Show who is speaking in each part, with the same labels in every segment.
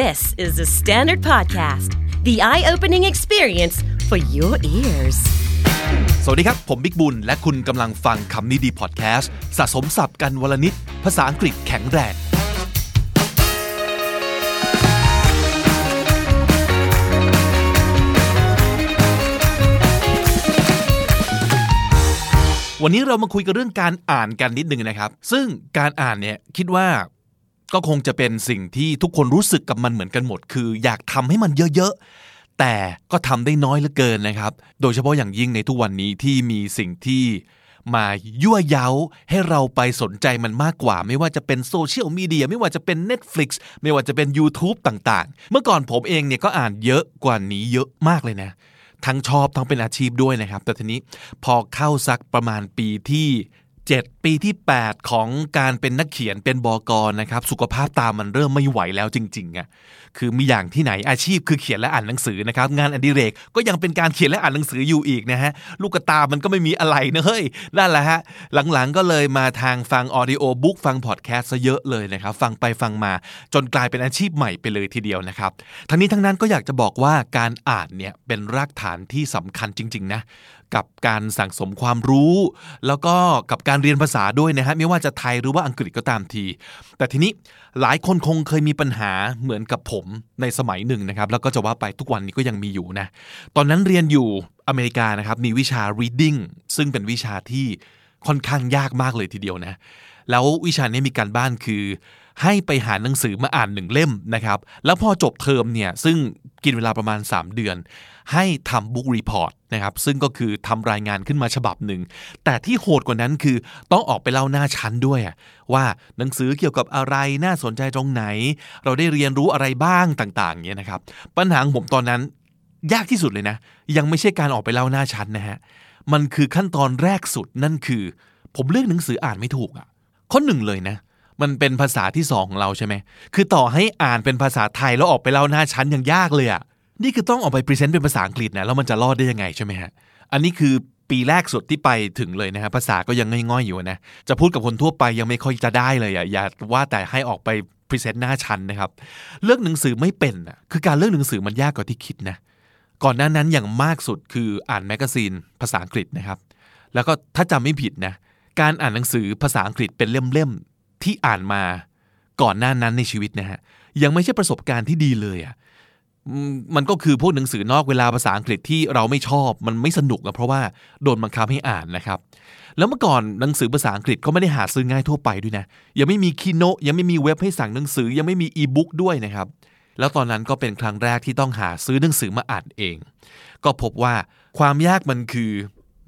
Speaker 1: This is the Standard Podcast, the eye opening experience for your ears.
Speaker 2: สวัสดีครับ ผมบิ๊กบุญ และคุณกำลังฟังคำนี้ดีพอดแคสต์สะสมสับกันวลนิด ภาษาอังกฤษแข็งแรง วันนี้เรามาคุยกันเรื่องการอ่านกันนิดนึงนะครับ ซึ่งการอ่านเนี่ยคิดว่า ก็คงจะเป็นสิ่งที่ทุกคนรู้สึกกับมันเหมือนกันหมด คืออยากทำให้มันเยอะๆ แต่ก็ทำได้น้อยเหลือเกินนะครับ โดยเฉพาะอย่างยิ่งในทุกวันนี้ที่มีสิ่งที่มายั่วเย้าให้เราไปสนใจมันมากกว่า ไม่ว่าจะเป็นโซเชียลมีเดียไม่ว่าจะเป็น Netflix ไม่ว่าจะเป็น YouTube ต่างๆ เมื่อก่อนผมเองเนี่ยก็อ่านเยอะกว่านี้เยอะมากเลยนะ ทั้งชอบทั้งเป็นอาชีพด้วยนะครับ แต่ทีนี้พอเข้าสักประมาณปีที่ 7 ปีที่ 8 ของการเป็นนักเขียนเป็นบอกรนะครับ สุขภาพตามันเริ่มไม่ไหวแล้วจริงๆอะคือมีอย่างที่ไหนอาชีพคือเขียนและอ่านหนังสือนะครับ งานอดิเรกก็ยังเป็นการเขียนและอ่านหนังสืออยู่อีกนะฮะลูกตามันก็ไม่มีอะไรนะเฮ้ยนั่นแหละฮะหลังๆก็เลยมาทางฟังออดิโอบุ๊กฟังพอดแคสต์ซะเยอะเลยนะครับ ฟังไปฟังมาจนกลายเป็นอาชีพใหม่ไปเลยทีเดียวนะครับทั้งนี้ทั้งนั้นก็อยากจะบอกว่าการอ่านเนี่ยเป็นรากฐานที่สำคัญจริง ๆ นะ กับการสั่งสมความรู้ แล้วก็กับการเรียนภาษาด้วยนะฮะไม่ว่าจะไทยหรือว่าอังกฤษก็ตามที แต่ทีนี้หลายคนคงเคยมีปัญหาเหมือนกับผมในสมัยหนึ่งนะครับแล้วก็จะว่าไปทุกวันนี้ก็ยังมีอยู่นะตอนนั้นเรียนอยู่อเมริกานะครับมีวิชา reading ซึ่งเป็นวิชาที่ค่อนข้างยากมากเลยทีเดียวนะแล้ววิชานี้มีการบ้านคือให้ไปหาหนังสือมาอ่านหนึ่งเล่มนะครับ แล้วพอจบเทอมเนี่ย ซึ่งกินเวลาประมาณ 3 เดือน ให้ทำบุ๊กรีพอร์ตนะครับซึ่งก็คือทำรายงานขึ้นมาฉบับหนึ่ง แต่ที่โหดกว่านั้นคือต้องออกไปเล่าหน้าชั้นด้วย ว่าหนังสือเกี่ยวกับอะไรน่าสนใจตรงไหน เราได้เรียนรู้อะไรบ้างต่างๆเนี่ยนะครับปัญหาของผมตอนนั้นยากที่สุดเลยนะ ยังไม่ใช่การออกไปเล่าหน้าชั้นนะฮะมันคือขั้นตอนแรกสุดนั่นคือ ผมเลือกหนังสืออ่านไม่ถูกอะข้อหนึ่งเลยนะมันเป็นภาษาที่สองของเราใช่ไหม คือต่อให้อ่านเป็นภาษาไทยแล้วออกไปเล่าหน้าชั้นยังยากเลยอะ นี่คือต้องออกไป present เป็นภาษาอังกฤษนะแล้วมันจะรอดได้ยังไงใช่ไหมฮะอันนี้คือปีแรกสุดที่ไปถึงเลยนะฮะภาษาก็ยังง่อยๆอยู่นะจะพูดกับคนทั่วไปยังไม่ค่อยจะได้เลยอะอย่าว่าแต่ให้ออกไป present หน้าชั้นนะครับเลือกหนังสือไม่เป็นอะคือการเลือกหนังสือมันยากกว่าที่คิดนะก่อนหน้านั้นอย่างมากสุดคืออ่านแมกกาซีนภาษาอังกฤษนะครับแล้วก็ถ้าจำไม่ผิดนะการอ่านหนังสือภาษาอังกฤษเป็นเล่มๆที่อ่านมาก่อนหน้านั้นในชีวิตนะฮะยังไม่ใช่ประสบการณ์ที่ดีเลยอะ่ะ มันก็คือพวกหนังสือนอกเวลาภาษาอังกฤษที่เราไม่ชอบมันไม่สนุกนะเพราะว่าโดนบังคับให้อ่านนะครับ แล้วเมื่อก่อนหนังสือภาษาอังกฤษก็ไม่ได้หาซื้อง่ายทั่วไปด้วยนะยังไม่มีคีโนยังไม่มีเว็บให้สั่งหนังสือยังไม่มีอีบุ๊กด้วยนะครับ แล้วตอนนั้นก็เป็นครั้งแรกที่ต้องหาซื้อหนังสือมาอ่านเอง ก็พบว่าความยากมันคือ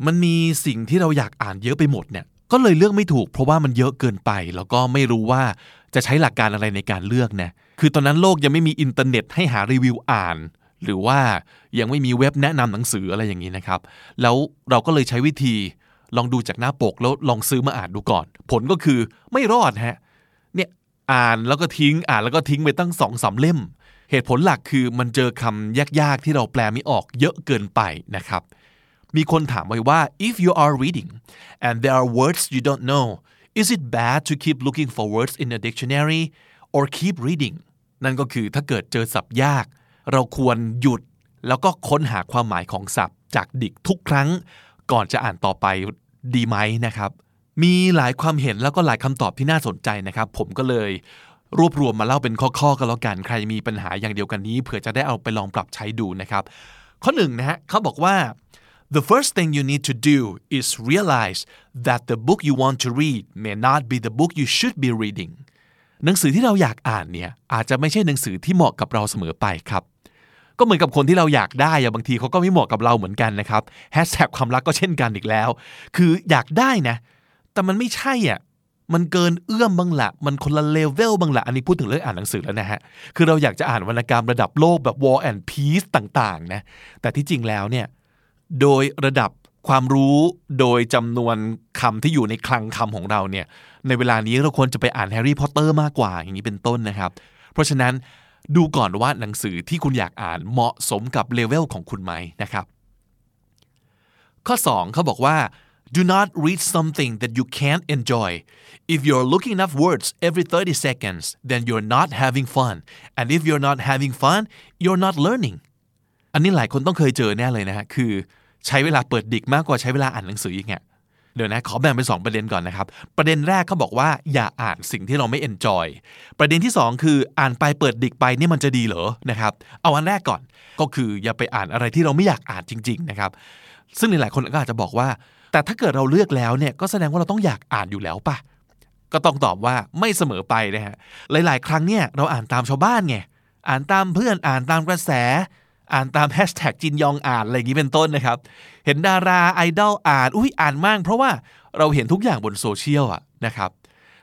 Speaker 2: มันมีสิ่งที่เราอยากอ่านเยอะไปหมดเนี่ยก็เลยเลือกไม่ถูก เพราะว่ามันเยอะเกินไป แล้วก็ไม่รู้ว่าจะใช้หลักการอะไรในการเลือกนะ คือตอนนั้นโลกยังไม่มีอินเทอร์เน็ตให้หารีวิวอ่าน หรือว่ายังไม่มีเว็บแนะนำหนังสืออะไรอย่างนี้นะครับ แล้วเราก็เลยใช้วิธีลองดูจากหน้าปกแล้วลองซื้อมาอ่านดูก่อน ผลก็คือไม่รอดฮะเนี่ยอ่านแล้วก็ทิ้งอ่านแล้วก็ทิ้งไปตั้งสองสาเล่ม เหตุผลหลักคือมันเจอคำยากๆที่เราแปลไม่ออกเยอะเกินไปนะครับ มีคนถามไว้ว่า if you are reading and there are words you don't know is it bad to keep looking for words in a dictionary or keep reading นั่นก็คือถ้าเกิดเจอศัพท์ยาก เราควรหยุดแล้วก็ค้นหาความหมายของศัพท์ จากดิกทุกครั้ง ก่อนจะอ่านต่อไปดีไหมนะครับ มีหลายความเห็นแล้วก็หลายคำตอบที่น่าสนใจนะครับ ผมก็เลยรวบรวมมาเล่าเป็นข้อๆกันแล้วกันใครมีปัญหาอย่างเดียวกันนี้เผื่อจะได้เอาไปลองปรับใช้ดูนะครับ ข้อหนึ่งนะฮะเขาบอกว่า The first thing you need to do is realize that the book you want to read may not be the book you should be reading หนังสือที่เราอยากอ่านเนี่ยอาจจะไม่ใช่หนังสือที่เหมาะกับเราเสมอไปครับ ก็เหมือนกับคนที่เราอยากได้อะบางทีเขาก็ไม่เหมาะกับเราเหมือนกันนะครับแฮชแท็กความรักก็เช่นกันอีกแล้ว คืออยากได้นะ แต่มันไม่ใช่อะมันเกินเอื้อมบ้างละมันคนละเลเวลบ้างละอันนี้พูดถึงเรื่องอ่านหนังสือแล้วนะฮะ คือเราอยากจะอ่านวรรณกรรมระดับโลกแบบ War and Peace ต่างๆนะ แต่ที่จริงแล้วเนี่ย โดยระดับ ความรู้โดยจำนวนคำที่อยู่ในคลังคำของเราเนี่ยในเวลานี้เราควรจะไปอ่าน Harry Potter มากกว่าอย่างนี้เป็นต้นนะครับ เพราะฉะนั้นดูก่อนว่าหนังสือที่คุณอยากอ่านเหมาะสมกับเลเวลของคุณไหมนะครับ ข้อ 2 เขาบอกว่า do not read something that you can't enjoy if you're looking up words every 30 seconds then you're not having fun and if you're not having fun you're not learning อันนี้หลายคนต้องเคยเจอแน่เลยนะฮะคือ ใช้เวลาเปิดดิกมากกว่าใช้เวลาอ่านหนังสืออีกไงเดี๋ยวนะขอแบ่งเป็น2ประเด็นก่อนนะครับ ประเด็นแรกเขาบอกว่าอย่าอ่านสิ่งที่เราไม่เอนจอยประเด็นที่ 2 คืออ่านไปเปิดดิกไปนี่มันจะดีเหรอนะครับเอาอันแรกก่อนก็คืออย่าไปอ่านอะไรที่เราไม่อยากอ่านจริง ๆนะครับ ซึ่งหลายๆคนก็อาจจะบอกว่า แต่ถ้าเกิดเราเลือกแล้วเนี่ยก็แสดงว่าเราต้องอยากอ่านอยู่แล้วปะก็ต้องตอบว่าไม่เสมอไปนะฮะหลาย ๆ ครั้งเนี่ยเราอ่านตามชาวบ้านไงอ่านตามเพื่อนอ่านตามกระแส อ่านตามแฮชแท็กจินยองอ่านอะไรอย่างนี้เป็นต้นนะครับ เห็นดาราไอดอลอ่านอุ้ยอ่านมากเพราะว่าเราเห็นทุกอย่างบนโซเชียลอะนะครับ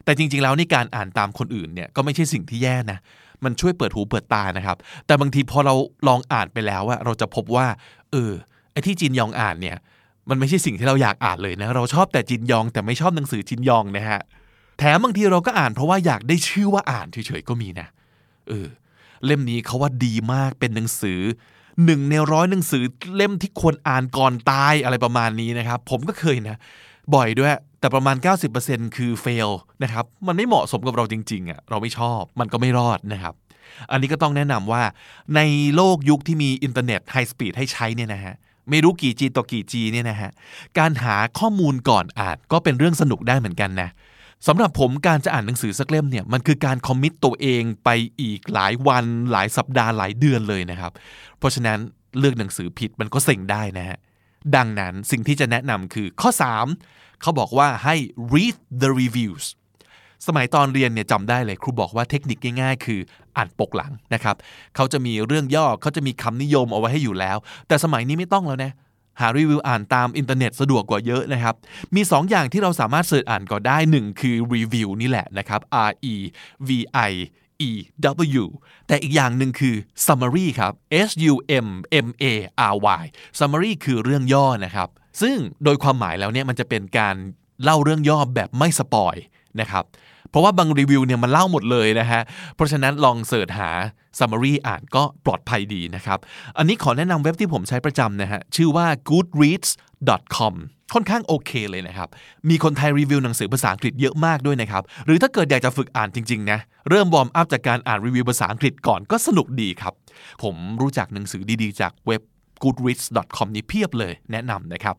Speaker 2: แต่จริงๆแล้วนี่การอ่านตามคนอื่นเนี่ยก็ไม่ใช่สิ่งที่แย่นะ มันช่วยเปิดหูเปิดตานะครับ แต่บางทีพอเราลองอ่านไปแล้วอะเราจะพบว่า เออไอที่จินยองอ่านเนี่ย มันไม่ใช่สิ่งที่เราอยากอ่านเลยนะ เราชอบแต่จินยองแต่ไม่ชอบหนังสือจินยองนะฮะแถมบางทีเราก็อ่านเพราะว่าอยากได้ชื่อว่าอ่านเฉยๆก็มีนะเออ เล่มนี้เขาว่าดีมากเป็นหนังสือหนึ่งในร้อยหนังสือเล่มที่ควรอ่านก่อนตายอะไรประมาณนี้นะครับ ผมก็เคยนะ บ่อยด้วย แต่ประมาณ 90%คือ fail นะครับ มันไม่เหมาะสมกับเราจริงๆอะเราไม่ชอบมันก็ไม่รอดนะครับ อันนี้ก็ต้องแนะนำว่าในโลกยุคที่มีอินเทอร์เน็ต high speed ให้ใช้เนี่ยนะฮะไม่รู้กี่ G ต่อกี่ G เนี่ยนะฮะการหาข้อมูลก่อนอ่านก็เป็นเรื่องสนุกได้เหมือนกันนะ สำหรับผมการจะอ่านหนังสือสักเล่มเนี่ยมันคือการ commit ตัวเองไปอีกหลายวันหลายสัปดาห์หลายเดือนเลยนะครับ เพราะฉะนั้นเลือกหนังสือผิดมันก็เซ็งได้นะฮะดังนั้นสิ่งที่จะแนะนำคือข้อ 3 เขาบอกว่าให้ read the reviews สมัยตอนเรียนเนี่ยจำได้เลยครูบอกว่าเทคนิคง่ายๆ คืออ่านปกหลังนะครับเขาจะมีเรื่องย่อเขาจะมีคำนิยมเอาไว้ให้อยู่แล้ว แต่สมัยนี้ไม่ต้องแล้วนะ หารีวิวอ่านตามอินเทอร์เน็ตสะดวกกว่าเยอะนะครับ มี 2 อย่างที่เราสามารถ search อ่านก็ได้ 1 คือรีวิวนี่แหละนะครับ R E V I E W แต่อีกอย่างหนึ่งคือ summary ครับ S U M M A R Y summary คือเรื่องย่อนะครับ ซึ่งโดยความหมายแล้วเนี่ยมันจะเป็นการเล่าเรื่องย่อแบบไม่สปอยนะครับ เพราะว่าบางรีวิวเนี่ยมันเล่าหมดเลยนะฮะ เพราะฉะนั้นลองเสิร์ชหา summary อ่านก็ปลอดภัยดีนะครับ อันนี้ขอแนะนำเว็บที่ผมใช้ประจำนะฮะ ชื่อว่า goodreads.com ค่อนข้างโอเคเลยนะครับ มีคนไทยรีวิวหนังสือภาษาอังกฤษเยอะมากด้วยนะครับ หรือถ้าเกิดอยากจะฝึกอ่านจริงๆนะ เริ่ม warm up จากการอ่านรีวิวภาษาอังกฤษก่อนก็สนุกดีครับ ผมรู้จักหนังสือดีๆ จากเว็บ goodreads.com นี้เพียบเลยแนะนำนะครับ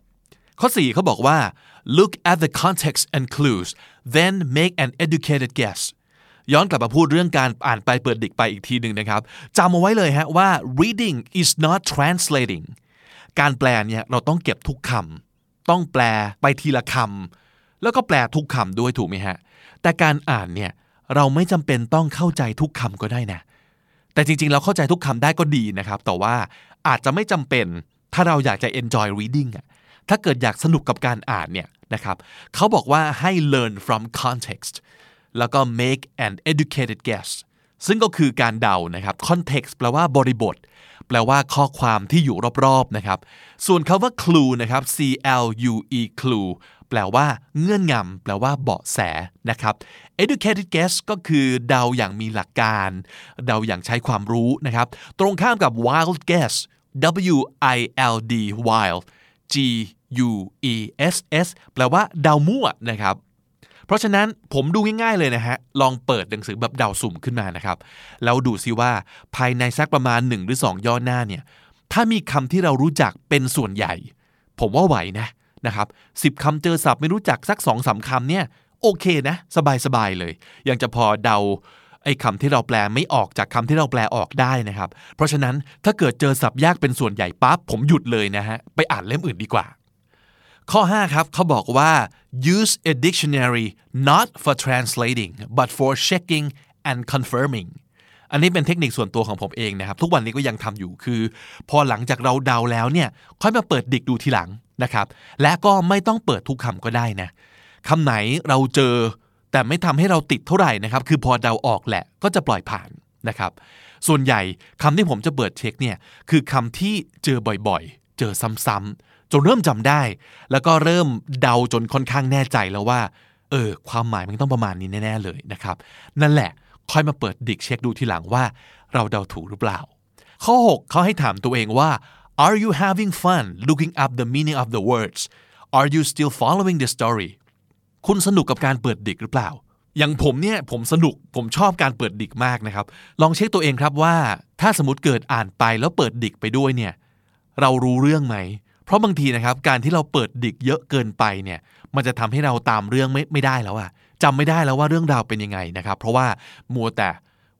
Speaker 2: ข้อ 4เขาบอกว่า look at the context and clues then make an educated guess ย้อนกลับมาพูดเรื่องการอ่านไปเปิด dict ไปอีกทีหนึ่งนะครับจำเอาไว้เลยฮะว่า reading is not translating การแปลเนี่ยเราต้องเก็บทุกคำต้องแปลไปทีละคำแล้วก็แปลทุกคำด้วยถูกไหมฮะแต่การอ่านเนี่ยเราไม่จำเป็นต้องเข้าใจทุกคำก็ได้นะแต่จริงๆ เราเข้าใจทุกคำได้ก็ดีนะครับ แต่ว่าอาจจะไม่จำเป็นถ้าเราอยากจะ enjoy reading อะ ถ้าเกิดอยากสนุกกับการอ่านเนี่ยนะครับเขาบอกว่าให้ learn from context แล้วก็ make an educated guess ซึ่งก็คือการเดานะครับ context แปลว่าบริบท แปลว่าข้อความที่อยู่รอบๆนะครับ ส่วนคาว่า clue นะครับ C L U E clue แปลว่าเงื่อนงำแปลว่าเบาะแสนะครับ educated guess ก็คือเดาอย่างมีหลักการ เดาอย่างใช้ความรู้นะครับ ตรงข้ามกับ wild guess W I L D wild G U E S S แปลว่าเดามั่วนะครับ เพราะฉะนั้นผมดูง่ายๆเลยนะฮะ ลองเปิดหนังสือแบบเดาสุ่มขึ้นมานะครับ แล้วดูซิว่าภายในสักประมาณ 1 หรือ 2 ย่อหน้าเนี่ย ถ้ามีคำที่เรารู้จักเป็นส่วนใหญ่ ผมว่าไหวนะนะครับสิบคำเจอศัพท์ไม่รู้จักสักสองสาคำเนี่ยโอเคนะ สบายๆเลย ยังจะพอเดา ไอ้คำที่เราแปลไม่ออกจากคำที่เราแปลออกได้นะครับ เพราะฉะนั้นถ้าเกิดเจอศัพท์ยากเป็นส่วนใหญ่ปั๊บผมหยุดเลยนะฮะไปอ่านเล่มอื่นดีกว่า ข้อ 5 ครับเขาบอกว่า use a dictionary not for translating but for checking and confirming อันนี้เป็นเทคนิคส่วนตัวของผมเองนะครับ ทุกวันนี้ก็ยังทำอยู่คือ พอหลังจากเราเดาแล้วเนี่ย ค่อยมาเปิดดิกดูทีหลังนะครับ และก็ไม่ต้องเปิดทุกคำก็ได้นะคำไหนเราเจอ แต่ไม่ทำให้เราติดเท่าไหร่นะครับ คือพอเดาออกแหละก็จะปล่อยผ่านนะครับ ส่วนใหญ่คำที่ผมจะเปิดเช็คเนี่ยคือคำที่เจอบ่อยๆ เจอซ้ำๆจนเริ่มจำได้ แล้วก็เริ่มเดาจนค่อนข้างแน่ใจแล้วว่าเออความหมายมันต้องประมาณนี้แน่ๆเลยนะครับ นั่นแหละค่อยมาเปิดดิกเช็คดูทีหลังว่า เราเดาถูกหรือเปล่า ข้อ 6 เขาให้ถามตัวเองว่า are you having fun looking up the meaning of the words Are you still following the story คุณสนุกกับการเปิดดิกหรือเปล่า อย่างผมเนี่ยผมสนุกผมชอบการเปิดดิกมากนะครับ ลองเช็คตัวเองครับว่า ถ้าสมมติเกิดอ่านไปแล้วเปิดดิกไปด้วยเนี่ยเรารู้เรื่องไหม เพราะบางทีนะครับการที่เราเปิดดิกเยอะเกินไปเนี่ยมันจะทำให้เราตามเรื่องไม่ไม่ได้แล้วอะจำไม่ได้แล้วว่าเรื่องราวเป็นยังไงนะครับ เพราะว่ามัวแต่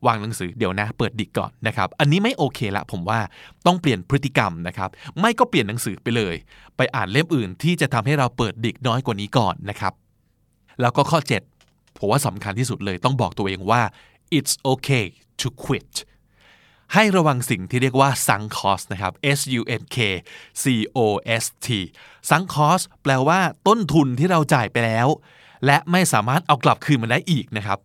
Speaker 2: วางหนังสือเดี๋ยวนะ เปิดดิกก่อนนะครับ อันนี้ไม่โอเคละผมว่าต้องเปลี่ยนพฤติกรรมนะครับ ไม่ก็เปลี่ยนหนังสือไปเลย ไปอ่านเล่มอื่นที่จะทำให้เราเปิดดิกน้อยกว่านี้ก่อนนะครับ แล้วก็ข้อ 7 ผมว่าสำคัญที่สุดเลยต้องบอกตัวเองว่า it's okay to quit ให้ระวังสิ่งที่เรียกว่า sunk cost นะครับ S U N K C O S T sunk cost แปลว่าต้นทุนที่เราจ่ายไปแล้ว และไม่สามารถเอากลับคืนมาได้อีกนะครับ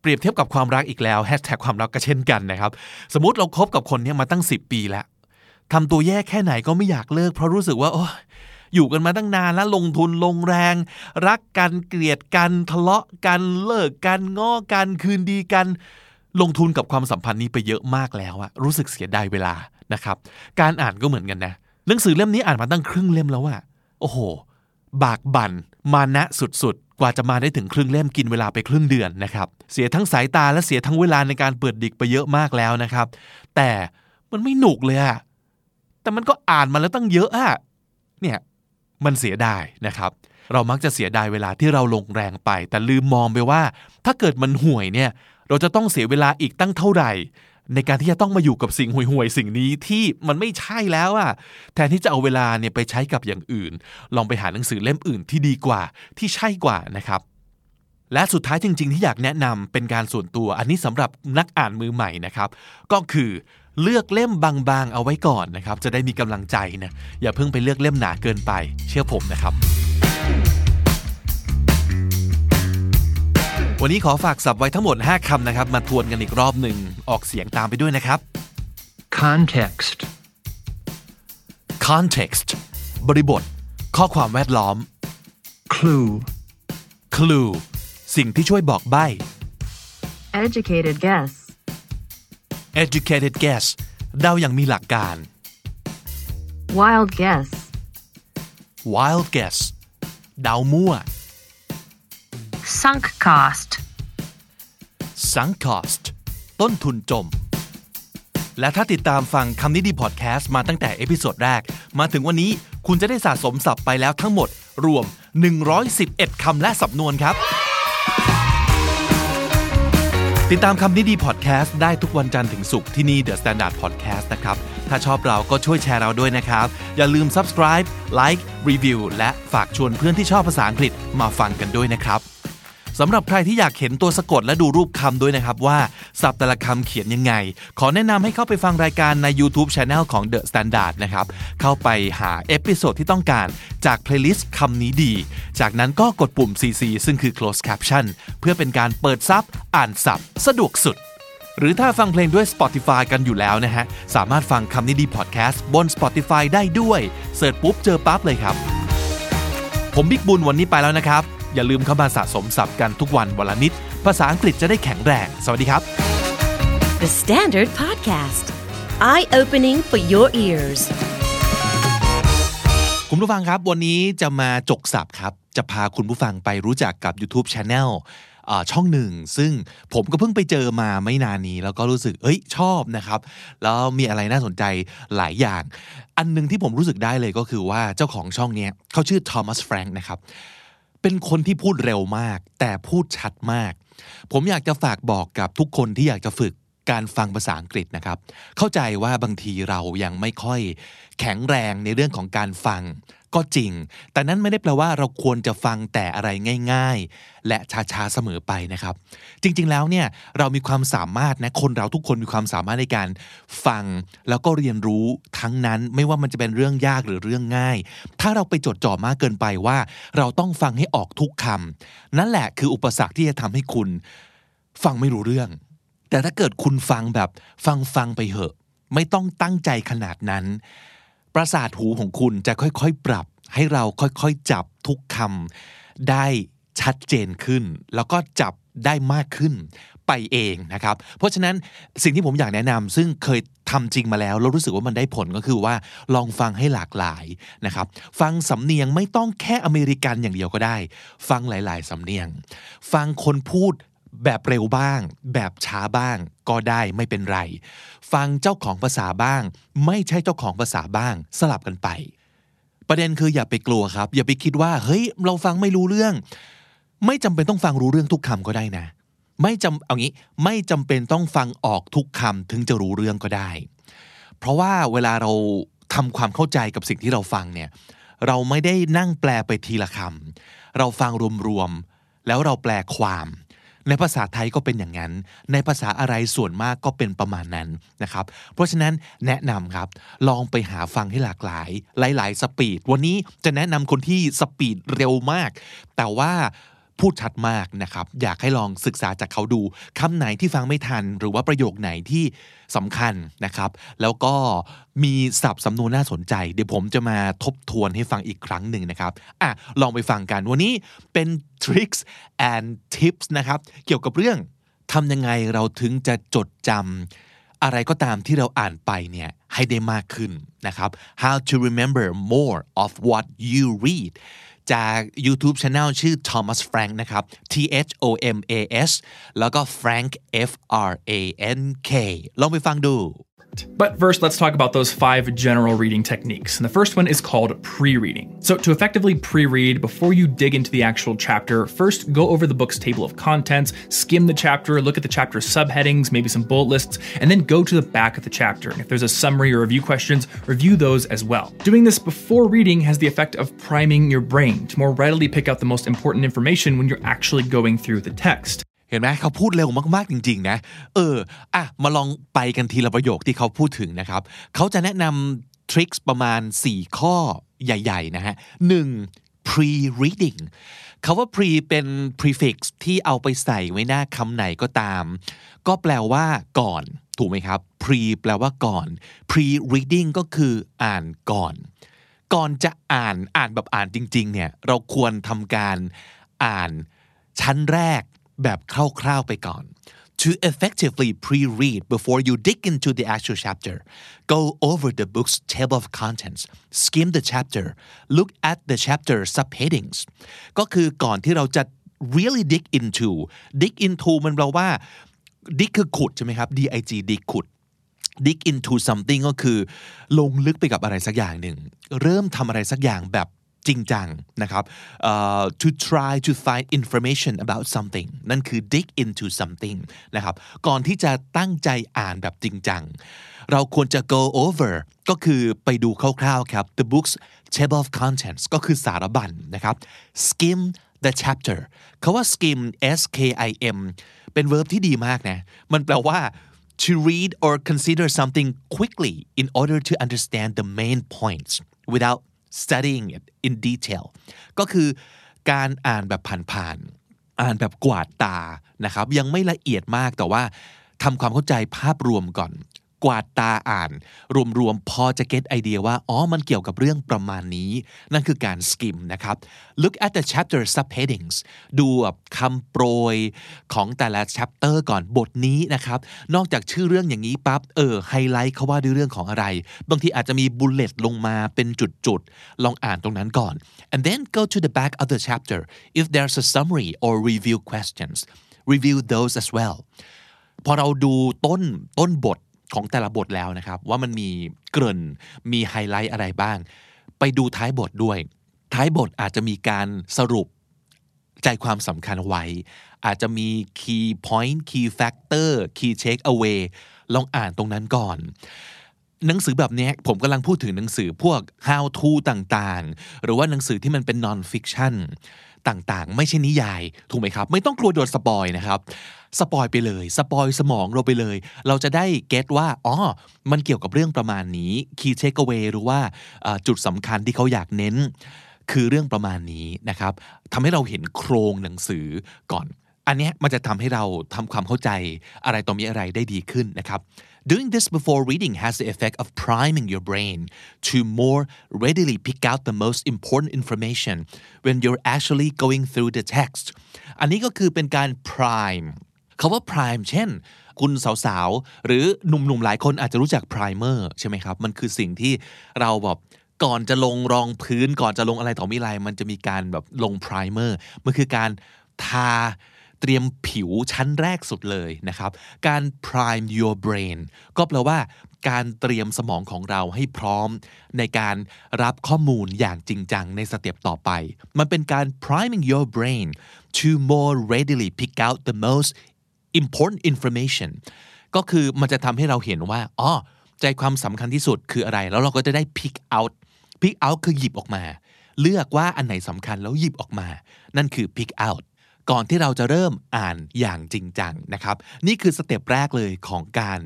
Speaker 2: เปรียบเทียบกับความรักอีกแล้วแฮชแท็กความรักก็เช่นกันนะครับ สมมติเราคบกับคนนี้มาตั้ง 10 ปีแล้วทำตัวแย่แค่ไหนก็ไม่อยากเลิกเพราะรู้สึกว่าโอ้ อยู่กันมาตั้งนานแล้วลงทุนลงแรง รักกันเกลียดกันทะเลาะกันเลิกกันง้อกันคืนดีกัน ลงทุนกับความสัมพันธ์นี้ไปเยอะมากแล้วอะรู้สึกเสียดายเวลานะครับ การอ่านก็เหมือนกันนะหนังสือเล่มนี้อ่านมาตั้งครึ่งเล่มแล้วอะโอ้โห บากบั่นมานะสุดๆ กว่าจะมาได้ถึงครึ่งเล่มกินเวลาไปครึ่งเดือนนะครับ เสียทั้งสายตาและเสียทั้งเวลาในการเปิดดิกไปเยอะมากแล้วนะครับ แต่มันไม่หนุกเลยอะแต่มันก็อ่านมาแล้วตั้งเยอะอะเนี่ย มันเสียดายนะครับ เรามักจะเสียดายเวลาที่เราลงแรงไป แต่ลืมมองไปว่า ถ้าเกิดมันห่วยเนี่ย เราจะต้องเสียเวลาอีกตั้งเท่าไหร่ ในการที่จะต้องมาอยู่กับสิ่งห่วยๆสิ่งนี้ที่มันไม่ใช่แล้วอะแทนที่จะเอาเวลาเนี่ยไปใช้กับอย่างอื่น ลองไปหาหนังสือเล่มอื่นที่ดีกว่าที่ใช่กว่านะครับและสุดท้ายจริง ๆ ที่อยากแนะนำเป็นการส่วนตัว อันนี้สำหรับนักอ่านมือใหม่นะครับ ก็คือ เลือกเล่มบางๆ เอาไว้ก่อนนะครับ จะได้มีกำลังใจนะอย่าเพิ่งไปเลือกเล่มหนาเกินไป เชื่อผมนะครับ วันนี้ขอฝากสับไว้ทั้งหมด 5คำนะครับ มาทวนกันอีกรอบหนึ่งออกเสียงตามไปด้วยนะครับ
Speaker 3: context,
Speaker 2: context บริบท ข้อความแวดล้อม
Speaker 3: clue,
Speaker 2: clue สิ่งที่ช่วยบอกใบ้
Speaker 4: Educated guess.
Speaker 2: Educated guess เดาอย่างมีหลักการ
Speaker 4: Wild guess.
Speaker 2: wild guess เดามั่ว
Speaker 4: Sunk cost.
Speaker 2: sunk cost ต้นทุนจม และถ้าติดตามฟังคำนี้ดีพอดแคสต์มาตั้งแต่ episode แรก มาถึงวันนี้คุณจะได้สะสมศัพท์ไปแล้วทั้งหมดรวม 111คำและสำนวนครับ ติดตามคำนี้ดีพอดแคสต์ได้ทุกวันจันทร์ถึงศุกร์ที่นี่ The Standard Podcast นะครับ ถ้าชอบเราก็ช่วยแชร์เราด้วยนะครับ อย่าลืม subscribe like review และฝากชวนเพื่อนที่ชอบภาษาอังกฤษมาฟังกันด้วยนะครับ สำหรับใครที่อยากเห็นตัวสะกดและดูรูปคำด้วยนะครับว่าศัพท์แต่ละคำเขียนยังไง ขอแนะนำให้เข้าไปฟังรายการใน YouTube Channel ของ The Standard นะครับ เข้าไปหา episode ที่ต้องการจาก playlist คำนี้ดี จากนั้นก็กดปุ่ม CC ซึ่งคือ closed caption เพื่อเป็นการเปิดซับอ่านศัพท์ สะดวกสุด หรือถ้าฟังเพลงด้วย Spotify กันอยู่แล้วนะฮะ สามารถฟังคำนี้ดีพอดแคสต์บน Spotify ได้ด้วยเสิร์ชปุ๊บเจอปั๊บเลยครับ ผมบิ๊กบุญวันนี้ไปแล้วนะครับ อย่าลืมเข้ามาสะสมศัพท์กันทุกวันวันละนิด ภาษาอังกฤษจะได้แข็งแรง สวัสดีครับ
Speaker 1: The Standard Podcast. Eye opening for your ears.
Speaker 2: คุณผู้ฟังครับ วันนี้จะมาจกศัพท์ครับ จะพาคุณผู้ฟังไปรู้จักกับ YouTube Channel อ่าช่องหนึ่ง ซึ่งผมก็เพิ่งไปเจอมาไม่นานนี้ แล้วก็รู้สึกเอ้ยชอบนะครับ แล้วมีอะไรน่าสนใจหลายอย่าง อันหนึงที่ผมรู้สึกได้เลยก็คือว่าเจ้าของช่องเนี้ยเขาชื่อทอมัสแฟรงค์นะครับ เป็นคนที่พูดเร็วมาก แต่พูดชัดมาก ผมอยากจะฝากบอกกับทุกคนที่อยากจะฝึกการฟังภาษาอังกฤษนะครับ เข้าใจว่าบางทีเรายังไม่ค่อยแข็งแรงในเรื่องของการฟัง ก็จริง แต่นั้นไม่ได้แปลว่าเราควรจะฟังแต่อะไรง่าย ๆ และช้าๆเสมอไปนะครับ จริงๆแล้วเนี่ยเรามีความสามารถนะคนเราทุกคนมีความสามารถในการฟังแล้วก็เรียนรู้ทั้งนั้นไม่ว่ามันจะเป็นเรื่องยากหรือเรื่องง่าย ถ้าเราไปจดจ่อมากเกินไปว่า เราต้องฟังให้ออกทุกคำนั่นแหละคืออุปสรรคที่จะทำให้คุณ ฟังไม่รู้เรื่อง แต่ถ้าเกิดคุณฟังแบบฟังฟังไปเหอะ ไม่ต้องตั้งใจขนาดนั้น ประสาทหูของคุณจะค่อยๆ ปรับ ให้เราค่อยๆ จับทุกคำได้ชัดเจนขึ้น แล้วก็จับได้มากขึ้นไปเองนะครับ เพราะฉะนั้นสิ่งที่ผมอยากแนะนำซึ่งเคยทำจริงมาแล้ว แล้วรู้สึกว่ามันได้ผลก็คือว่าลองฟังให้หลากหลายนะครับ ฟังสำเนียงไม่ต้องแค่อเมริกันอย่างเดียวก็ได้ ฟังหลาย ๆ สำเนียง ฟังคนพูด แบบเร็วบ้าง แบบช้าบ้าง ก็ได้ไม่เป็นไร ฟังเจ้าของภาษาบ้าง ไม่ใช่เจ้าของภาษาบ้าง สลับกันไป ประเด็นคืออย่าไปกลัวครับ อย่าไปคิดว่า เฮ้ย เราฟังไม่รู้เรื่อง ไม่จำเป็นต้องฟังรู้เรื่องทุกคำก็ได้นะ ไม่จำเอางี้ไม่จำเป็นต้องฟังออกทุกคำถึงจะรู้เรื่องก็ได้ เพราะว่าเวลาเราทำความเข้าใจกับสิ่งที่เราฟังเนี่ยเราไม่ได้นั่งแปลไปทีละคำเราฟังรวมๆแล้วเราแปลความ ในภาษาไทยก็เป็นอย่างนั้น ในภาษาอะไรส่วนมากก็เป็นประมาณนั้นนะครับ เพราะฉะนั้นแนะนำครับ ลองไปหาฟังให้หลากหลาย หลาย ๆ สปีด วันนี้จะแนะนำคนที่สปีดเร็วมาก แต่ว่า พูดชัดมากนะครับ อยากให้ลองศึกษาจากเขาดูคำไหนที่ฟังไม่ทัน หรือว่าประโยคไหนที่สำคัญนะครับ แล้วก็มีศัพท์สำนวนน่าสนใจ เดี๋ยวผมจะมาทบทวนให้ฟังอีกครั้งหนึ่งนะครับอะลองไปฟังกันวันนี้เป็น tricks and tips นะครับเกี่ยวกับเรื่องทำยังไงเราถึงจะจดจำอะไรก็ตามที่เราอ่านไปเนี่ยให้ได้มากขึ้นนะครับ how to remember more of what you read จาก YouTube Channel ชื่อ Thomas Frank นะครับ T H O M A S แล้วก็ Frank F R A N K ลองไปฟังดู
Speaker 5: But first, let's talk about those five general reading techniques. And the first one is called pre reading. So, to effectively pre read, before you dig into the actual chapter, first go over the book's table of contents, skim the chapter, look at the chapter subheadings, maybe some bullet lists, and then go to the back of the chapter. And if there's a summary or review questions, review those as well. Doing this before reading has the effect of priming your brain to more readily pick out the most important information when you're actually going through the text.
Speaker 2: เห็นไหมเขาพูดเร็วมากๆจริง ๆ นะ เอออะมาลองไปกันทีละประโยคที่เขาพูดถึงนะครับ เขาจะแนะนำทริคประมาณ 4 ข้อใหญ่ ๆ นะฮะ 1. pre reading คาว่า pre เป็น prefix ที่เอาไปใส่ไว้หน้าคำไหนก็ตาม ก็แปลว่าก่อน ถูกไหมครับ pre แปลว่าก่อน pre reading ก็คืออ่านก่อน ก่อนจะอ่านอ่านแบบอ่านจริง ๆ เนี่ย เราควรทำการอ่านชั้นแรก แบบคร่าวๆไปก่อน To effectively pre-read before you dig into the actual chapter, go over the book's table of contents, skim the chapter, look at the chapter subheadings. ก็คือก่อนที่เราจะ really dig into dig into มันแปลว่า dig คือขุดใช่ไหมครับ dig dig ขุด dig into something ก็คือ ลงลึกไปกับอะไรสักอย่างหนึ่ง เริ่มทำอะไรสักอย่างแบบ จริงจังนะครับ uh, to try to find information about something นั่นคือ dig into something นะครับก่อนที่จะตั้งใจอ่านแบบจริงจัง เราควรจะ go over ก็คือไปดูคร่าวๆครับ the book's table of contents ก็คือสารบัญนะครับ skim the chapter คาว่า skim s k i m เป็น verb ที่ดีมากนะ มันแปลว่า to read or consider something quickly in order to understand the main points without studying it in detail ก็คือการอ่านแบบผ่านๆ อ่านแบบกวาดตานะครับ ยังไม่ละเอียดมากแต่ว่าทำความเข้าใจภาพรวมก่อน กวาดตาอ่าน รวมๆพอจะเก็ตไอเดียว่า อ๋อ มันเกี่ยวกับเรื่องประมาณนี้ นั่นคือการสกิมนะครับ look at the chapter subheadings ดูคำโปรยของแต่ละ chapter ก่อนบทนี้นะครับ นอกจากชื่อเรื่องอย่างนี้ปั๊บ เออ ไฮไลท์เขาว่าด้วยเรื่องของอะไร บางทีอาจจะมี bullet ลงมาเป็นจุดๆ ลองอ่านตรงนั้นก่อน and then go to the back of the chapter if there's a summary or review questions review those as well พอเราดูต้นต้นบท ของแต่ละบทแล้วนะครับ ว่ามันมีเกริ่นมีไฮไลท์อะไรบ้าง ไปดูท้ายบทด้วย ท้ายบทอาจจะมีการสรุปใจความสำคัญไว้ อาจจะมี key point key factor key take away ลองอ่านตรงนั้นก่อน หนังสือแบบนี้ผมกำลังพูดถึงหนังสือพวก how to ต่างๆ หรือว่าหนังสือที่มันเป็น non fiction ต่างๆ ไม่ใช่นิยาย ถูกไหมครับ ไม่ต้องกลัวโดน spoil นะครับ spoil ไปเลย spoil สมองเราไปเลย เราจะได้ get ว่าอ๋อมันเกี่ยวกับเรื่องประมาณนี้ key takeaway หรือว่าจุดสำคัญที่เขาอยากเน้น คือเรื่องประมาณนี้นะครับทำให้เราเห็นโครงหนังสือก่อน อันนี้มันจะทำให้เราทำความเข้าใจอะไรต่อมีอะไรได้ดีขึ้นนะครับ Doing this before reading has the effect of priming your brain to more readily pick out the most important information when you're actually going through the text อันนี้ก็คือเป็นการ prime คาว่า prime เช่น คุณสาวๆ หรือหนุ่มๆ หลายคนอาจจะรู้จัก primer ใช่ไหมครับ มันคือสิ่งที่เราแบบก่อนจะลงรองพื้นก่อนจะลงอะไรต่อมีอะไร มันจะมีการแบบลง primer มันคือการทาเตรียมผิวชั้นแรกสุดเลยนะครับ การ prime your brain ก็แปลว่าการเตรียมสมองของเราให้พร้อม ในการรับข้อมูลอย่างจริงจังในสเต็ปต่อไป มันเป็นการ priming your brain to more readily pick out the most important information ก็คือมันจะทำให้เราเห็นว่าอ๋อใจความสำคัญที่สุดคืออะไร แล้วเราก็จะได้ pick out pick out คือหยิบออกมา เลือกว่าอันไหนสำคัญแล้วหยิบออกมา นั่นคือ pick out ก่อนที่เราจะเริ่มอ่านอย่างจริงจังนะครับ นี่คือสเต็ปแรกเลยของการ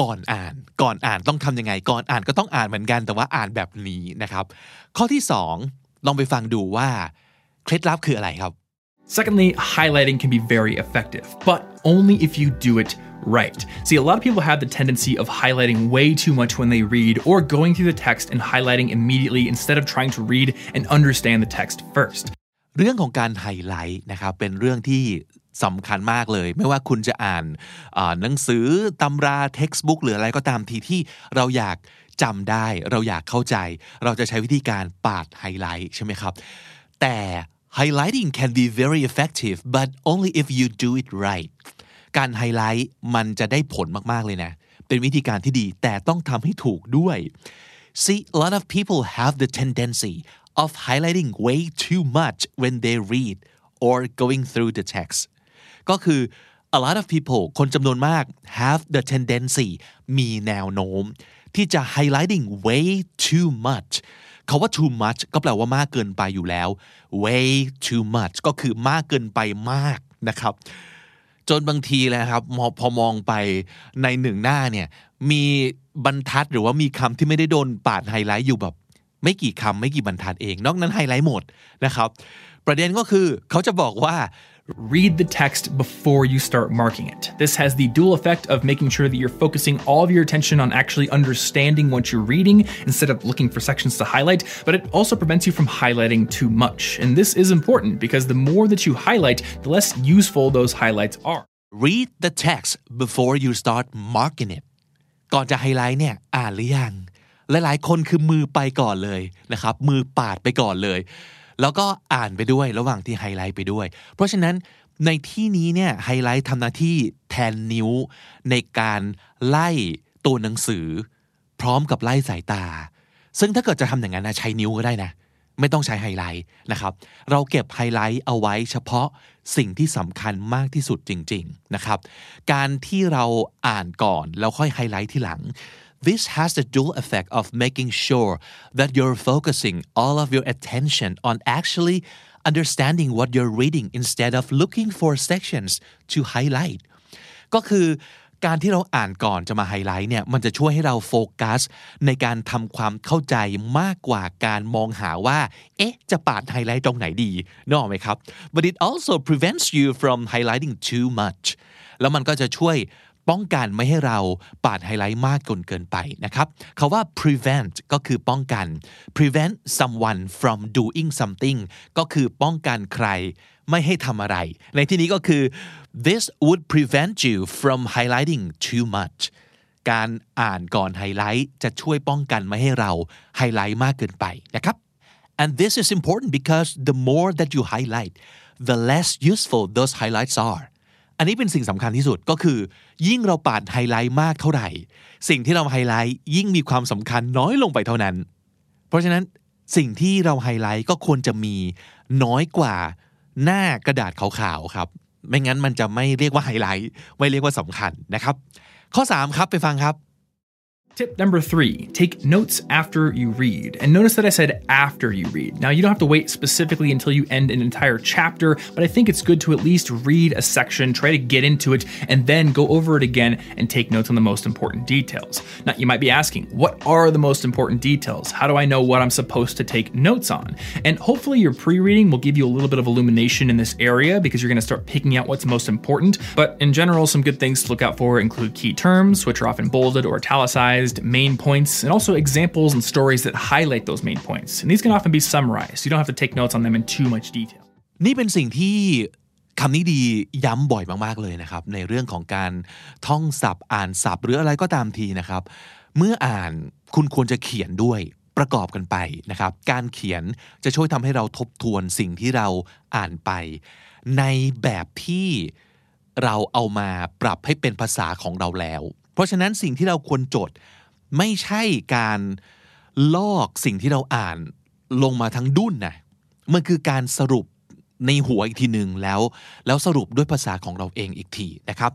Speaker 2: ก่อนอ่าน ก่อนอ่านต้องทำยังไง ก่อนอ่านก็ต้องอ่านเหมือนกันแต่ว่าอ่านแบบนี้นะครับ ข้อที่สองลองไปฟังดูว่าเคล็ดลับคืออะไรครับ
Speaker 5: Secondly, highlighting can be very effective, but only if you do it right. See, a lot of people have the tendency of highlighting way too much when they read or going through the text and highlighting immediately instead of trying to read and understand the text first.
Speaker 2: เรื่องของการไฮไลท์นะครับเป็นเรื่องที่สำคัญมากเลย ไม่ว่าคุณจะอ่านหนังสือตำรา textbook หรืออะไรก็ตามทีที่เราอยากจำได้ เราอยากเข้าใจ เราจะใช้วิธีการปาดไฮไลท์ใช่ไหมครับ แต่ highlighting can be very effective but only if you do it right การไฮไลท์มันจะได้ผลมากๆเลยนะ เป็นวิธีการที่ดีแต่ต้องทำให้ถูกด้วย See a lot of people have the tendency of highlighting way too much when they read or going through the text ก็คือ a lot of people คนจำนวนมาก have the tendency มีแนวโน้ม ที่จะ highlighting way too much เขาว่า too much ก็แปลว่ามากเกินไปอยู่แล้ว way too much ก็คือมากเกินไปมากนะครับ จนบางทีเลยครับพอมองไปในหนึ่งหน้าเนี่ยมีบรรทัดหรือว่ามีคำที่ไม่ได้โดนปาดไฮไลท์อยู่แบบไม่กี่คำไม่กี่บรรทัดเอง นอกนั้นไฮไลท์หมดนะครับ ประเด็นก็คือเขาจะบอกว่า
Speaker 5: Read the text before you start marking it. This has the dual effect of making sure that you're focusing all of your attention on actually understanding what you're reading instead of looking for sections to highlight, but it also prevents you from highlighting too much. And this is important because the more that you highlight, the less useful those highlights are.
Speaker 2: read the text before you start marking it ก่อนจะไฮไลท์เนี่ยอ่านหรือยัง หลายๆ คนคือมือไปก่อนเลยนะครับ มือปาดไปก่อนเลย แล้วก็อ่านไปด้วยระหว่างที่ไฮไลท์ไปด้วย เพราะฉะนั้นในที่นี้เนี่ยไฮไลท์ทำหน้าที่แทนนิ้วในการไล่ตัวหนังสือ พร้อมกับไล่สายตา ซึ่งถ้าเกิดจะทำอย่างนั้นนะใช้นิ้วก็ได้นะ ไม่ต้องใช้ไฮไลท์นะครับ เราเก็บไฮไลท์เอาไว้เฉพาะสิ่งที่สำคัญมากที่สุดจริง ๆนะครับ การที่เราอ่านก่อนแล้วค่อยไฮไลท์ทีหลัง This has the dual effect of making sure that you're focusing all of your attention on actually understanding what you're reading instead of looking for sections to highlight ก็คือการที่เราอ่านก่อนจะมาไฮไลท์เนี่ยมันจะช่วยให้เราโฟกัสในการทำความเข้าใจมากกว่าการมองหาว่า เอ๊ะ จะปาดไฮไลท์ตรงไหนดีนึกออกไหมครับ but it also prevents you from highlighting too much แล้วมันก็จะช่วย ป้องกันไม่ให้เราปาดไฮไลท์มากจนเกินไปนะครับคำว่า prevent ก็คือป้องกัน prevent someone from doing something ก็คือป้องกันใครไม่ให้ทำอะไร ในที่นี้ก็คือ this would prevent you from highlighting too much การอ่านก่อนไฮไลท์จะช่วยป้องกันไม่ให้เราไฮไลท์มากเกินไปนะครับ and this is important because the more that you highlight the less useful those highlights are อันนี้เป็นสิ่งสำคัญที่สุดก็คือ ยิ่งเราปาดไฮไลท์มากเท่าไหร่ สิ่งที่เราไฮไลท์ยิ่งมีความสำคัญน้อยลงไปเท่านั้น เพราะฉะนั้นสิ่งที่เราไฮไลท์ก็ควรจะมีน้อยกว่าหน้ากระดาษขาวๆครับ ไม่งั้นมันจะไม่เรียกว่าไฮไลท์ไม่เรียกว่าสำคัญนะครับ ข้อ 3 ครับไปฟังครับ
Speaker 5: Tip number three take notes after you read. And notice that I said after you read. Now, you don't have to wait specifically until you end an entire chapter, but I think it's good to at least read a section, try to get into it, and then go over it again and take notes on the most important details. Now, you might be asking, what are the most important details? How do I know what I'm supposed to take notes on? And hopefully, your pre reading will give you a little bit of illumination in this area because you're going to start picking out what's most important. But in general, some good things to look out for include key terms, which are often bolded or italicized summarized main points, and also examples and stories that highlight those main points. And these can often be summarized. You don't have to take notes on them in too much detail.
Speaker 2: นี่เป็นสิ่งที่คำนี้ดีย้ำบ่อยมากๆเลยนะครับ ในเรื่องของการท่องศัพท์อ่านศัพท์หรืออะไรก็ตามทีนะครับ เมื่ออ่านคุณควรจะเขียนด้วยประกอบกันไปนะครับ การเขียนจะช่วยทำให้เราทบทวนสิ่งที่เราอ่านไป ในแบบที่เราเอามาปรับให้เป็นภาษาของเราแล้ว เพราะฉะนั้นสิ่งที่เราควรจด ไม่ใช่การลอกสิ่งที่เราอ่านลงมาทั้งดุ้นนะมันคือการสรุปในหัวอีกทีหนึ่งแล้ว แล้วสรุปด้วยภาษาของเราเองอีกทีนะครับ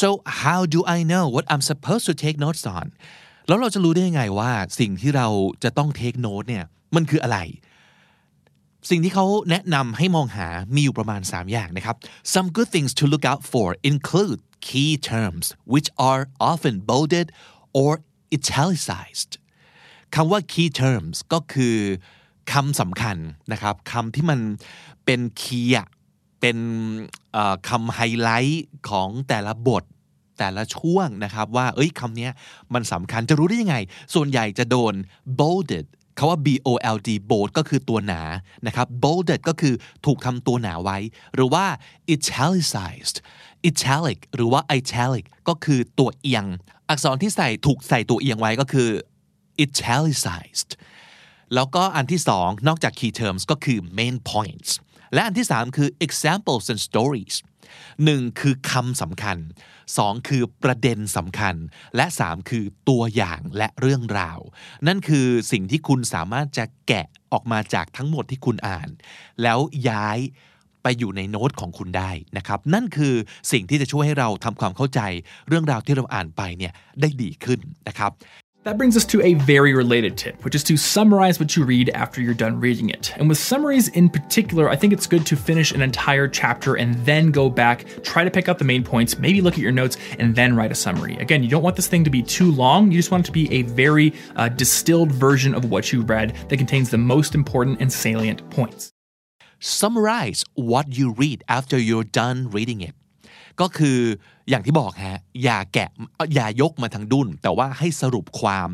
Speaker 2: so how do I know what I'm supposed to take notes on แล้วเราจะรู้ได้ยังไงว่าสิ่งที่เราจะต้อง take note เนี่ยมันคืออะไร สิ่งที่เขาแนะนำให้มองหามีอยู่ประมาณ 3 อย่างนะครับ some good things to look out for include key terms which are often bolded or italicized คำว่า key terms ก็คือคำสำคัญนะครับคำที่มันเป็นคีย์เป็นคำไฮไลท์ของแต่ละบทแต่ละช่วงนะครับว่าเอ้ยคำนี้มันสำคัญจะรู้ได้ยังไง ส่วนใหญ่จะโดน bolded คาว่า B O L D bold ก็คือตัวหนานะครับ bolded ก็คือถูกทำตัวหนาไว้ หรือว่า italicized italic หรือว่า italic ก็คือตัวเอียง อักษรที่ใส่ถูกใส่ตัวเอียงไว้ก็คือ italicized แล้วก็อันที่สองนอกจาก key terms ก็คือ main points และอันที่สามคือ examples and stories หนึ่งคือคำสำคัญสองคือประเด็นสำคัญ และสามคือตัวอย่างและเรื่องราว นั่นคือสิ่งที่คุณสามารถจะแกะออกมาจากทั้งหมดที่คุณอ่าน แล้วย้าย ไปอยู่ในโน้ตของคุณได้นะครับ นั่นคือสิ่งที่จะช่วยให้เราทำความเข้าใจ เรื่องราวที่เราอ่านไปเนี่ยได้ดีขึ้นนะครับ
Speaker 5: That brings us to a very related tip, which is to summarize what you read after you're done reading it. And with summaries in particular, I think it's good to finish an entire chapter and then go back, try to pick out the main points, maybe look at your notes, and then write a summary. Again, you don't want this thing to be too long. You just want it to be a very uh, distilled version of what you read that contains the most important and salient points.
Speaker 2: Summarize what you read after you're done reading it ก็คืออย่างที่บอกฮะอย่าแกะอย่ายกมาทางดุนแต่ว่าให้สรุปความ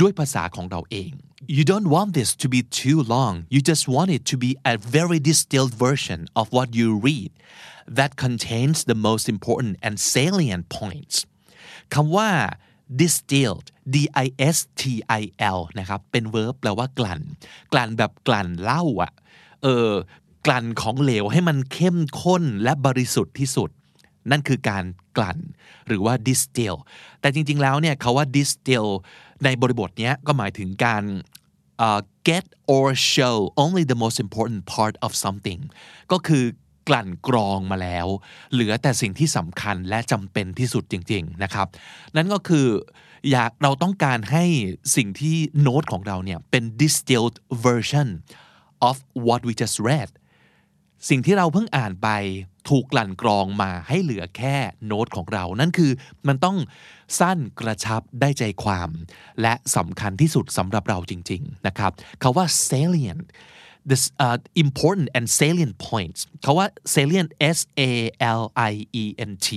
Speaker 2: ด้วยภาษาของเราเอง you don't want this to be too long you just want it to be a very distilled version of what you read that contains the most important and salient points คำว่า distilled d i s t i l นะครับ เป็น verb แปลว่ากลั่น กลั่นแบบกลั่นเหล้าอะ เออกลั่นของเหลวให้มันเข้มข้นและบริสุทธิ์ที่สุด นั่นคือการกลั่นหรือว่า distill แต่จริง ๆ แล้วเนี่ยเขาว่า distill ในบริบทนี้ก็หมายถึงการ uh, get or show only the most important part of something ก็คือกลั่นกรองมาแล้ว เหลือแต่สิ่งที่สำคัญและจำเป็นที่สุดจริง ๆ นะครับ นั่นก็คืออยากเราต้องการให้สิ่งที่โน้ตของเราเนี่ยเป็น distilled version of what we just read สิ่งที่เราเพิ่งอ่านไปถูกกลั่นกรองมาให้เหลือแค่โน้ตของเรา นั่นคือมันต้องสั้นกระชับได้ใจความ และสำคัญที่สุดสำหรับเราจริง ๆ นะครับเขาว่า salient the uh, important and salient points เขาว่า salient S A L I E N T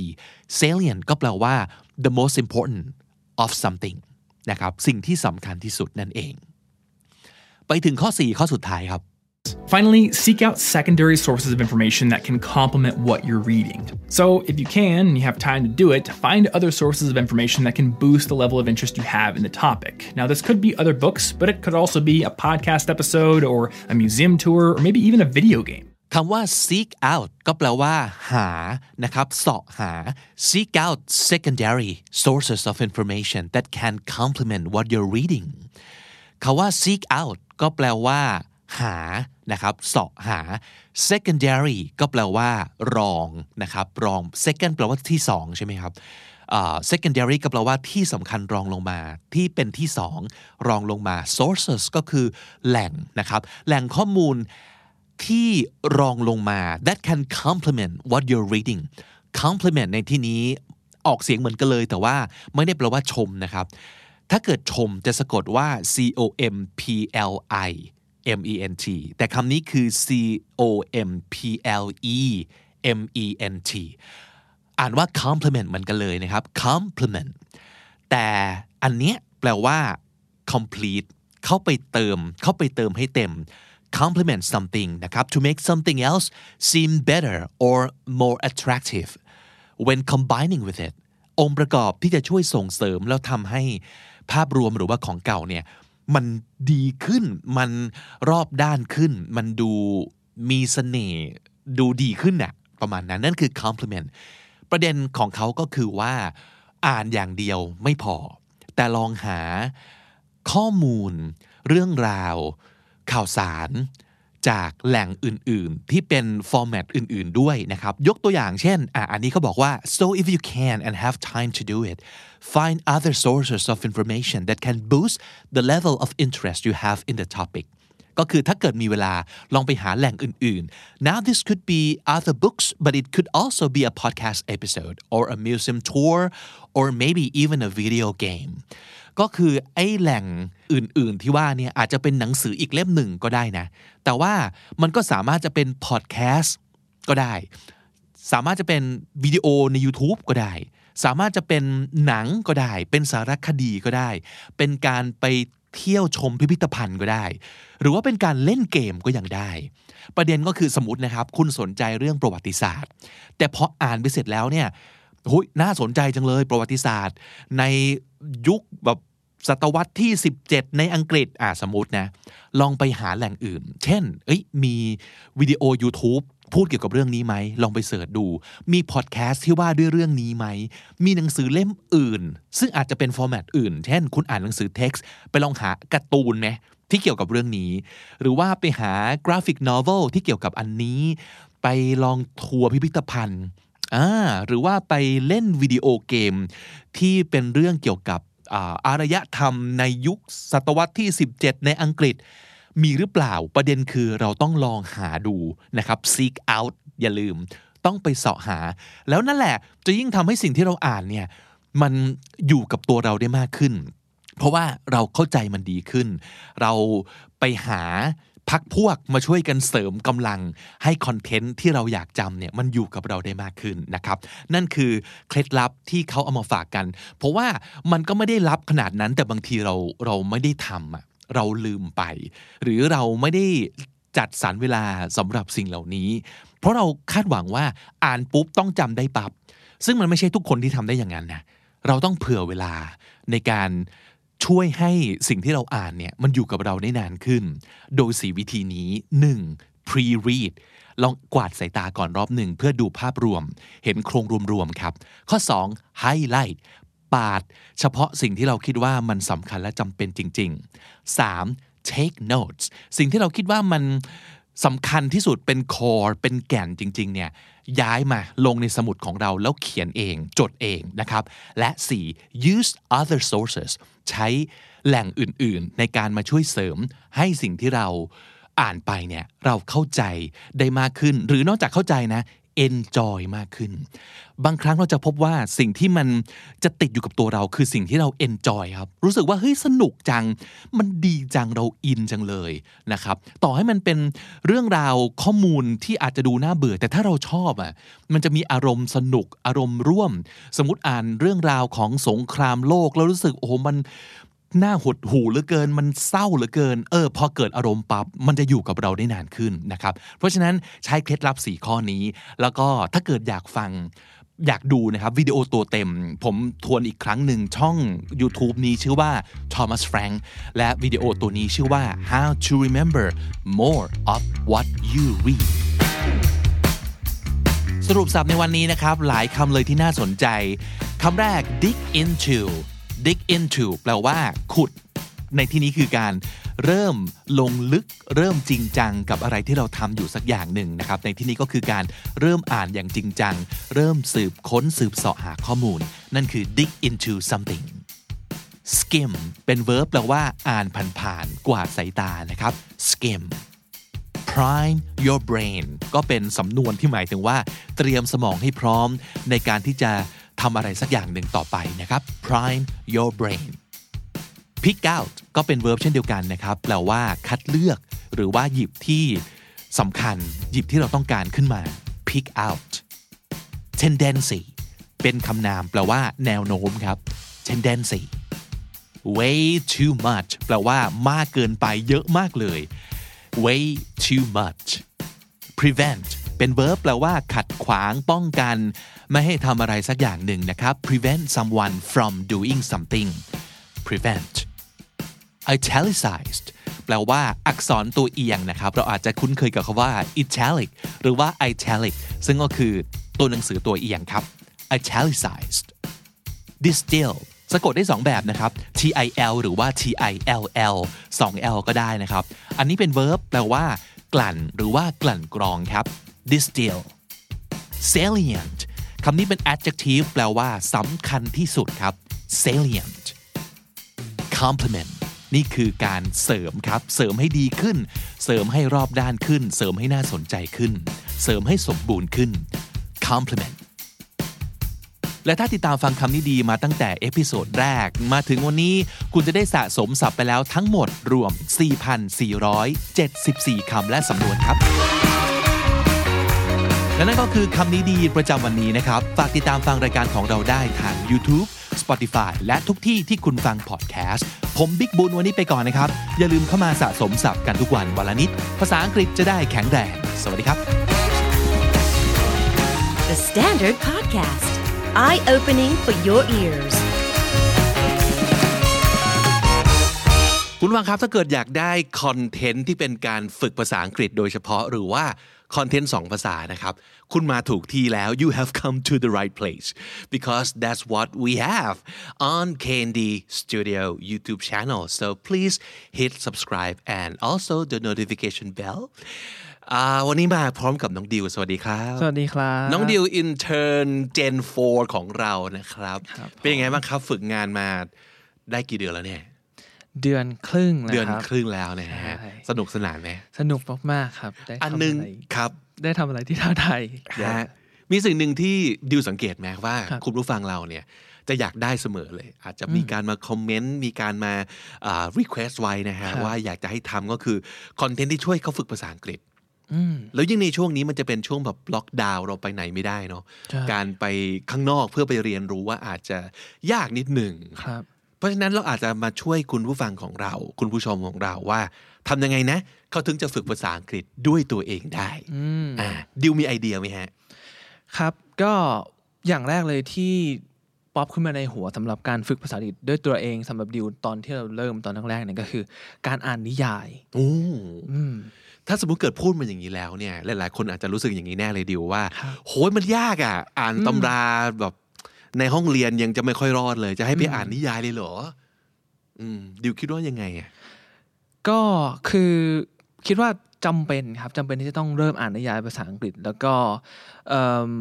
Speaker 2: salient ก็แปลว่า the most important of something นะครับ สิ่งที่สำคัญที่สุดนั่นเอง ไปถึงข้อ 4 ข้อสุดท้ายครับ
Speaker 5: Finally, seek out secondary sources of information that can complement what you're reading. So, if you can and you have time to do it, find other sources of information that can boost the level of interest you have in the topic. Now, this could be other books, but it could also be a podcast episode or a museum tour or maybe even a video game.
Speaker 2: คำว่า seek out ก็แปลว่าหานะครับเสาะหา seek out secondary sources of information that can complement what you're reading คำว่า seek out ก็แปลว่า หานะครับเสาะหา secondary ก็แปลว่ารองนะครับรอง second แปลว่าที่สองใช่ไหมครับ secondary ก็แปลว่าที่สำคัญรองลงมา ที่เป็นที่สองรองลงมา sources ก็คือแหล่งนะครับแหล่งข้อมูลที่รองลงมา that can complement what you're reading complement ในที่นี้ออกเสียงเหมือนกันเลย แต่ว่าไม่ได้แปลว่าชมนะครับ ถ้าเกิดชมจะสะกดว่า c o m p l i m e n t แต่คำนี้คือ c o m p l e m e n t อ่านว่า complement เหมือนกันเลยนะครับ complement แต่อันเนี้ยแปลว่า complete เข้าไปเติม เข้าไปเติมให้เต็ม complement something นะครับ to make something else seem better or more attractive when combining with it องค์ประกอบที่จะช่วยส่งเสริมแล้วทำให้ภาพรวมหรือว่าของเก่าเนี่ย มันดีขึ้น มันรอบด้านขึ้น มันดูมีเสน่ห์ดูดีขึ้นน่ะประมาณนั้นนั่นคือ compliment ประเด็นของเขาก็คือว่าอ่านอย่างเดียวไม่พอ แต่ลองหาข้อมูล เรื่องราว ข่าวสาร จากแหล่งอื่น ๆ ที่เป็นฟอร์แมตอื่น ๆ ด้วยนะครับ ยกตัวอย่างเช่นอะอันนี้เขาบอกว่า so if you can and have time to do it find other sources of information that can boost the level of interest you have in the topic ก็คือถ้าเกิดมีเวลาลองไปหาแหล่งอื่น ๆ now this could be other books but it could also be a podcast episode or a museum tour or maybe even a video game ก็คือไอ้แหล่ง อื่น ๆ ที่ว่าเนี่ยอาจจะเป็นหนังสืออีกเล่มหนึ่งก็ได้นะ แต่ว่ามันก็สามารถจะเป็นพอดแคสต์ก็ได้ สามารถจะเป็นวิดีโอใน YouTube ก็ได้ สามารถจะเป็นหนังก็ได้ เป็นสารคดีก็ได้ เป็นการไปเที่ยวชมพิพิธภัณฑ์ก็ได้ หรือว่าเป็นการเล่นเกมก็ยังได้ ประเด็นก็คือสมมตินะครับ คุณสนใจเรื่องประวัติศาสตร์ แต่พออ่านไปเสร็จแล้วเนี่ยหุยน่าสนใจจังเลยประวัติศาสตร์ ในยุคแบบ ศตวรรษที่ 17 ในอังกฤษอ่าสมมตินะ ลองไปหาแหล่งอื่น เช่น เอ้ยมีวิดีโอ YouTube พูดเกี่ยวกับเรื่องนี้ไหม ลองไป search ดู มีพอดแคสต์ที่ว่าด้วยเรื่องนี้ไหม มีหนังสือเล่มอื่น ซึ่งอาจจะเป็น format อื่น เช่น คุณอ่านหนังสือเท็กซ์ไปลองหาการ์ตูนไหมที่เกี่ยวกับเรื่องนี้ หรือว่าไปหา graphic novel ที่เกี่ยวกับอันนี้ ไปลองทัวร์พิพิธภัณฑ์อ่าหรือว่าไปเล่นวิดีโอเกมที่เป็นเรื่องเกี่ยวกับ อาอารยธรรมในยุคศตวรรษที่ 17 ในอังกฤษ มีหรือเปล่าประเด็นคือเราต้องลองหาดูนะครับ seek out อย่าลืมต้องไปเสาะหา แล้วนั่นแหละจะยิ่งทำให้สิ่งที่เราอ่านเนี่ยมันอยู่กับตัวเราได้มากขึ้น เพราะว่าเราเข้าใจมันดีขึ้น เราไปหา พักพวกมาช่วยกันเสริมกำลังให้คอนเทนต์ที่เราอยากจำเนี่ยมันอยู่กับเราได้มากขึ้นนะครับ นั่นคือเคล็ดลับที่เขาเอามาฝากกัน เพราะว่ามันก็ไม่ได้ลับขนาดนั้นแต่บางทีเราเราไม่ได้ทำอะเราลืมไป หรือเราไม่ได้จัดสรรเวลาสำหรับสิ่งเหล่านี้ เพราะเราคาดหวังว่าอ่านปุ๊บต้องจำได้ปับ๊บซึ่งมันไม่ใช่ทุกคนที่ทำได้อย่างนั้นนะเราต้องเผื่อเวลาในการ ช่วยให้สิ่งที่เราอ่านเนี่ยมันอยู่กับเราได้นานขึ้น โดยสีวิธีนี้ 1. pre-read ลองกวาดสายตาก่อนรอบหนึ่งเพื่อดูภาพรวม เห็นโครงรวมๆครับ ข้อ 2. highlight ปาด เฉพาะสิ่งที่เราคิดว่ามันสำคัญและจำเป็นจริง ๆ 3. take notes สิ่งที่เราคิดว่ามัน สำคัญที่สุดเป็น core เป็นแก่นจริงๆเนี่ยย้ายมาลงในสมุดของเราแล้วเขียนเองจดเองนะครับ และ 4. use other sources ใช้แหล่งอื่นๆ ในการมาช่วยเสริมให้สิ่งที่เราอ่านไปเนี่ยเราเข้าใจได้มากขึ้น หรือนอกจากเข้าใจนะ enjoy มากขึ้น บางครั้งเราจะพบว่าสิ่งที่มันจะติดอยู่กับตัวเราคือสิ่งที่เรา enjoy ครับ รู้สึกว่าเฮ้ยสนุกจัง มันดีจังเราอินจังเลยนะครับ ต่อให้มันเป็นเรื่องราวข้อมูลที่อาจจะดูน่าเบื่อ แต่ถ้าเราชอบอะ มันจะมีอารมณ์สนุกอารมณ์ร่วม สมมติอ่านเรื่องราวของสงครามโลกแล้วรู้สึกโอ้โหมัน น่าหดหูเหลือเกิน มันเศร้าเหลือเกิน เออ พอเกิดอารมณ์ปับ๊บ มันจะอยู่กับเราได้นานขึ้นนะครับ เพราะฉะนั้นใช้เคล็ดลับ 4 ข้อนี้ แล้วก็ถ้าเกิดอยากฟังอยากดูนะครับวิดีโอตัวเต็ม ผมทวนอีกครั้งหนึ่งช่อง YouTube นี้ชื่อว่า Thomas Frank และวิดีโอตัวนี้ชื่อว่า How to Remember More of What You Read สรุปสับในวันนี้นะครับ หลายคำเลยที่น่าสนใจคำแรก dig into dig into แปลว่า ขุด ในที่นี้คือการเริ่มลงลึกเริ่มจริงจังกับอะไรที่เราทำอยู่สักอย่างหนึ่งนะครับ ในที่นี้ก็คือการเริ่มอ่านอย่างจริงจัง เริ่มสืบค้นสืบเสาะหาข้อมูล นั่นคือ dig into something skim เป็น verb แปลว่า อ่านผ่านๆกวาดสายตานะครับ skim prime your brain ก็เป็นสำนวนที่หมายถึงว่า เตรียมสมองให้พร้อมในการที่จะ ทำอะไรสักอย่างหนึ่งต่อไปนะครับ prime your brain pick out ก็เป็น verb เช่นเดียวกันนะครับ แปลว่าคัดเลือก หรือว่าหยิบที่สำคัญ หยิบที่เราต้องการขึ้นมา pick out tendency เป็นคำนามแปลว่า แนวโน้มครับ tendency way too much แปลว่ามากเกินไปเยอะมากเลย way too much prevent เป็น verb แปลว่า ขัดขวางป้องกัน ไม่ให้ทำอะไรสักอย่างหนึ่งนะครับ prevent someone from doing something prevent italicized แปลว่าอักษรตัวเอียงนะครับ เราอาจจะคุ้นเคยกับคำว่า italic หรือว่า italic ซึ่งก็คือตัวหนังสือตัวเอียงครับ italicized distill สะกดได้ 2 แบบนะครับ T I L หรือว่า T I L L 2 L ก็ได้นะครับ อันนี้เป็น verb แปลว่า กลั่นหรือว่ากลั่นกรองครับ distill salient คำนี้เป็น adjective แปลว่าสำคัญที่สุดครับ salient compliment นี่คือการเสริมครับ เสริมให้ดีขึ้น เสริมให้รอบด้านขึ้น เสริมให้น่าสนใจขึ้น เสริมให้สมบูรณ์ขึ้น compliment และถ้าติดตามฟังคำนี้ดีมาตั้งแต่เอพิโซดแรก มาถึงวันนี้คุณจะได้สะสมศัพท์ไปแล้วทั้งหมดรวม 4,474 คำและสำนวนครับ และนั่นก็คือคำนี้ดีประจำวันนี้นะครับ ฝากติดตามฟังรายการของเราได้ทาง YouTube Spotify และทุกที่ที่คุณฟังพอดแคสต์ ผมบิ๊กบุญวันนี้ไปก่อนนะครับ อย่าลืมเข้ามาสะสมศัพท์กันทุกวันวันละนิด ภาษาอังกฤษจะได้แข็งแรง สวัสดีครับ
Speaker 1: The Standard Podcast. Eye opening for your ears.
Speaker 2: คุณผู้ฟังครับถ้าเกิดอยากได้คอนเทนต์ที่เป็นการฝึกภาษาอังกฤษโดยเฉพาะหรือว่า คอนเทนต์สองภาษานะครับ คุณมาถูกที่แล้ว you have come to the right place because that's what we have on Candy Studio YouTube channel so please hit subscribe and also the notification bell อ่าวันนี้มาพร้อมกับน้องดิว สวัสดีครับ
Speaker 6: สวัสดีครับ
Speaker 2: น้องดิว intern Gen 4ของเรานะครับ
Speaker 6: ครับ
Speaker 2: เป็นยังไงบ้างครับ ฝึกงานมาได้กี่เดือนแล้วเนี่ย
Speaker 6: เดือนครึ่งแล้ว
Speaker 2: เดือน
Speaker 6: ครับ
Speaker 2: ครึ่งแล้วนะฮะ
Speaker 6: ใช่
Speaker 2: สนุกสนานไหม
Speaker 6: สนุกมากๆครับ ได้
Speaker 2: อัน
Speaker 6: ทำ
Speaker 2: หนึง
Speaker 6: อะไร
Speaker 2: ครับ
Speaker 6: ได้ทำอะไรที่ท้าทาย
Speaker 2: นะฮะมีสิ่งหนึ่งที่ดิวสังเกตไหมว่า
Speaker 6: ครับ
Speaker 2: คุณผู้ฟังเราเนี่ยจะอยากได้เสมอเลย อาจจะมีการมาคอมเมนต์มีการมาอ่า request ไว้นะฮะ
Speaker 6: ครับ
Speaker 2: ว่าอยากจะให้ทำก็คือคอนเทนต์ที่ช่วยเขาฝึกภาษาอังกฤษ
Speaker 6: อืม
Speaker 2: แล้วยิ่งในช่วงนี้มันจะเป็นช่วงแบบล็อกดาวน์เราไปไหนไม่ได้เนาะ
Speaker 6: ใช่
Speaker 2: การไปข้างนอกเพื่อไปเรียนรู้ว่าอาจจะยากนิดหนึ่ง
Speaker 6: ครับ
Speaker 2: เพราะฉะนั้นเราอาจจะมาช่วยคุณผู้ฟังของเรา คุณผู้ชมของเราว่าทำยังไงนะ เขาถึงจะฝึกภาษาอังกฤษด้วยตัวเองได้
Speaker 6: อืม
Speaker 2: อ่าดิวมีไอเดียไหมฮะ
Speaker 6: ครับก็อย่างแรกเลยที่ป๊อปขึ้นมาในหัวสำหรับการฝึกภาษาอังกฤษด้วยตัวเองสำหรับดิวตอนที่เราเริ่มตอนแรกๆเนี่ยก็คือ การอ่านนิยาย
Speaker 2: โอ้
Speaker 6: อืม
Speaker 2: ถ้าสมมติเกิดพูดมาอย่างนี้แล้วเนี่ย หลายๆ คนอาจจะรู้สึกอย่างนี้แน่เลยดิวว่า
Speaker 6: ครับ
Speaker 2: โหยมันยากอะ อ่านตำราแบบ ในห้องเรียนยังจะไม่ค่อยรอดเลย จะให้ไปอ่านนิยายเลยเหรอ อืมดิวคิดว่ายังไงอะ
Speaker 6: ก็คือคิดว่าจำเป็นครับจำเป็นที่จะต้องเริ่มอ่านนิยายภาษาอังกฤษ แล้วก็เอิ่ม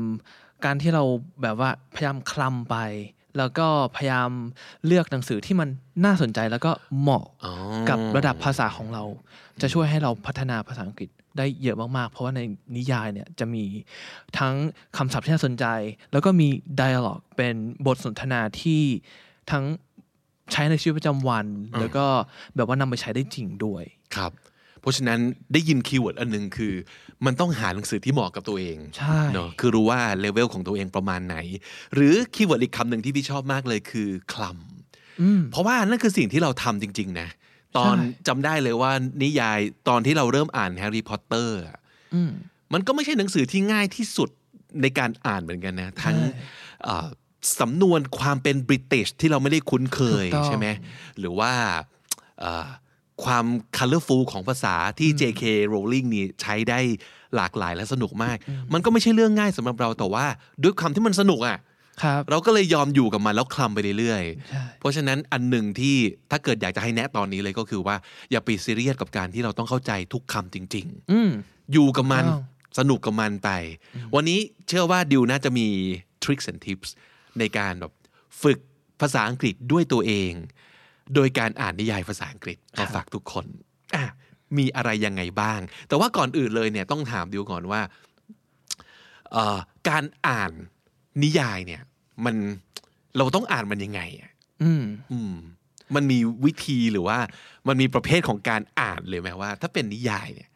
Speaker 6: การที่เราแบบว่าพยายามคลำไป แล้วก็พยายามเลือกหนังสือที่มันน่าสนใจแล้วก็เหมาะ
Speaker 2: อ๋อ
Speaker 6: กับระดับภาษาของเรา จะช่วยให้เราพัฒนาภาษาอังกฤษ ได้เยอะมากๆ เพราะว่าในนิยายเนี่ยจะมีทั้งคำศัพท์ที่น่าสนใจ แล้วก็มี dialogue เป็นบทสนทนาที่ทั้งใช้ในชีวิตประจำวัน แล้วก็แบบว่านำไปใช้ได้จริงด้วย
Speaker 2: ครับเพราะฉะนั้นได้ยิน keyword อันหนึ่งคือ มันต้องหาหนังสือที่เหมาะกับตัวเอง
Speaker 6: ใช่
Speaker 2: เนาะคือรู้ว่าเลเวลของตัวเองประมาณไหน หรือ keyword อีกคำหนึ่งที่พี่ชอบมากเลยคือคลำ
Speaker 6: อืม
Speaker 2: เพราะว่านั่นคือสิ่งที่เราทำจริง ๆ นะ ตอน
Speaker 6: ใช่
Speaker 2: จำได้เลยว่านิยายตอนที่เราเริ่มอ่านแฮร์รี่พอตเตอร์
Speaker 6: อืม
Speaker 2: มันก็ไม่ใช่หนังสือที่ง่ายที่สุดในการอ่านเหมือนกันนะ ทั้ง
Speaker 6: ใช่
Speaker 2: เอ่อสำนวนความเป็นบริติชที่เราไม่ได้คุ้นเคย
Speaker 6: ถูกต้อง
Speaker 2: ใช่ไหมหรือว่าเอ่อความ colorful ของภาษาที่ J.K. Rowling นี่ใช้ได้หลากหลายและสนุกมาก มันก็ไม่ใช่เรื่องง่ายสำหรับเราแต่ว่า ด้วยความที่มันสนุกอะ
Speaker 6: ครับ
Speaker 2: เราก็เลยยอมอยู่กับมันแล้วคลำไปเรื่อย
Speaker 6: ใช่
Speaker 2: ๆเพราะฉะนั้นอันหนึ่งที่ถ้าเกิดอยากจะให้แนะตอนนี้เลยก็คือว่าอย่าไปซีเรียสกับการที่เราต้องเข้าใจทุกคำจริงๆ
Speaker 6: อืม
Speaker 2: อยู่กับมัน
Speaker 6: ถูกต้อง
Speaker 2: สนุกกับมันไป วันนี้เชื่อว่าดิวน่าจะมี tricks and tips ในการแบบฝึกภาษาอังกฤษด้วยตัวเอง โดยการอ่านนิยายภาษาอังกฤษมาฝากทุกคนอะมีอะไรยังไงบ้าง แต่ว่าก่อนอื่นเลยเนี่ยต้องถามดิวก่อนว่าเอ่อการอ่านนิยายเนี่ย มันเราต้องอ่านมันยังไงอะ
Speaker 6: อืม
Speaker 2: อืมมันมีวิธีหรือว่า มันมีประเภทของการอ่านเลยไหมว่า ถ้าเป็นนิยายเนี่ย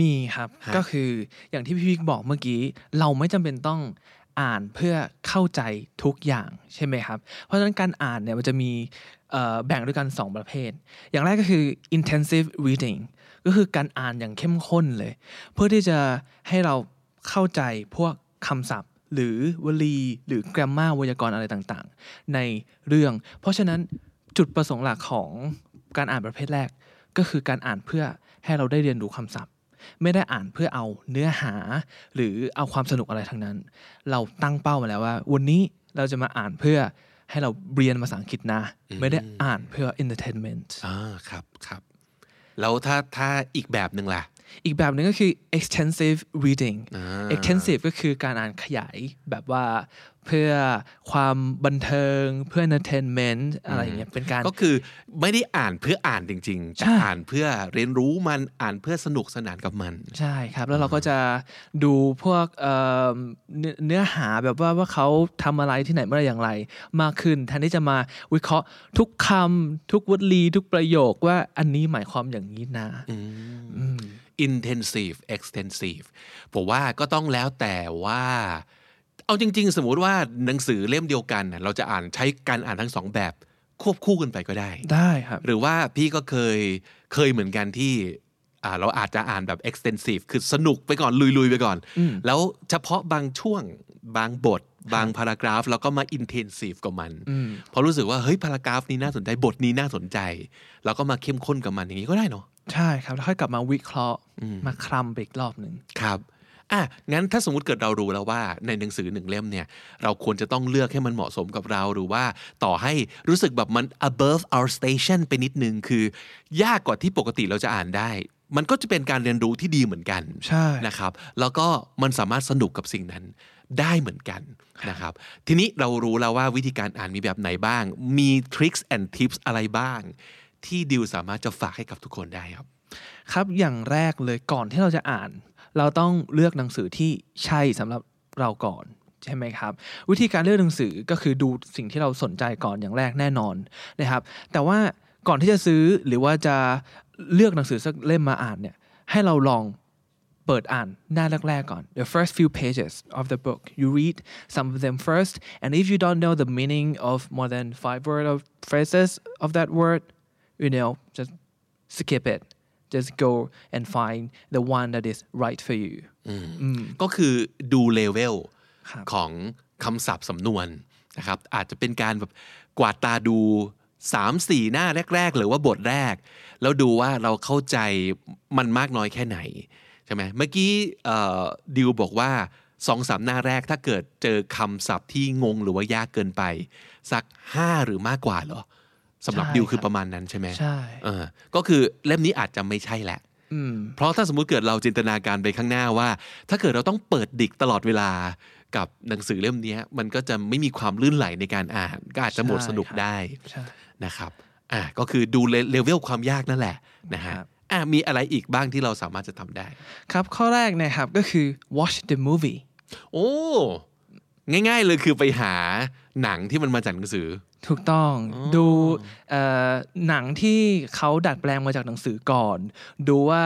Speaker 6: มีครับ
Speaker 2: ฮะ
Speaker 6: ก็คืออย่างที่พี่พิกบอกเมื่อกี้ เราไม่จำเป็นต้องอ่านเพื่อเข้าใจทุกอย่างใช่ไหมครับ เพราะฉะนั้นการอ่านเนี่ยมันจะมีเอ่อแบ่งด้วยกัน 2 ประเภท อย่างแรกก็คือ intensive reading ก็คือการอ่านอย่างเข้มข้นเลย เพื่อที่จะให้เราเข้าใจพวกคำศัพท์ หรือวลี หรือ grammar ไวยากรณ์อะไรต่างๆ ในเรื่อง เพราะฉะนั้นจุดประสงค์หลักของการอ่านประเภทแรก ก็คือการอ่านเพื่อให้เราได้เรียนรู้คำศัพท์ ไม่ได้อ่านเพื่อเอาเนื้อหา หรือเอาความสนุกอะไรทั้งนั้น เราตั้งเป้ามาแล้วว่า วันนี้เราจะมาอ่านเพื่อให้เราเรียนภาษาอังกฤษนะ ไม่ได้อ่านเพื่อ entertainment
Speaker 2: อ่าครับครับแล้วถ้าถ้าอีกแบบหนึ่งล่ะ
Speaker 6: อีกแบบหนึ่งก็คือ extensive reading
Speaker 2: อ่า
Speaker 6: extensive ก็คือการอ่านขยายแบบว่าเพื่อความบันเทิงเพื่อ entertainment อะไรอย่างเงี้ยเป็นการ
Speaker 2: ก็คือไม่ได้อ่านเพื่ออ่านจริงๆแต่
Speaker 6: ใช่
Speaker 2: อ่านเพื่อเรียนรู้มันอ่านเพื่อสนุกสนานกับมัน
Speaker 6: ใช่ครับแล้วเราก็จะดูพวกเอ่อเนื้อเนื้อหาแบบว่าว่าเขาทำอะไรที่ไหนเมื่อไหรอย่างไร มากขึ้นแทนที่จะมาวิเคราะห์ทุกคำทุกวลีทุกประโยคว่าอันนี้หมายความอย่างนี้นะ
Speaker 2: intensive extensive ผมว่าก็ต้องแล้วแต่ว่า เอาจริง ๆ สมมุติว่าหนังสือเล่มเดียวกันน่ะเราจะอ่านใช้การอ่านทั้งสองแบบควบคู่กันไปก็ได้
Speaker 6: ได้ครับ
Speaker 2: หรือว่าพี่ก็เคยเคยเหมือนกันที่อ่าเราอาจจะอ่านแบบ extensive คือสนุกไปก่อนลุยๆ ไปก่อน แล้วเฉพาะบางช่วงบางบท บางพารากราฟเราก็มา intensive กับมันเพราะรู้สึกว่าเฮ้ยพารากราฟนี้น่าสนใจบทนี้น่าสนใจเราก็มาเข้มข้นกับมันอย่างนี้ก็ได้เนาะ
Speaker 6: ใช่ครับ แล้วค่อยกลับมาวิเคราะห์มาคลำไปอีกรอบหนึ่ง
Speaker 2: ครับอะงั้นถ้าสมมติเกิดเรารู้แล้วว่าในหนังสือหนึ่งเล่มเนี่ย เราควรจะต้องเลือกให้มันเหมาะสมกับเราหรือว่าต่อให้รู้สึกแบบมัน above our station ไปนิดนึงคือ ยากกว่าที่ปกติเราจะอ่านได้ มันก็จะเป็นการเรียนรู้ที่ดีเหมือนกัน
Speaker 6: ใช่
Speaker 2: นะครับ แล้วก็มันสามารถสนุกกับสิ่งนั้นได้เหมือนกันนะครับ ทีนี้เรารู้แล้วว่าวิธีการอ่านมีแบบไหนบ้าง มี tricks and tips อะไรบ้าง ที่ดิวสามารถจะฝากให้กับทุกคนได้ครับ
Speaker 6: ครับอย่างแรกเลยก่อนที่เราจะอ่าน เราต้องเลือกหนังสือที่ใช่สำหรับเราก่อนใช่ไหมครับ วิธีการเลือกหนังสือก็คือดูสิ่งที่เราสนใจก่อนอย่างแรกแน่นอนนะครับ แต่ว่าก่อนที่จะซื้อหรือว่าจะเลือกหนังสือสักเล่มมาอ่านเนี่ยให้เราลองเปิดอ่านหน้าแรกๆก่อน the first few pages of the book you read some of them first and if you don't know the meaning of more than five word of phrases of that word you know just skip it just go and find the one that is right for you
Speaker 2: ก็คือดูเลเวล
Speaker 6: ครับ
Speaker 2: ของคำศัพท์สำนวนนะครับอาจจะเป็นการแบบกวาดตาดู 3 4 หน้าแรก ๆ หรือว่าบทแรก แล้วดูว่าเราเข้าใจมันมากน้อยแค่ไหนใช่ไหมเมื่อกี้เอ่อดิวบอกว่าสองสามหน้าแรกถ้าเกิดเจอคำศัพท์ที่งงหรือว่ายากเกินไป สัก 5 หรือมากกว่าเหรอ สำหรับ
Speaker 6: ใช่
Speaker 2: ดิวคือ
Speaker 6: ครับ
Speaker 2: ประมาณนั้นใช่ไหม
Speaker 6: ใช่
Speaker 2: เออก็คือเล่มนี้อาจจะไม่ใช่แหละ
Speaker 6: อืม
Speaker 2: เพราะถ้าสมมุติเกิดเราจินตนาการไปข้างหน้าว่า ถ้าเกิดเราต้องเปิดดิกตลอดเวลากับหนังสือเล่มเนี้ยมันก็จะไม่มีความลื่นไหลในการอ่าน ก็อาจจะหมด
Speaker 6: ใช่
Speaker 2: สนุก
Speaker 6: ครับ
Speaker 2: ได้
Speaker 6: ใช่
Speaker 2: นะครับอ่าก็คือดูเลเลเวลความยากนั่นแหละนะฮะ
Speaker 6: ครับ
Speaker 2: อ่ามีอะไรอีกบ้างที่เราสามารถจะทำได้
Speaker 6: ครับข้อแรกนะครับก็คือ watch the movie
Speaker 2: โอ้ ง่าย ๆ เลยคือไปหาหนังที่มันมาจากหนังสือ
Speaker 6: ถูกต้องดูเอ่อหนังที่เขาดัดแปลงมาจากหนังสือก่อน ดูว่า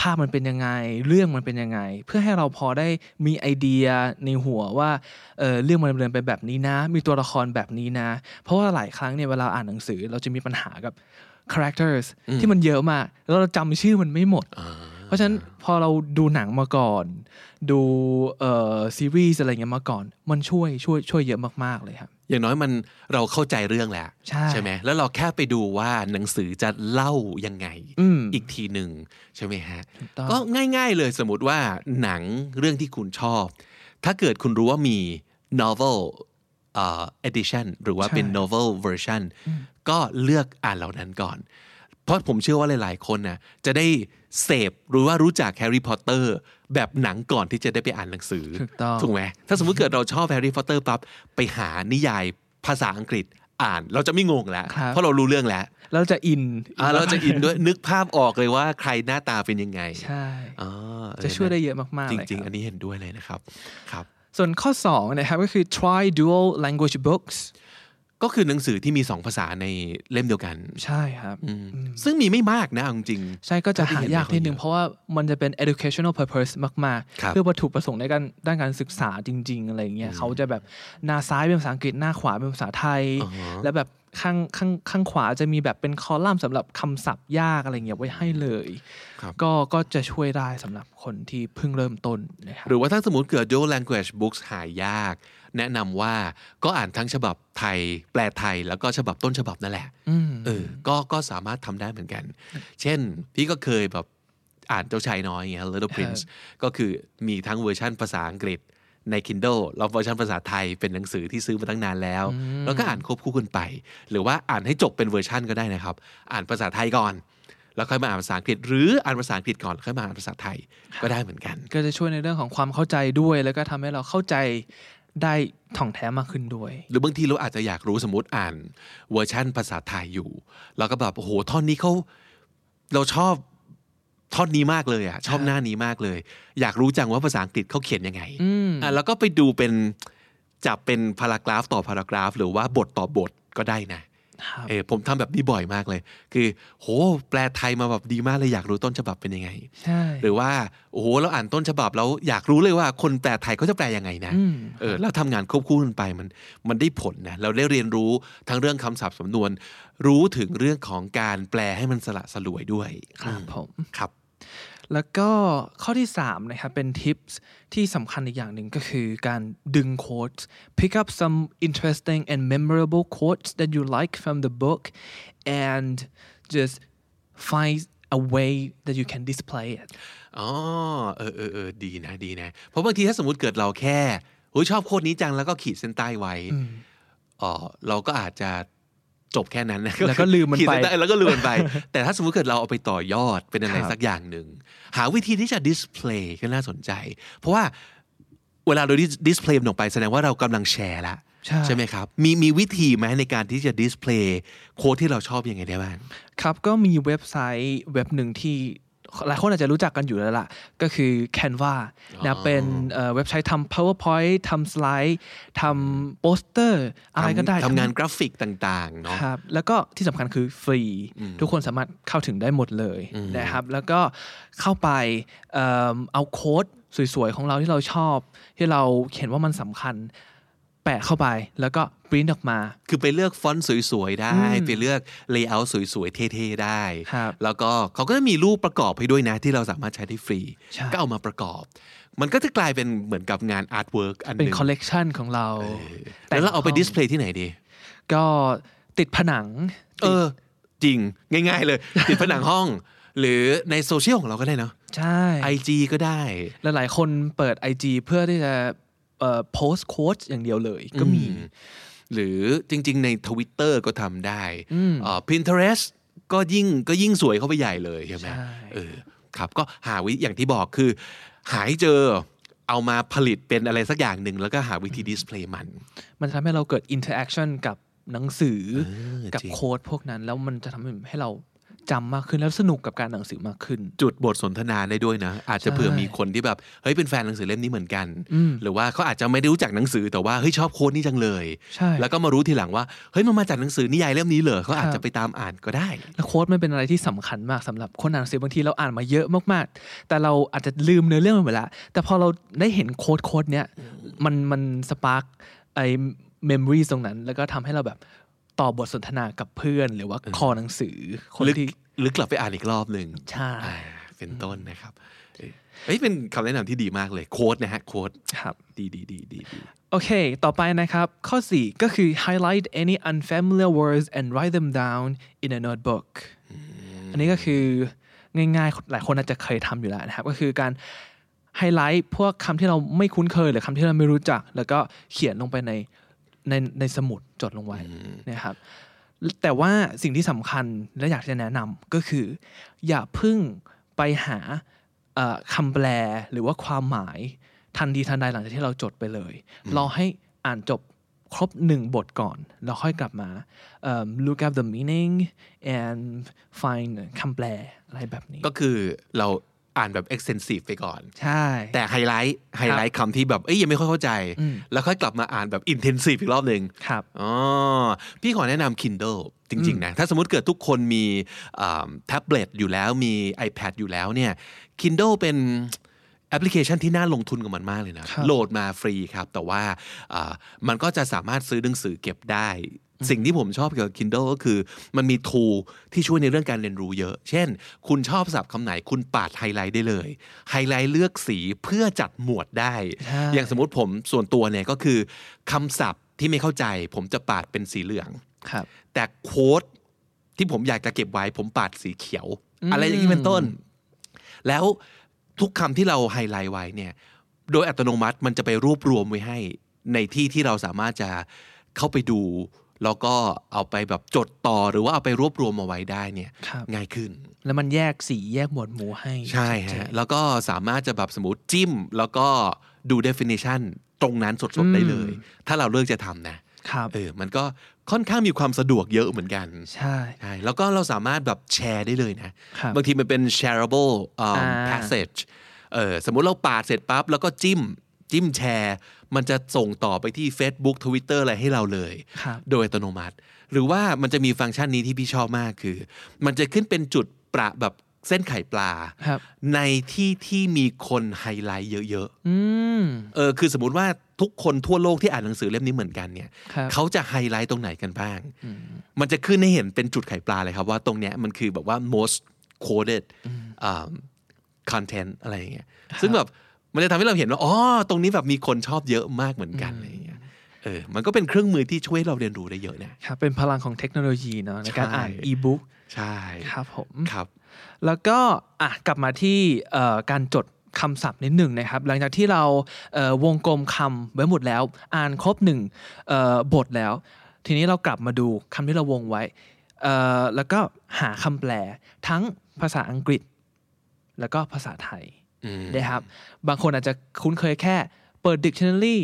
Speaker 6: ภาพมันเป็นยังไง เรื่องมันเป็นยังไง เพื่อให้เราพอได้มีไอเดียในหัวว่าเออเรื่องมันดำเนินไปแบบนี้นะ มีตัวละครแบบนี้นะ เพราะว่าหลายครั้งเนี่ยเวลาอ่านหนังสือเราจะมีปัญหากับ characters ที่มันเยอะมากแล้วเราจำชื่อมันไม่หมดเพ ราะฉะนั้นพอเราดูหนังมาก่อน ดูเอ่อซีรีส์อะไรเงี้ยมาก่อน มันช่วยช่วยช่วยเยอะมากๆเลยครับ
Speaker 2: อย่างน้อยมันเราเข้าใจเรื่องแล้ว
Speaker 6: ใช่
Speaker 2: ไหมแล้วเราแค่ไปดูว่าหนังสือจะเล่ายังไง
Speaker 6: อืม
Speaker 2: อีกทีหนึ่งใช่ไหมฮะ
Speaker 6: ถูกต้อง
Speaker 2: ก็ง่าย ๆเลยสมมติว่าหนังเรื่องที่คุณชอบ ถ้าเกิดคุณรู้ว่ามี novel เอ่อ edition หรือว่าเป็น
Speaker 6: ใช่
Speaker 2: novel version ก็เลือกอ่านเหล่านั้นก่อน เพราะผมเชื่อว่าหลาย ๆ คนน่ะจะได้ เสพหรือว่ารู้จักแฮร์รี่พอตเตอร์แบบหนังก่อนที่จะได้ไปอ่านหนังสือ
Speaker 6: ถูกต้อง
Speaker 2: ถูกไหมถ้าสมมติเกิดเราชอบแฮร์รี่พอตเตอร์ปั๊บไปหานิยายภาษาอังกฤษอ่าน เราจะไม่งงแล้ว
Speaker 6: ครับ
Speaker 2: เพราะเรารู้เรื่องแล้ว
Speaker 6: เราจะอิน
Speaker 2: อ่าเราจะอินด้วยนึกภาพออกเลยว่าใครหน้าตาเป็นยังไง
Speaker 6: ใช่
Speaker 2: อ๋อเออ
Speaker 6: จะช่วยได้เยอะมากๆ
Speaker 2: จ
Speaker 6: เลย
Speaker 2: ริง
Speaker 6: ค
Speaker 2: ๆ
Speaker 6: บ
Speaker 2: อันนี้เห็นด้วยเลยนะครับครับ
Speaker 6: ส่วนข้อ2นะครับก็คือ try dual language books
Speaker 2: ก็คือหนังสือที่มีสองภาษาในเล่มเดียวกัน
Speaker 6: ใช่ครับ
Speaker 2: ซึ่งมีไม่มากนะเอาจริง
Speaker 6: ใช่ก็จะหายากนิดนึง
Speaker 2: เท่าที่เห็น
Speaker 6: เพราะว่ามันจะเป็น educational purpose มาก
Speaker 2: ครับ
Speaker 6: ๆเพื่อวัตถุประสงค์ในการด้านการศึกษาจริง ๆ อะไรเงี้ยเขาจะแบบหน้าซ้ายเป็นภาษาอังกฤษหน้าขวาเป็นภาษาไทย
Speaker 2: อ่าฮะ
Speaker 6: แล้วแบบข้างข้างข้างขวาจะมีแบบเป็นคอลัมน์สำหรับคำศัพท์ยากอะไรเงี้ยไว้ให้เลย
Speaker 2: ครับ
Speaker 6: ก็ก็จะช่วยได้สำหรับคนที่เพิ่งเริ่มต้นนะครับ
Speaker 2: หรือว่าถ้าสมมติเกิด dual language books หายาก แนะนำว่าก็อ่านทั้งฉบับไทย แปลไทยแล้วก็ฉบับต้นฉบับนั่นแหละ
Speaker 6: อืม
Speaker 2: เออก็ก็สามารถทำได้เหมือนกัน เช่น พี่ก็เคยแบบอ่านเจ้าชายน้อยอย่างเงี้ย Little Prince ก็คือมีทั้งเวอร์ชันภาษาอังกฤษใน Kindle แล้วเวอร์ชันภาษาไทยเป็นหนังสือที่ซื้อมาตั้งนานแล้ว แล้วก็อ่านควบคู่กันไป หรือว่าอ่านให้จบเป็นเวอร์ชันก็ได้นะครับ อ่านภาษาไทยก่อน แล้วค่อยมาอ่านภาษาอังกฤษ หรืออ่านภาษาอังกฤษก่อนแล้วค่อยมาอ่านภาษาไทยก็ได้เหมือนกัน
Speaker 6: ก็จะช่วยในเรื่องของความเข้าใจด้วย แล้วก็ทำให้เราเข้าใจ ได้ถ่องแท้มากขึ้นด้วย
Speaker 2: หรือบางทีเราอาจจะอยากรู้สมมติอ่านเวอร์ชั่นภาษาไทยอยู่ แล้วก็แบบโอ้โหท่อนนี้เขาเราชอบท่อนนี้มากเลยอะชอบหน้านี้มากเลย อยากรู้จังว่าภาษาอังกฤษเขาเขียนยังไง
Speaker 6: อืม
Speaker 2: อะแล้วก็ไปดูเป็นจับเป็นพารากราฟต่อพารากราฟ หรือว่าบทต่อบทก็ได้นะครับ เออผมทำแบบนี้บ่อยมากเลย คือ โห แปลไทยมาแบบดีมากเลยอยากรู้ต้นฉบับเป็นยังไง
Speaker 6: ใช่
Speaker 2: หรือว่าโอ้โหเราอ่านต้นฉบับแล้วอยากรู้เลยว่าคนแปลไทยเขาจะแปลยังไงนะ
Speaker 6: อืม
Speaker 2: เออแล้วทำงานควบคู่กันไปมันมันได้ผลนะเราได้เรียนรู้ทั้งเรื่องคำศัพท์สำนวน รู้ถึงเรื่องของการแปลให้มันสละสลวยด้วย
Speaker 6: ครับผม
Speaker 2: ครับ
Speaker 6: แล้วก็ข้อที่ 3 นะครับ เป็นทิปส์ที่สำคัญอีกอย่างหนึ่งก็คือการดึงโค้ด pick up some interesting and memorable quotes that you like from the book and just find a way that you can display it
Speaker 2: อ๋อเออเออเออดีนะดีนะ เพราะบางทีถ้าสมมติเกิดเราแค่โอ้ยชอบ quote นี้จังแล้วก็ขีดเส้นใต้ไว้อ๋อเราก็อาจจะ จบแค่นั้นนะ
Speaker 6: แล้วก็ลืมมัน
Speaker 2: ขีด
Speaker 6: ไป
Speaker 2: เส้นใต้แล้วก็ลืมมันไป แต่ถ้าสมมติเกิดเราเอาไปต่อยอดเป็นอะไร
Speaker 6: ครับ
Speaker 2: สักอย่างหนึ่ง หาวิธีที่จะ display ก็น่าสนใจ เพราะว่าเวลาเรา display มันออกไปแสดงว่าเรากำลังแชร์ละ
Speaker 6: ใช่
Speaker 2: ไหมครับ มีมีวิธีไหมในการที่จะ display quote ที่เราชอบยังไงได้บ้าง
Speaker 6: ครับก็มีเว็บไซต์เว็บหนึ่งที่ หลายคนอาจจะรู้จักกันอยู่แล้วล่ะ ก็คือ Canva นะเป็นเอ่อเว็บไซต์ทำ PowerPoint ทำสไลด์ทำโปสเตอร์อะไรก็ได้
Speaker 2: ทำงานกราฟิกต่างๆเนาะ
Speaker 6: ครับแล้วก็ที่สำคัญคือฟรี ทุกคนสามารถเข้าถึงได้หมดเลยนะครับ แล้วก็เข้าไปเอิ่มเอา quote สวยๆ ของเราที่เราชอบ ที่เราเห็นว่ามันสำคัญ แปะเข้าไปแล้วก็ปริ้นออกมา
Speaker 2: คือไปเลือกฟอนต์สวยๆได้ ไปเลือก layerสวยๆ เท่ๆ ได้
Speaker 6: ครับ
Speaker 2: แล้วก็เขาก็จะมีรูปประกอบให้ด้วยนะที่เราสามารถใช้ได้ฟรี
Speaker 6: ใช่
Speaker 2: ก็เอามาประกอบ มันก็จะกลายเป็นเหมือนกับงาน artwork อันหนึ่ง
Speaker 6: เป็นคอลเลกชันของเรา
Speaker 2: แล้วเราเอาไป
Speaker 6: แต่งห้ง
Speaker 2: ดิสเพลย์ที่ไหนดี
Speaker 6: ก็ติดผนัง
Speaker 2: เออ จริงง่าย ๆ เลย ติดผนังห้อง หรือในโซเชียลของเราก็ได้เนาะ
Speaker 6: ใช่
Speaker 2: IG ก็ได้
Speaker 6: และหลายคนเปิด IG เพื่อที่จะเอ่อ โพสต์ quote อย่างเดียวเลยก็มี
Speaker 2: อืมหรือจริง ๆ ใน Twitter ก็ทำได้เอ่อ Pinterest ก็ยิ่งก็ยิ่งสวยเข้าไปใหญ่เลยใช่ไหม
Speaker 6: ใช่
Speaker 2: เออครับก็หาวิอย่างที่บอกคือ หาให้เจอเอามาผลิตเป็นอะไรสักอย่างหนึ่งแล้วก็หาวิธีดิสเพลย์มัน
Speaker 6: มันทำให้เราเกิด interaction กับหนังสือ
Speaker 2: เออ
Speaker 6: กับ
Speaker 2: จริง
Speaker 6: quote พวกนั้น แล้วมันจะทำให้เรา จำมากขึ้นแล้วสนุกกับการอ่านหนังสือมากขึ้น
Speaker 2: จุดบทสนทนาได้ด้วยนะ อาจจะ
Speaker 6: ใช่
Speaker 2: เผื่อมีคนที่แบบเฮ้ยเป็นแฟนหนังสือเล่มนี้เหมือนกัน
Speaker 6: อืม
Speaker 2: หรือว่าเขาอาจจะไม่ได้รู้จักหนังสือแต่ว่าเฮ้ยชอบ quote นี้จังเลย
Speaker 6: ใช่
Speaker 2: แล้วก็มารู้ทีหลังว่าเฮ้ยมันมาจากหนังสือนิยายเล่มนี้เหรอครับเขาอาจจะไปตามอ่านก็ได้
Speaker 6: แล้ว quote มันเป็นอะไรที่สำคัญมากสำหรับคนอ่านหนังสือบางทีเราอ่านมาเยอะมากๆ แต่เราอาจจะลืมเนื้อเรื่องไปหมดแล้วแต่พอเราได้เห็น quote quote เนี้ยมันมัน spark ไอ้ memory ตรงนั้น แล้วก็ทำให้เราแบบ ต่อบทสนทนากับเพื่อน หรือว่าคอหนังสือคน
Speaker 2: หรือ
Speaker 6: ที่
Speaker 2: หรือกลับไปอ่านอีกรอบหนึ่ง
Speaker 6: ใช่
Speaker 2: อ่าเป็นต้นนะครับเออเฮ้ยเป็นคำแนะนำที่ดีมากเลยโค้ดนะฮะโค้ด
Speaker 6: ครับ
Speaker 2: ดีดีดีดีดี
Speaker 6: โอเค ต่อไปนะครับ ข้อ 4 ก็คือ highlight any unfamiliar words and write them down in a notebook อันนี้ก็คือง่ายๆ หลายคนอาจจะเคยทำอยู่แล้วนะครับ ก็คือการไฮไลท์พวกคำที่เราไม่คุ้นเคย หรือคำที่เราไม่รู้จัก แล้วก็เขียนลงไปใน ในในสมุดจดลงไว้นะครับ แต่ว่าสิ่งที่สำคัญและอยากจะแนะนำก็คือ อย่าเพิ่งไปหาเอ่อคำแปลหรือว่าความหมายทันทีทันใดหลังจากที่เราจดไปเลยรอให้อ่านจบครบหนึ่งบทก่อน แล้วค่อยกลับมาเอิ่ม look up the meaning and find คำแปลอะไรแบบนี้
Speaker 2: ก็คือเรา อ่านแบบ extensive ไปก่อน
Speaker 6: ใช่
Speaker 2: แต่ไฮไลท์ไฮไลท์คำที่แบบเอ้ยยังไม่ค่อยเข้าใจ
Speaker 6: อืม
Speaker 2: แล้วค่อยกลับมาอ่านแบบ intensive อีกรอบหนึ่ง
Speaker 6: ครับ
Speaker 2: อ๋อพี่ขอแนะนำ Kindle จริงๆนะถ้าสมมติเกิดทุกคนมีแท็บเล็ตอยู่แล้วมี iPad อยู่แล้วเนี่ย Kindle เป็นแอปพลิเคชันที่น่าลงทุนกับมันมากเลยนะ
Speaker 6: ครับ
Speaker 2: โหลดมาฟรีครับ แต่ว่าอ่ามันก็จะสามารถซื้อหนังสือเก็บได้ สิ่งที่ผมชอบเกี่ยวกับ Kindle ก็คือ มันมี tool ที่ช่วยในเรื่องการเรียนรู้เยอะ เช่น คุณชอบศัพท์คำไหนคุณปาดไฮไลท์ได้เลยไฮไลท์เลือกสีเพื่อจัดหมวดได้
Speaker 6: ใช่
Speaker 2: อย่างสมมติผมส่วนตัวเนี่ยก็คือคำศัพท์ที่ไม่เข้าใจ ผมจะปาดเป็นสีเหลือง
Speaker 6: ครับ
Speaker 2: แต่โค้ดที่ผมอยากจะเก็บไว้ ผมปาดสีเขียว อะไรอย่างนี้เป็นต้น แล้วทุกคำที่เราไฮไลท์ไว้เนี่ยโดยอัตโนมัติมันจะไปรวบรวมไว้ให้ในที่ที่เราสามารถจะเข้าไปดู แล้วก็เอาไปแบบจดต่อหรือว่าเอาไปรวบรวมมาไว้ได้เนี่ย
Speaker 6: ครับ
Speaker 2: ง่ายขึ้น
Speaker 6: แล้วมันแยกสีแยกหมวดหมู่ให้
Speaker 2: ใช่
Speaker 6: ชัดเจ
Speaker 2: ฮะ
Speaker 6: น
Speaker 2: แล้วก็สามารถจะแบบสมมติจิ้ม แล้วก็ดู definition ตรงนั้นสดๆได้เลย ถ้าเราเลือกจะทำนะครับเออมันก็ค่อนข้างมีความสะดวกเยอะเหมือนกัน
Speaker 6: ใช่
Speaker 2: ใช่แล้วก็เราสามารถแบบแชร์ได้เลยนะครับบางทีมันเป็น shareable um,
Speaker 6: อ่า
Speaker 2: passage เออสมมุติเราปาดเสร็จปั๊บแล้วก็จิ้มจิ้มแชร์ มันจะส่งต่อไปที่ Facebook Twitter อะไรให้เราเลย
Speaker 6: ครับ
Speaker 2: โดยอัตโนมัติ หรือว่ามันจะมีฟังก์ชันนี้ที่พี่ชอบมากคือ มันจะขึ้นเป็นจุดประแบบเส้นไข่ปลา
Speaker 6: ครับ
Speaker 2: ในที่ที่มีคนไฮไลท์เยอะ
Speaker 6: อืม
Speaker 2: ๆเออคือสมมติว่าทุกคนทั่วโลกที่อ่านหนังสือเล่มนี้เหมือนกันเนี่ย
Speaker 6: ครับ
Speaker 2: เขาจะไฮไลท์ตรงไหนกันบ้าง มันจะขึ้นให้เห็นเป็นจุดไข่ปลาเลยครับว่าตรงเนี้ยมันคือแบบว่า most quoted um, content อะไรอย่างเงี้ยซึ่งแบบ มันจะทำให้เราเห็นว่าอ๋อตรงนี้แบบมีคนชอบเยอะมากเหมือนกันอะไรอย่างเงี้ยเออมันก็เป็นเครื่องมือที่ช่วยเราเรียนรู้ได้เยอะนะ
Speaker 6: ครับเป็นพลังของเทคโนโลยีเนาะในการ
Speaker 2: ใช่
Speaker 6: อ่านอีบุ๊ก
Speaker 2: ใช่
Speaker 6: ครับผม
Speaker 2: ครับ
Speaker 6: แล้วก็อะกลับมาที่เอ่อการจดคำศัพท์นิดหนึ่งนะครับ หลังจากที่เราเอ่อวงกลมคำไว้หมดแล้ว อ่านครบหนึ่งเอ่อบทแล้ว ทีนี้เรากลับมาดูคำที่เราวงไว้เอ่อแล้วก็หาคำแปลทั้งภาษาอังกฤษ แล้วก็ภาษาไทย
Speaker 2: อืม
Speaker 6: นะครับ บางคนอาจจะคุ้นเคยแค่ เปิด dictionary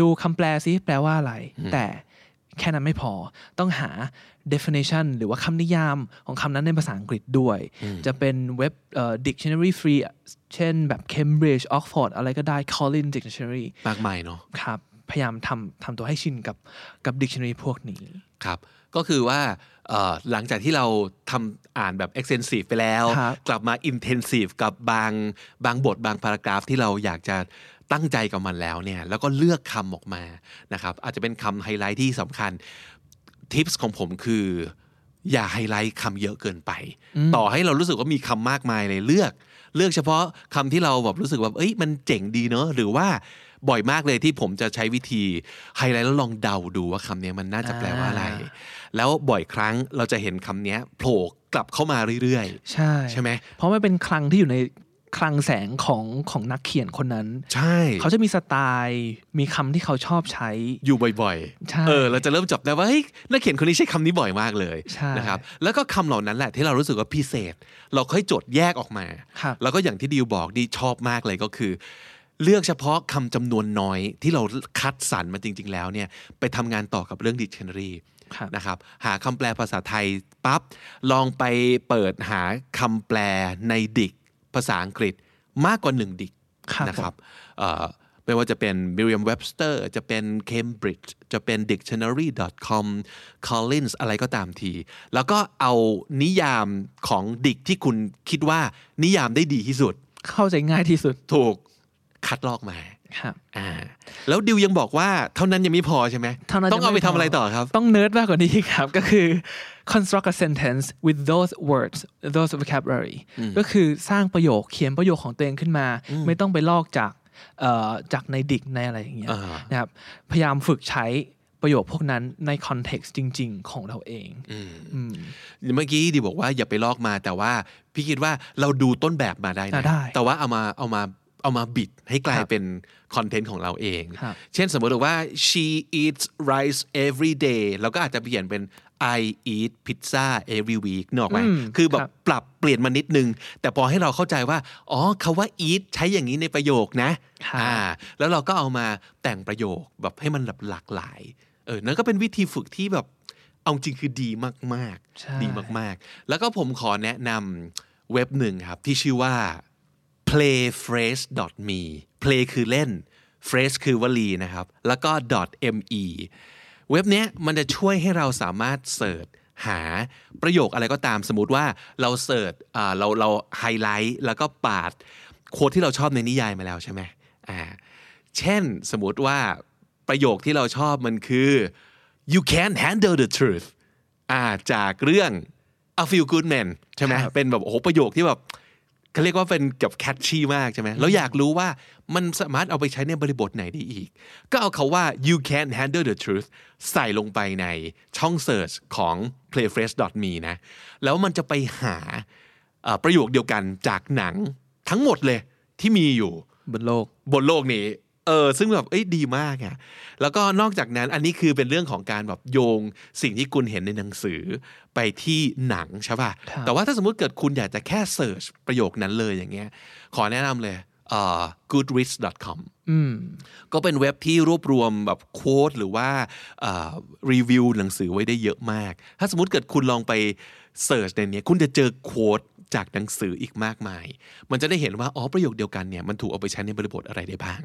Speaker 6: ดูคำแปลซิแปลว่าอะไร แต่แค่นั้นไม่พอต้องหา definition หรือว่าคำนิยามของคำนั้นในภาษาอังกฤษด้วย จะเป็นเว็บเอ่อ dictionary free เช่นแบบ Cambridge Oxford อะไรก็ได้ Collins Dictionary
Speaker 2: มากมายเนาะ
Speaker 6: ครับ พยายามทำทำตัวให้ชินกับกับ dictionary พวกนี้
Speaker 2: ครับ ก็คือว่าเอ่อ หลังจากที่เราทำอ่านแบบ extensive ไปแล้ว
Speaker 6: ครับ
Speaker 2: กลับมา intensive กับบางบางบทบางพารากราฟที่เราอยากจะตั้งใจกับมันแล้วเนี่ยแล้วก็เลือกคำออกมานะครับอาจจะเป็นคำไฮไลท์ที่สำคัญ tips ของผมคือ อย่าไฮไลท์คำเยอะเกินไป ต่อให้เรารู้สึกว่ามีคำมากมายเลยเลือก เลือกเฉพาะคำที่เราแบบรู้สึกว่าเอ้ยมันเจ๋งดีเนอะหรือว่า บ่อยมากเลยที่ผมจะใช้วิธีไฮไลท์แล้วลองเดาดูว่าคำเนี้ยมันน่าจะแปลว่าอะไร
Speaker 6: อ่า
Speaker 2: แล้วบ่อยครั้งเราจะเห็นคำเนี้ยโผล่กลับเข้ามาเรื่อย
Speaker 6: ใช่
Speaker 2: ใช่ไหม
Speaker 6: เพราะมันเป็นคลังที่อยู่ในคลังแสงของของนักเขียนคนนั้น
Speaker 2: ๆใช่
Speaker 6: เขาจะมีสไตล์ มีคำที่เขาชอบใช้
Speaker 2: อยู่บ่อย
Speaker 6: ใช่
Speaker 2: ๆเออ เราจะเริ่มจับได้ว่าเฮ้ยนักเขียนคนนี้ใช้คำนี้บ่อยมากเลย
Speaker 6: ใช่
Speaker 2: นะครับ แล้วก็คำเหล่านั้นแหละที่เรารู้สึกว่าพิเศษ เราค่อยจดแยกออกมา
Speaker 6: ครับ
Speaker 2: แล้วก็อย่างที่ดิวบอกดีชอบมากเลยก็คือ เลือกเฉพาะคำจำนวนน้อยที่เราคัดสรรมาจริง ๆ แล้วเนี่ยไปทำงานต่อกับเรื่อง dictionary
Speaker 6: ครับ
Speaker 2: นะครับหาคำแปลภาษาไทยปั๊บลองไปเปิดหาคำแปลในดิกภาษาอังกฤษมากกว่าหนึ่งดิก
Speaker 6: ครับ
Speaker 2: นะครับเอ่อไม่ว่าจะเป็น Merriam-Webster จะเป็น Cambridge จะเป็น dictionary.com Collins อะไรก็ตามที แล้วก็เอานิยามของดิกที่คุณคิดว่านิยามได้ดีที่สุด
Speaker 6: เข้าใจง่ายที่สุด
Speaker 2: ถูก คัดลอกมา
Speaker 6: ครับ
Speaker 2: อ่า แล้วดิวยังบอกว่าเท่านั้นยังไม่พอใช่ไหม
Speaker 6: เท่านั้น
Speaker 2: ต้องเอา
Speaker 6: ยัง
Speaker 2: ไป
Speaker 6: ไม่พอ
Speaker 2: ทำอะไรต่อครับ
Speaker 6: ต้องเนิร์ดมากกว่านี้ครับ ก็คือ construct a sentence with those words those vocabulary ก็คือสร้างประโยคเขียนประโยคของตัวเองขึ้นมา ไม่ต้องไปลอกจากเอ่อจากใน dict ในอะไรอย่างเงี้ย
Speaker 2: อ่า
Speaker 6: นะครับพยายามฝึกใช้ประโยคพวกนั้นใน context จริง ๆ ของเราเองอืม
Speaker 2: เมื่อกี้ดิวบอกว่าอย่าไปลอกมาแต่ว่าพี่คิดว่าเราดูต้นแบบมาได้
Speaker 6: อ่า
Speaker 2: นะ
Speaker 6: ได้
Speaker 2: แต่ว่าเอามาเอามา เอามาบิดให้กลาย
Speaker 6: ครับ
Speaker 2: เป็นคอนเทนต์ของเราเอง
Speaker 6: ครับ
Speaker 2: เช่นสมมติว่า she eats rice every day เราก็อาจจะเปลี่ยนเป็น I eat pizza every week นึกออกไหม
Speaker 6: อืม
Speaker 2: คือแบบ
Speaker 6: ครับ
Speaker 2: ปรับเปลี่ยนมานิดนึง แต่พอให้เราเข้าใจว่า อ๋อคาว่า eat ใช้อย่างนี้ในประโยคนะครับอ่าแล้วเราก็เอามาแต่งประโยคแบบให้มันแบบหลากหลาย เออ นั่นก็เป็นวิธีฝึกที่แบบ เอาจริงคือดีมาก
Speaker 6: ใช่
Speaker 2: ๆดีมาก ๆ แล้วก็ผมขอแนะนำเว็บหนึ่งครับที่ชื่อว่า playphrase.me play คือเล่น phrase คือวลีนะครับ แล้วก็ .me เว็บเนี้ยมันจะช่วยให้เราสามารถ search หาประโยคอะไรก็ตามสมมติว่าเรา search อ่าเราเราไฮไลท์แล้วก็ปาด quote ที่เราชอบในนิยายมาแล้วใช่ไหมอ่าเช่นสมมติว่าประโยคที่เราชอบมันคือ you can't handle the truth อ่าจากเรื่อง A Few Good Men ใช่ไหม
Speaker 6: ครับ
Speaker 2: เป็นแบบโอ้โหประโยคที่แบบ เขาเรียกว่าเป็นกับแคชชี่มากใช่ไหมแล้วอยากรู้ว่ามันสามารถเอาไปใช้ในบริบทไหนได้อีก ก็เอาคาว่า you can't handle the truth ใส่ลงไปในช่อง search ของ playfresh.me นะ แล้วมันจะไปหาเอ่อประโยคเดียวกันจากหนังทั้งหมดเลยที่มีอยู่
Speaker 6: บนโลก
Speaker 2: บนโลกนี้ เออซึ่งแบบเอ้ยดีมากอะแล้วก็นอกจากนั้นอันนี้คือเป็นเรื่องของการแบบโยงสิ่งที่คุณเห็นในหนังสือไปที่หนังใช่ป่ะ
Speaker 6: ครับ
Speaker 2: แต่ว่าถ้าสมมุติเกิดคุณอยากจะแค่เสิร์ชประโยคนั้นเลยอย่างเงี้ยขอแนะนำเลยเอ่อ goodreads.com
Speaker 6: อืม
Speaker 2: ก็เป็นเว็บที่รวบรวมแบบโค้ดหรือว่ารีวิวหนังสือไว้ได้เยอะมาก ถ้าสมมติเกิดคุณลองไปเสิร์ชในเนี้ยคุณจะเจอโค้ด จากหนังสืออีกมากมาย มันจะได้เห็นว่าอ๋อประโยคเดียวกันเนี่ยมันถูกเอาไปใช้ในบริบทอะไรได้บ้าง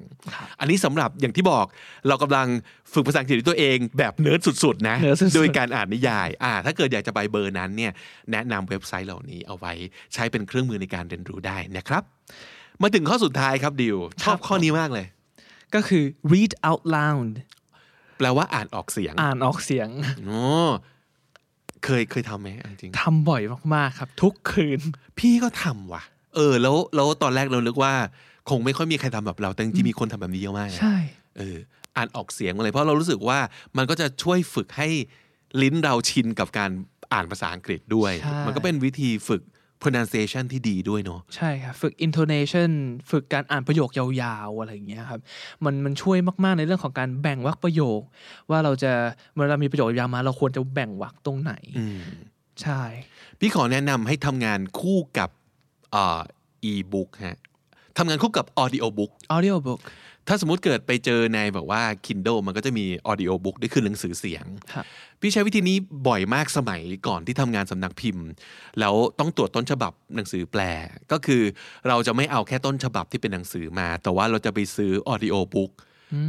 Speaker 2: อันนี้สำหรับอย่างที่บอกเรากำลังฝึกภาษาอังกฤษด้วยตัวเองแบบเนิร์ดสุดๆนะ
Speaker 6: เนิร์ดสุดๆ
Speaker 2: โดยการอ่านนิยายอ่าถ้าเกิดอยากจะไปเบอร์นั้นเนี่ยแนะนำเว็บไซต์เหล่านี้เอาไว้ใช้เป็นเครื่องมือในการเรียนรู้ได้นะครับ มาถึงข้อสุดท้ายครับดิวชอบข้อนี้มากเลย
Speaker 6: ก็คือ read out loud
Speaker 2: แปลว่าอ่านออกเสียง
Speaker 6: อ่านออกเสียง
Speaker 2: โอ้ เคยเคยทำไหมเอาจริง
Speaker 6: ทำบ่อยมากๆครับ ทุกคืน
Speaker 2: พี่ก็ทำว่ะ เออ แล้วแล้วตอนแรกเรานึกว่า คงไม่ค่อยมีใครทำแบบเราแต่จริงๆมีคนทำแบบนี้เยอะมากนะ
Speaker 6: ใช่
Speaker 2: เอออ่านออกเสียงอะไรเพราะเรารู้สึกว่ามันก็จะช่วยฝึกให้ลิ้นเราชินกับการอ่านภาษาอังกฤษด้วย
Speaker 6: ใช่
Speaker 2: มันก็เป็นวิธีฝึก pronunciation ที่ดีด้วยเนาะ
Speaker 6: ใช่ครับฝึก intonation ฝึกการอ่านประโยคยาวๆ อะไรอย่างเงี้ยครับมันมันช่วยมากๆในเรื่องของการแบ่งวรรคประโยค ว่าเราจะเวลามีประโยคยาวมา เราควรจะแบ่งวรรคตรงไหน
Speaker 2: อืม
Speaker 6: ใช่
Speaker 2: พี่ขอแนะนำให้ทำงานคู่กับอ่า e-book ฮะทำงานคู่กับ audio book
Speaker 6: audio book
Speaker 2: ถ้าสมมติเกิดไปเจอในแบบว่า Kindle มันก็จะมี audio book ด้วยคือหนังสือเสียง
Speaker 6: ครับ
Speaker 2: พี่ใช้วิธีนี้บ่อยมากสมัยก่อนที่ทำงานสำนักพิมพ์ แล้วต้องตรวจต้นฉบับหนังสือแปล ก็คือเราจะไม่เอาแค่ต้นฉบับที่เป็นหนังสือมา แต่ว่าเราจะไปซื้อ audio book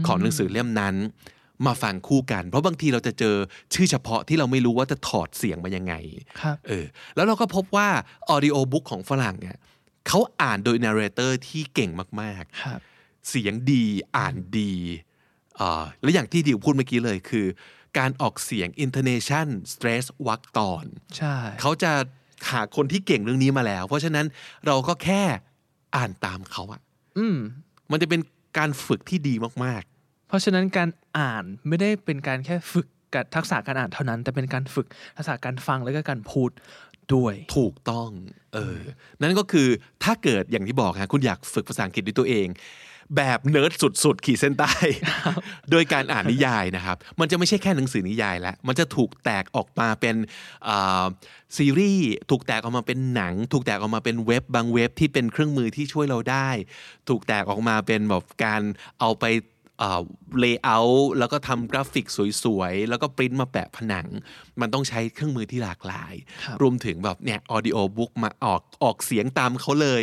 Speaker 2: ของหนังสือเล่มนั้น มาฟังคู่กัน เพราะบางทีเราจะเจอชื่อเฉพาะที่เราไม่รู้ว่าจะถอดเสียงมายังไง
Speaker 6: ครับ
Speaker 2: เออแล้วเราก็พบว่า audio book ของฝรั่งเนี่ยเขาอ่านโดย narrator ที่เก่งมากๆ
Speaker 6: ครับ
Speaker 2: เสียงดีอ่านดีอ่าและอย่างที่ดิวพูดเมื่อกี้เลยคือ การออกเสียง intonation stress วักตอน
Speaker 6: ใช่
Speaker 2: เขาจะหาคนที่เก่งเรื่องนี้มาแล้ว เพราะฉะนั้นเราก็แค่อ่านตามเขาอะ
Speaker 6: อืม
Speaker 2: มันจะเป็นการฝึกที่ดีมาก
Speaker 6: เพราะฉะนั้นการอ่านไม่ได้เป็นการแค่ฝึกกับทักษะการอ่านเท่านั้น แต่เป็นการฝึกทักษะการฟังแล้วก็การพูดด้วย
Speaker 2: ๆ ถูกต้อง เออ นั่นก็คือถ้าเกิดอย่างที่บอกฮะคุณอยากฝึกภาษาอังกฤษด้วยตัวเอง แบบเนิร์ดสุดๆ ขีดเส้นใต้ โดยการอ่านนิยายนะครับ มันจะไม่ใช่แค่หนังสือนิยายแล้ว มันจะถูกแตกออกมาเป็นอ่าซีรีส์ ถูกแตกออกมาเป็นหนัง ถูกแตกออกมาเป็นเว็บบางเว็บที่เป็นเครื่องมือที่ช่วยเราได้ ถูกแตกออกมาเป็นแบบการเอาไป layer แล้วก็ทำกราฟิกสวยๆ แล้วก็ปริ้นมาแปะผนัง มันต้องใช้เครื่องมือที่หลากหลาย
Speaker 6: ครับ
Speaker 2: รวมถึงแบบเนี่ย audiobook มาออกออกเสียงตามเขาเลย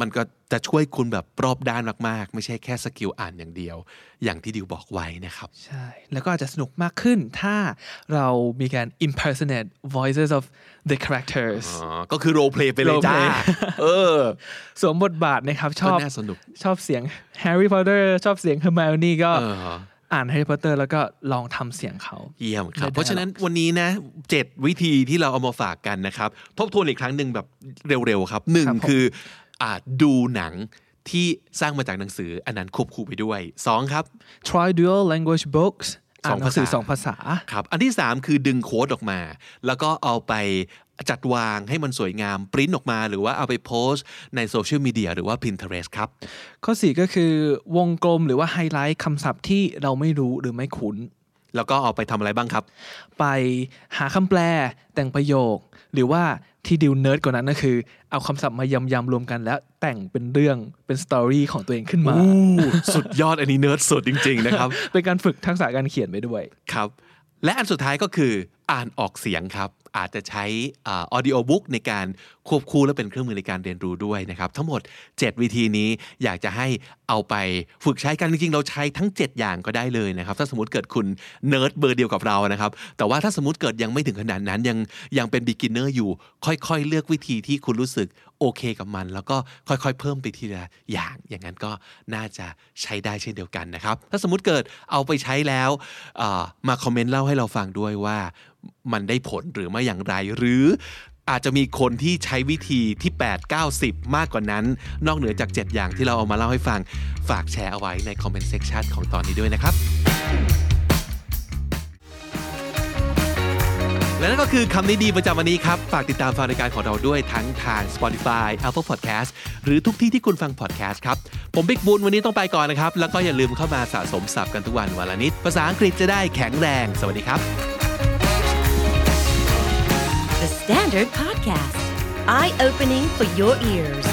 Speaker 2: มันก็จะช่วยคุณแบบรอบด้านมาก ๆ ไม่ใช่แค่ skill อ่านอย่างเดียว อย่างที่ดิวบอกไว้นะครับ
Speaker 6: ใช่ แล้วก็อาจจะสนุกมากขึ้นถ้าเรามีการ impersonate voices of the characters
Speaker 2: อ๋อก็คือ role play ไปเลยจ้า
Speaker 6: role play
Speaker 2: เออ
Speaker 6: สวมบทบาทนะครับชอบ
Speaker 2: ก็น่าสนุก
Speaker 6: ชอบเสียง Harry Potter ชอบเสียง Hermione ก็
Speaker 2: เออ
Speaker 6: อ่าน Harry Potter แล้วก็ลองทำเสียงเขา
Speaker 2: เยี่ยมครับ
Speaker 6: ได้
Speaker 2: เพราะฉะนั้นวันนี้นะเจ็ดวิธีที่เราเอามาฝากกันนะครับ ทบทวนอีกครั้งหนึ่งแบบเร็วๆครับหนึ่ง
Speaker 6: ครับผม
Speaker 2: คืออาจ ดูหนังที่สร้างมาจากหนังสืออันนั้นควบคู่ไปด้วยสองครับ
Speaker 6: try dual language books อ่านหนังสือสองภาษา
Speaker 2: ครับอันที่ 3 คือดึงโค้ดออกมา แล้วก็เอาไปจัดวางให้มันสวยงามปริ้นออกมา หรือว่าเอาไปโพสต์ในโซเชียลมีเดียหรือว่า Pinterest ครับ
Speaker 6: ข้อ 4 ก็คือวงกลมหรือว่าไฮไลท์คำศัพท์ที่เราไม่รู้หรือไม่คุ้น
Speaker 2: แล้วก็เอาไปทำอะไรบ้างครับ
Speaker 6: ไปหาคำแปลแต่งประโยค หรือว่าที่ดิวเนิร์ดกว่านั้นก็คือ เอาคำศัพท์มายำยำๆรวมกันแล้วแต่งเป็นเรื่องเป็น story ของตัวเองขึ้นมา
Speaker 2: สุดยอดอันนี้เนิร์ดสุดจริง ๆ นะครับ
Speaker 6: เป็นการฝึกทักษะการเขียนไปด้วย
Speaker 2: ครับ และอันสุดท้ายก็คืออ่านออกเสียงครับอาจจะใช้ audiobook ในการควบคู่และเป็นเครื่องมือในการเรียนรู้ด้วยนะครับทั้งหมด 7 วิธีนี้อยากจะให้เอาไปฝึกใช้กันจริงๆ เราใช้ทั้ง 7 อย่างก็ได้เลยนะครับถ้าสมมติเกิดคุณเนิร์ดเบอร์เดียวกับเรานะครับแต่ว่าถ้าสมมติเกิดยังไม่ถึงขนาดนั้นยังยังเป็น beginner อยู่ ค่อยๆ เลือกวิธีที่คุณรู้สึกโอเคกับมัน แล้วก็ค่อยๆ เพิ่มไปทีละอย่างอย่างนั้นก็น่าจะใช้ได้เช่นเดียวกันนะครับถ้าสมมติเกิดเอาไปใช้แล้วมาคอมเมนต์เล่าให้เราฟังด้วยว่า มันได้ผลหรือไม่อย่างไร หรืออาจจะมีคนที่ใช้วิธีที่ 8 9 10มากกว่านั้น นอกเหนือจาก 7 อย่างที่เราเอามาเล่าให้ฟัง ฝากแชร์เอาไว้ในคอมเมนต์เซ็กชันของตอนนี้ด้วยนะครับ และนั่นก็คือคำนี้ดีประจำวันนี้ครับ ฝากติดตามฟังรายการของเราด้วยทั้งทาง Spotify Apple Podcast หรือทุกที่ที่คุณฟัง podcast ครับ ผมบิ๊กบุญวันนี้ต้องไปก่อนนะครับ แล้วก็อย่าลืมเข้ามาสะสมศัพท์กันทุกวันวันละนิด ภาษาอังกฤษจะได้แข็งแรง สวัสดีครับ
Speaker 1: The Standard Podcast, eye opening for your ears.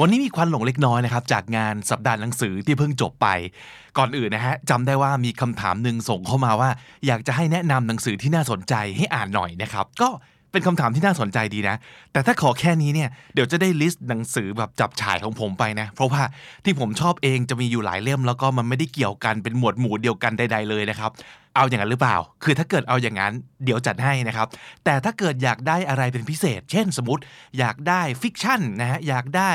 Speaker 2: วันนี้มีควันหลงเล็กน้อยนะครับ จากงานสัปดาห์หนังสือที่เพิ่งจบไป ก่อนอื่นนะฮะจำได้ว่ามีคำถามหนึ่งส่งเข้ามาว่า อยากจะให้แนะนำหนังสือที่น่าสนใจให้อ่านหน่อยนะครับ ก็เป็นคำถามที่น่าสนใจดีนะ แต่ถ้าขอแค่นี้เนี่ย เดี๋ยวจะได้ list หนังสือแบบจับฉายของผมไปนะ เพราะว่าที่ผมชอบเองจะมีอยู่หลายเล่มแล้วก็มันไม่ได้เกี่ยวกันเป็นหมวดหมู่เดียวกันใด ๆ เลยนะครับ เอาอย่างนั้นหรือเปล่า คือถ้าเกิดเอาอย่างนั้นเดี๋ยวจัดให้นะครับ แต่ถ้าเกิดอยากได้อะไรเป็นพิเศษ เช่นสมมติอยากได้ fiction นะฮะ อยากได้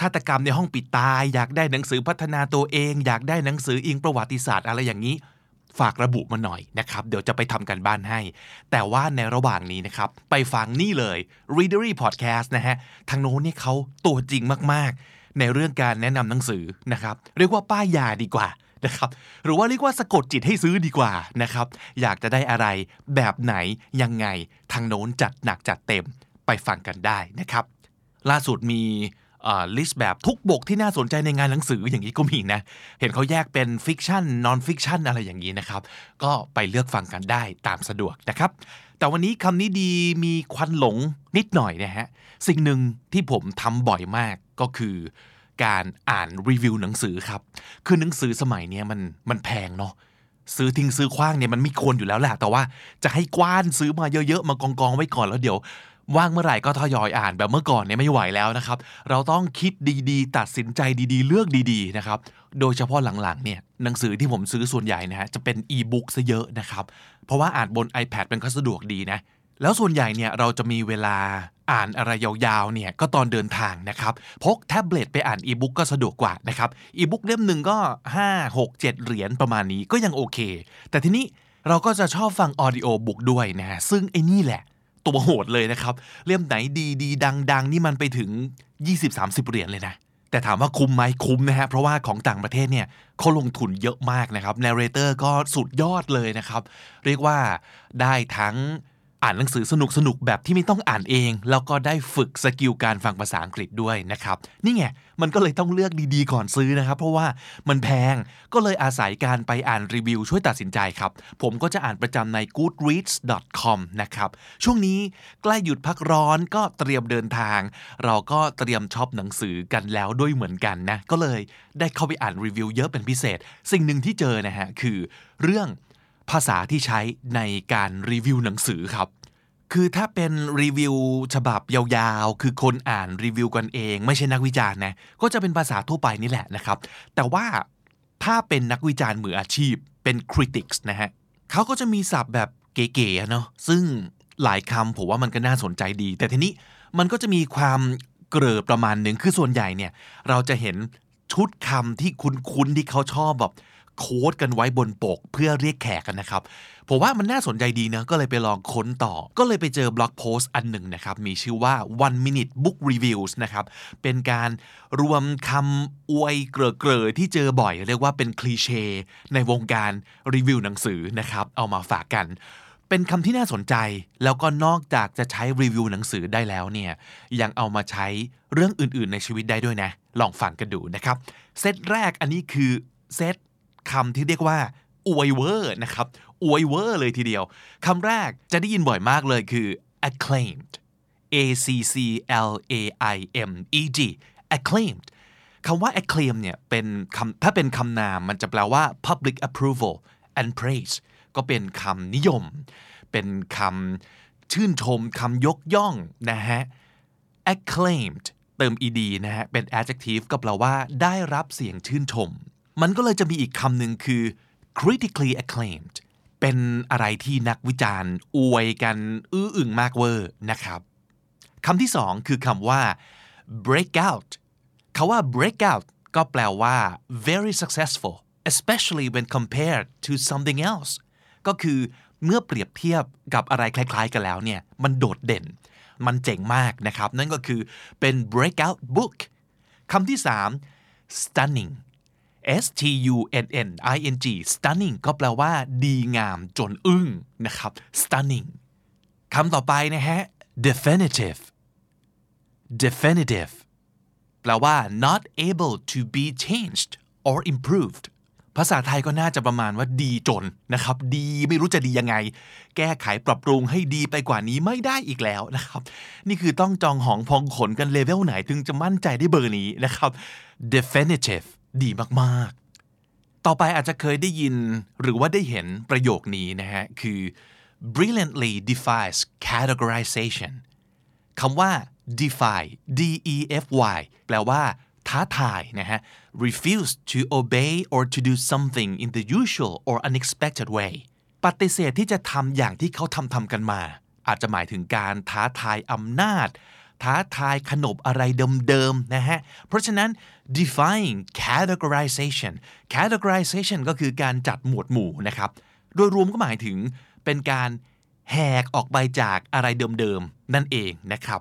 Speaker 2: ฆาตกรรมในห้องปิดตาย อยากได้หนังสือพัฒนาตัวเอง อยากได้หนังสืออิงประวัติศาสตร์อะไรอย่างนี้ ฝากระบุมาหน่อยนะครับ เดี๋ยวจะไปทำกันบ้านให้ แต่ว่าในระหว่างนี้นะครับ ไปฟังนี่เลย Readery Podcast นะฮะ ทางโน้นนี่เขาตัวจริงมากๆ ในเรื่องการแนะนำหนังสือนะครับ เรียกว่าป้ายยาดีกว่า นะครับหรือว่าเรียกว่าสะกดจิตให้ซื้อดีกว่านะครับอยากจะได้อะไรแบบไหนยังไงทางโน้นจัดหนักจัดเต็มไปฟังกันได้นะครับล่าสุดมีลิสต์แบบทุกบกที่น่าสนใจในงานหนังสืออย่างนี้ก็มีนะ เห็นเขาแยกเป็น fiction non-fiction อะไรอย่างนี้นะครับ ก็ไปเลือกฟังกันได้ตามสะดวกนะครับ แต่วันนี้คำนี้ดีมีควันหลงนิดหน่อยนะฮะ สิ่งหนึ่งที่ผมทำบ่อยมากก็คือ การอ่านรีวิวหนังสือครับ คือหนังสือสมัยนี้มันมันแพงเนาะซื้อทิ้งซื้อขว้างเนี่ยมันไม่ควรอยู่แล้วแหละแต่ว่าจะให้กว้านซื้อมาเยอะๆ มากองกองๆไว้ก่อนแล้วเดี๋ยว ว่างเมื่อไหร่ก็ทยอยอ่านแบบเมื่อก่อนเนี่ยไม่ไหวแล้วนะครับ เราต้องคิดดีๆ ตัดสินใจดีๆ เลือกดีๆนะครับโดยเฉพาะหลังๆเนี่ยหนังสือที่ผมซื้อส่วนใหญ่นะฮะจะเป็นอีบุ๊กซะเยอะนะครับเพราะว่าอ่านบน iPad เป็นก็สะดวกดีนะแล้วส่วนใหญ่เนี่ยเราจะมีเวลา อ่านอะไรยาวๆเนี่ยก็ตอนเดินทางนะครับพกแท็บเล็ตไปอ่านอีบุ๊กก็สะดวกกว่านะครับอีบุ๊กเล่มหนึ่งก็ 5 6 7 เหรียญประมาณนี้ก็ยังโอเค แต่ทีนี้เราก็จะชอบฟัง audiobook ด้วยนะฮะซึ่งไอ้นี่แหละ ตัวโหดเลยนะครับ เล่มไหนดีดีดังดังนี่มันไปถึง 20-30 เหรียญเลยนะแต่ถามว่าคุ้มไหมคุ้มนะฮะเพราะว่าของต่างประเทศเนี่ยเขาลงทุนเยอะมากนะครับ narrator ก็สุดยอดเลยนะครับ เรียกว่าได้ทั้ง อ่านหนังสือสนุกสนุกๆแบบที่ไม่ต้องอ่านเอง แล้วก็ได้ฝึก skill การฟังภาษาอังกฤษด้วยนะครับ นี่ไง มันก็เลยต้องเลือกดีๆก่อนซื้อนะครับ เพราะว่ามันแพงก็เลยอาศัยการไปอ่านรีวิวช่วยตัดสินใจครับ ผมก็จะอ่านประจำใน goodreads.com นะครับ ช่วงนี้ใกล้หยุดพักร้อนก็เตรียมเดินทาง เราก็เตรียมช็อปหนังสือกันแล้วด้วยเหมือนกันนะก็เลยได้เข้าไปอ่านรีวิวเยอะเป็นพิเศษ สิ่งหนึ่งที่เจอนะฮะคือเรื่อง ภาษาที่ใช้ในการรีวิวหนังสือครับ คือถ้าเป็นรีวิวฉบับยาวๆ คือคนอ่านรีวิวกันเอง ไม่ใช่นักวิจารณ์นะ ก็จะเป็นภาษาทั่วไปนี่แหละนะครับ แต่ว่าถ้าเป็นนักวิจารณ์มืออาชีพเป็น critics นะฮะเขาก็จะมีศัพท์แบบเก๋ๆเนาะ ซึ่งหลายคำผมว่ามันก็น่าสนใจดี แต่ทีนี้มันก็จะมีความเกลอประมาณหนึ่ง คือส่วนใหญ่เนี่ย เราจะเห็นชุดคำที่คุ้นๆที่เขาชอบแบบ โค้ดกันไว้บนปกเพื่อเรียกแขกกันนะครับ ผมว่ามันน่าสนใจดีนะก็เลยไปลองค้นต่อ ก็เลยไปเจอบล็อกโพสต์อันหนึ่งนะครับ มีชื่อว่า one minute book reviews นะครับ เป็นการรวมคำอวยเกร่อๆที่เจอบ่อย เรียกว่าเป็น cliché ในวงการรีวิวหนังสือนะครับ เอามาฝากกันเป็นคำที่น่าสนใจแล้วก็นอกจากจะใช้รีวิวหนังสือได้แล้วเนี่ยยังเอามาใช้เรื่องอื่นๆในชีวิตได้ด้วยนะ ลองฟังกันดูนะครับ เซตแรกอันนี้คือเซต คำที่เรียกว่าอวยเวอร์นะครับอวยเวอร์เลยทีเดียวคำแรกจะได้ยินบ่อยมากเลยคือ acclaimed a c c l a i m e d acclaimed คำว่า acclaim เนี่ยเป็นคำถ้าเป็นคำนามมันจะแปลว่า public approval and praise ก็เป็นคำนิยม เป็นคำชื่นชมคำยกย่องนะฮะ acclaimed เติม ed นะฮะเป็น adjective ก็แปลว่าได้รับเสียงชื่นชม มันก็เลยจะมีอีกคำหนึ่งคือ critically acclaimed เป็นอะไรที่นักวิจารณ์ อวยกัน อื้ออึงมากเวอร์นะครับคำที่สองคือคำว่า breakout คาว่า breakout ก็แปลว่า very successful especially when compared to something else ก็คือเมื่อเปรียบเทียบกับอะไรคล้ายๆกันแล้วเนี่ย มันโดดเด่น มันเจ๋งมากนะครับ นั่นก็คือเป็น breakout book คำที่สาม stunning S T U N N I N G stunning ก็แปลว่า ดีงามจนอึ้งนะครับ stunning คำต่อไปนะฮะ definitive definitive แปลว่า not able to be changed or improved ภาษาไทยก็น่าจะประมาณว่าดีจนนะครับ ดีไม่รู้จะดียังไง แก้ไขปรับปรุงให้ดีไปกว่านี้ไม่ได้อีกแล้วนะครับ นี่คือต้องจองหองพองขนกันเลเวลไหน ถึงจะมั่นใจได้เบอร์นี้นะครับ definitive ดีมากๆ ต่อไปอาจจะเคยได้ยินหรือว่าได้เห็นประโยคนี้นะฮะ คือ brilliantly defies categorization คำว่า defy d e f y แปลว่า ท้าทายนะฮะ refuse to obey or to do something in the usual or unexpected way ปฏิเสธที่จะทำอย่างที่เขาทำทำกันมา อาจจะหมายถึงการท้าทายอำนาจ ท้าทายขนบอะไรเดิมๆนะฮะ เพราะฉะนั้น defying categorization categorization ก็คือการจัดหมวดหมู่นะครับ โดยรวมก็หมายถึงเป็นการแหกออกไปจากอะไรเดิมๆ นั่นเองนะครับ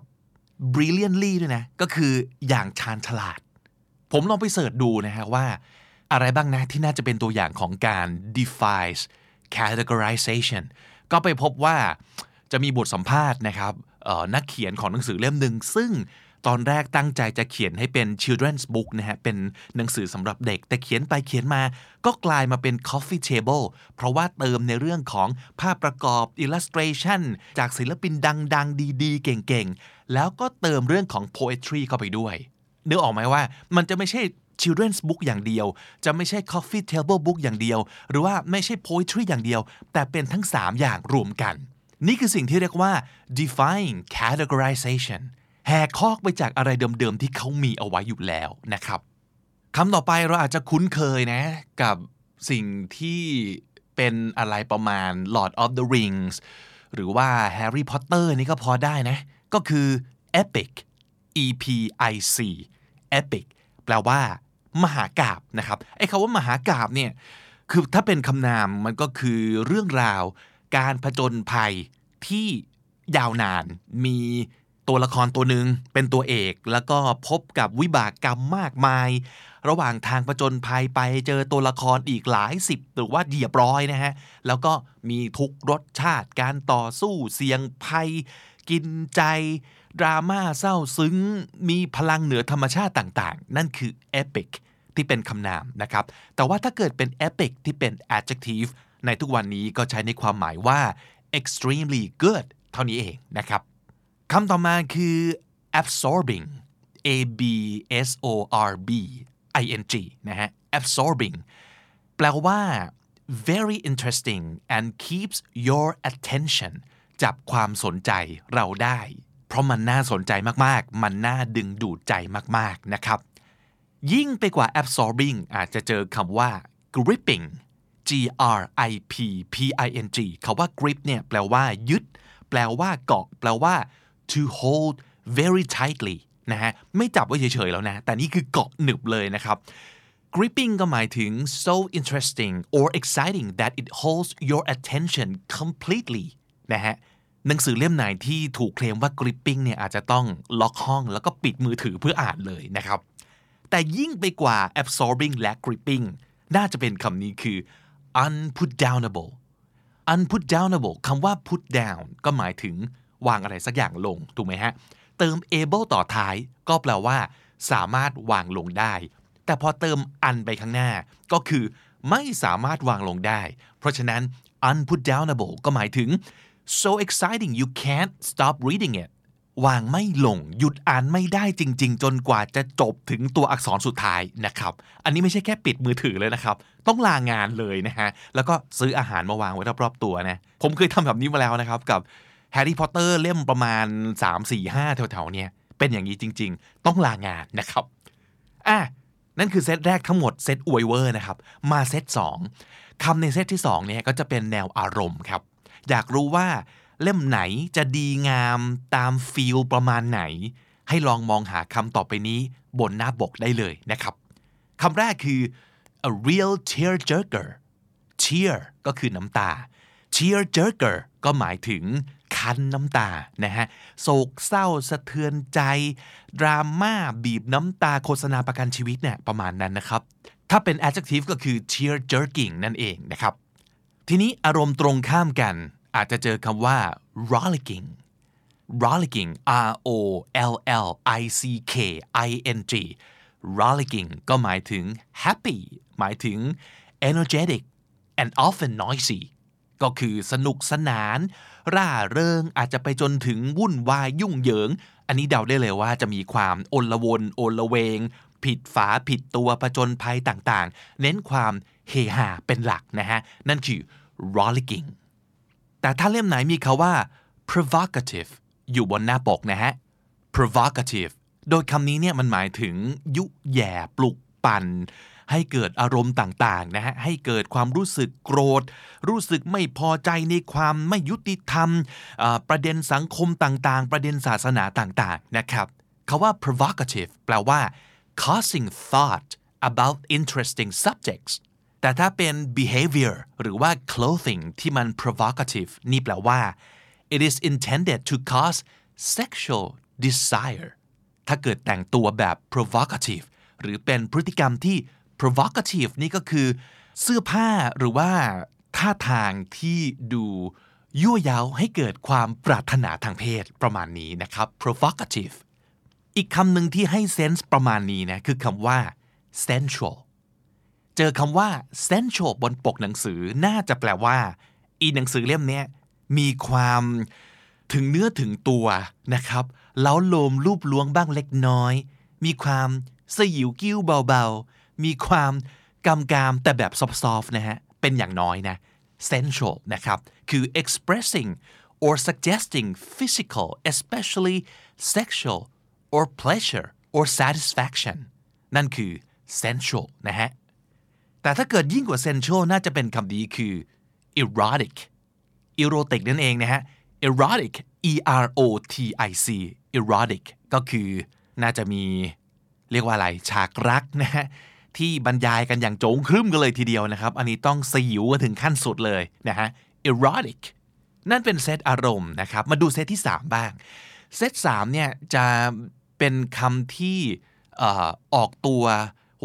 Speaker 2: brilliantly ด้วยนะ ก็คืออย่างชาญฉลาด ผมลองไปเสิร์ชดูนะฮะว่า อะไรบ้างนะที่น่าจะเป็นตัวอย่างของการ defies categorization ก็ไปพบว่าจะมีบทสัมภาษณ์นะครับ นักเขียนของหนังสือเล่มหนึ่งซึ่งตอนแรกตั้งใจจะเขียนให้เป็น children's book นะฮะ เป็นหนังสือสำหรับเด็ก แต่เขียนไปเขียนมา ก็กลายมาเป็น coffee table เพราะว่าเติมในเรื่องของภาพประกอบ illustration จากศิลปินดังๆ ดีๆ เก่งๆ แล้วก็เติมเรื่องของ poetry เข้าไปด้วยนึกออกไหมว่ามันจะไม่ใช่ children's book อย่างเดียว จะไม่ใช่ coffee table book อย่างเดียว หรือว่าไม่ใช่ poetry อย่างเดียว แต่เป็นทั้ง 3 อย่างรวมกัน นี่คือสิ่งที่เรียกว่า defying categorization แหกคอกไปจากอะไรเดิมๆ ที่เขามีเอาไว้อยู่แล้วนะครับคำต่อไปเราอาจจะคุ้นเคยนะ กับสิ่งที่เป็นอะไรประมาณ Lord of the Rings หรือว่า Harry Potter นี่ก็พอได้นะ ก็คือ epic e p i c epic แปลว่า มหากาบนะครับไอ้คำว่ามหากาบเนี่ยคือถ้าเป็นคำนามมันก็คือเรื่องราว การผจญภัยที่ยาวนานมีตัวละครตัวหนึ่งเป็นตัวเอก แล้วก็พบกับวิบากกรรมมากมาย ระหว่างทางผจญภัยไปเจอตัวละครอีกหลายสิบหรือว่าเหยียบร้อยนะฮะ แล้วก็มีทุกรสชาติการต่อสู้เสียงภัย กินใจ ดราม่าเศร้าซึ้ง มีพลังเหนือธรรมชาติต่างๆ นั่นคือ epic ที่เป็นคำนามนะครับ แต่ว่าถ้าเกิดเป็น epic ที่เป็น adjective ในทุกวันนี้ก็ใช้ในความหมายว่า extremely good เท่านี้เองนะครับคำต่อมาคือ absorbing a b s o r b i n g นะฮะ absorbing แปลว่า very interesting and keeps your attention จับความสนใจเราได้ เพราะมันน่าสนใจมากๆ มันน่าดึงดูดใจมากๆนะครับ ยิ่งไปกว่า absorbing อาจจะเจอคำว่า gripping g r i p p i n g คาว่า grip เนี่ยแปลว่ายึด แปลว่าเกาะ แปลว่า to hold very tightly นะฮะ ไม่จับไว้เฉยๆแล้วนะ แต่นี่คือเกาะหนึบเลยนะครับ gripping ก็หมายถึง so interesting or exciting that it holds your attention completely นะฮะหนังสือเล่มไหนที่ถูกเคลมว่า gripping เนี่ยอาจจะต้องล็อกห้อง แล้วก็ปิดมือถือเพื่ออ่านเลยนะครับ แต่ยิ่งไปกว่า absorbing และ gripping น่าจะเป็นคำนี้คือ unputdownable unputdownable คำว่า put down ก็หมายถึงวางอะไรสักอย่างลง ถูกไหมฮะ เติม able ต่อท้าย ก็แปลว่า สามารถวางลงได้ แต่พอเติม un ไปข้างหน้า ก็คือ ไม่สามารถวางลงได้ เพราะฉะนั้น unputdownable ก็หมายถึง so exciting you can't stop reading it วางไม่ลง หยุดอ่านไม่ได้จริง ๆ จนกว่าจะจบถึงตัวอักษรสุดท้ายนะครับ อันนี้ไม่ใช่แค่ปิดมือถือเลยนะครับ ต้องลางานเลยนะฮะ แล้วก็ซื้ออาหารมาวางไว้รอบๆตัวนะ ผมเคยทำแบบนี้มาแล้วนะครับกับแฮร์รี่พอตเตอร์เล่มประมาณ 3 4 5แถวๆเนี่ย เป็นอย่างนี้จริง ๆ ต้องลางานนะครับ อะ นั่นคือเซตแรกทั้งหมดเซตอวยเวอร์นะครับ มาเซต2คำในเซตที่2เนี่ยก็จะเป็นแนวอารมณ์ครับ อยากรู้ว่า เล่มไหนจะดีงามตาม feel ประมาณไหน ให้ลองมองหาคำต่อไปนี้บนหน้าปกได้เลยนะครับคำแรกคือ a real tear jerker tear ก็คือน้ำตา tear jerker ก็หมายถึงคันน้ำตานะฮะโศกเศร้าสะเทือนใจ ดราม่าบีบน้ำตาโฆษณาประกันชีวิตเนี่ยประมาณนั้นนะครับ ถ้าเป็น adjective ก็คือ tear jerking นั่นเองนะครับ ทีนี้อารมณ์ตรงข้ามกัน อาจจะเจอคำว่า rollicking rollicking R O L L I C K I N G rollicking ก็หมายถึง happy หมายถึง energetic and often noisy ก็คือสนุกสนาน ร่าเริงอาจจะไปจนถึงวุ่นวายยุ่งเหยิง อันนี้เดาได้เลยว่าจะมีความโอลวนโอลเวง ผิดฝาผิดตัวประจนภัยต่างๆ เน้นความเฮฮาเป็นหลักนะฮะ นั่นคือ rollicking แต่ถ้าเล่มไหนมีคาว่า provocative อยู่บนหน้าปกนะฮะ provocative โดยคำนี้เนี่ยมันหมายถึงยุแย่ปลุกปั่น ให้เกิดอารมณ์ต่างๆนะฮะให้เกิดความรู้สึกโกรธ รู้สึกไม่พอใจในความไม่ยุติธรรม ประเด็นสังคมต่างๆ ประเด็นศาสนาต่างๆนะครับคาว่า provocative แปลว่า causing thought about interesting subjects แต่ถ้าเป็น behavior หรือว่า clothing ที่มัน provocative นี่แปลว่า it is intended to cause sexual desire ถ้าเกิดแต่งตัวแบบ provocative หรือเป็นพฤติกรรมที่ provocative นี่ก็คือ เสื้อผ้าหรือว่าท่าทางที่ดูยั่วเย้าให้เกิดความปรารถนาทางเพศประมาณนี้นะครับ provocative อีกคำหนึ่งที่ให้เซนส์ประมาณนี้นะคือคำว่า sensual เจอคำว่า sensual บนปกหนังสือน่าจะแปลว่า อีหนังสือเล่มนี้มีความถึงเนื้อถึงตัวนะครับเล้าโลมรูปล้วงบ้างเล็กน้อย มีความสยิวกิ้วเบาๆ มีความกำกามแต่แบบซอฟๆนะฮะ เป็นอย่างน้อยนะ sensual นะครับ คือ expressing or suggesting physical especially sexual or pleasure or satisfaction นั่นคือ sensual นะฮะ แต่ถ้าเกิดยิ่งกว่า sensual น่าจะเป็นคำนี้คือ erotic erotic นั่นเองนะฮะ erotic e r o t i c erotic ก็คือน่าจะมีเรียกว่าอะไรฉากรักนะฮะที่บรรยายกันอย่างโจงครึ่มกันเลยทีเดียวนะครับ อันนี้ต้องสยิวถึงขั้นสุดเลยนะฮะ erotic นั่นเป็นเซตอารมณ์นะครับ มาดูเซตที่ 3 บ้าง เซต3เนี่ยจะเป็นคำที่ออออกตัว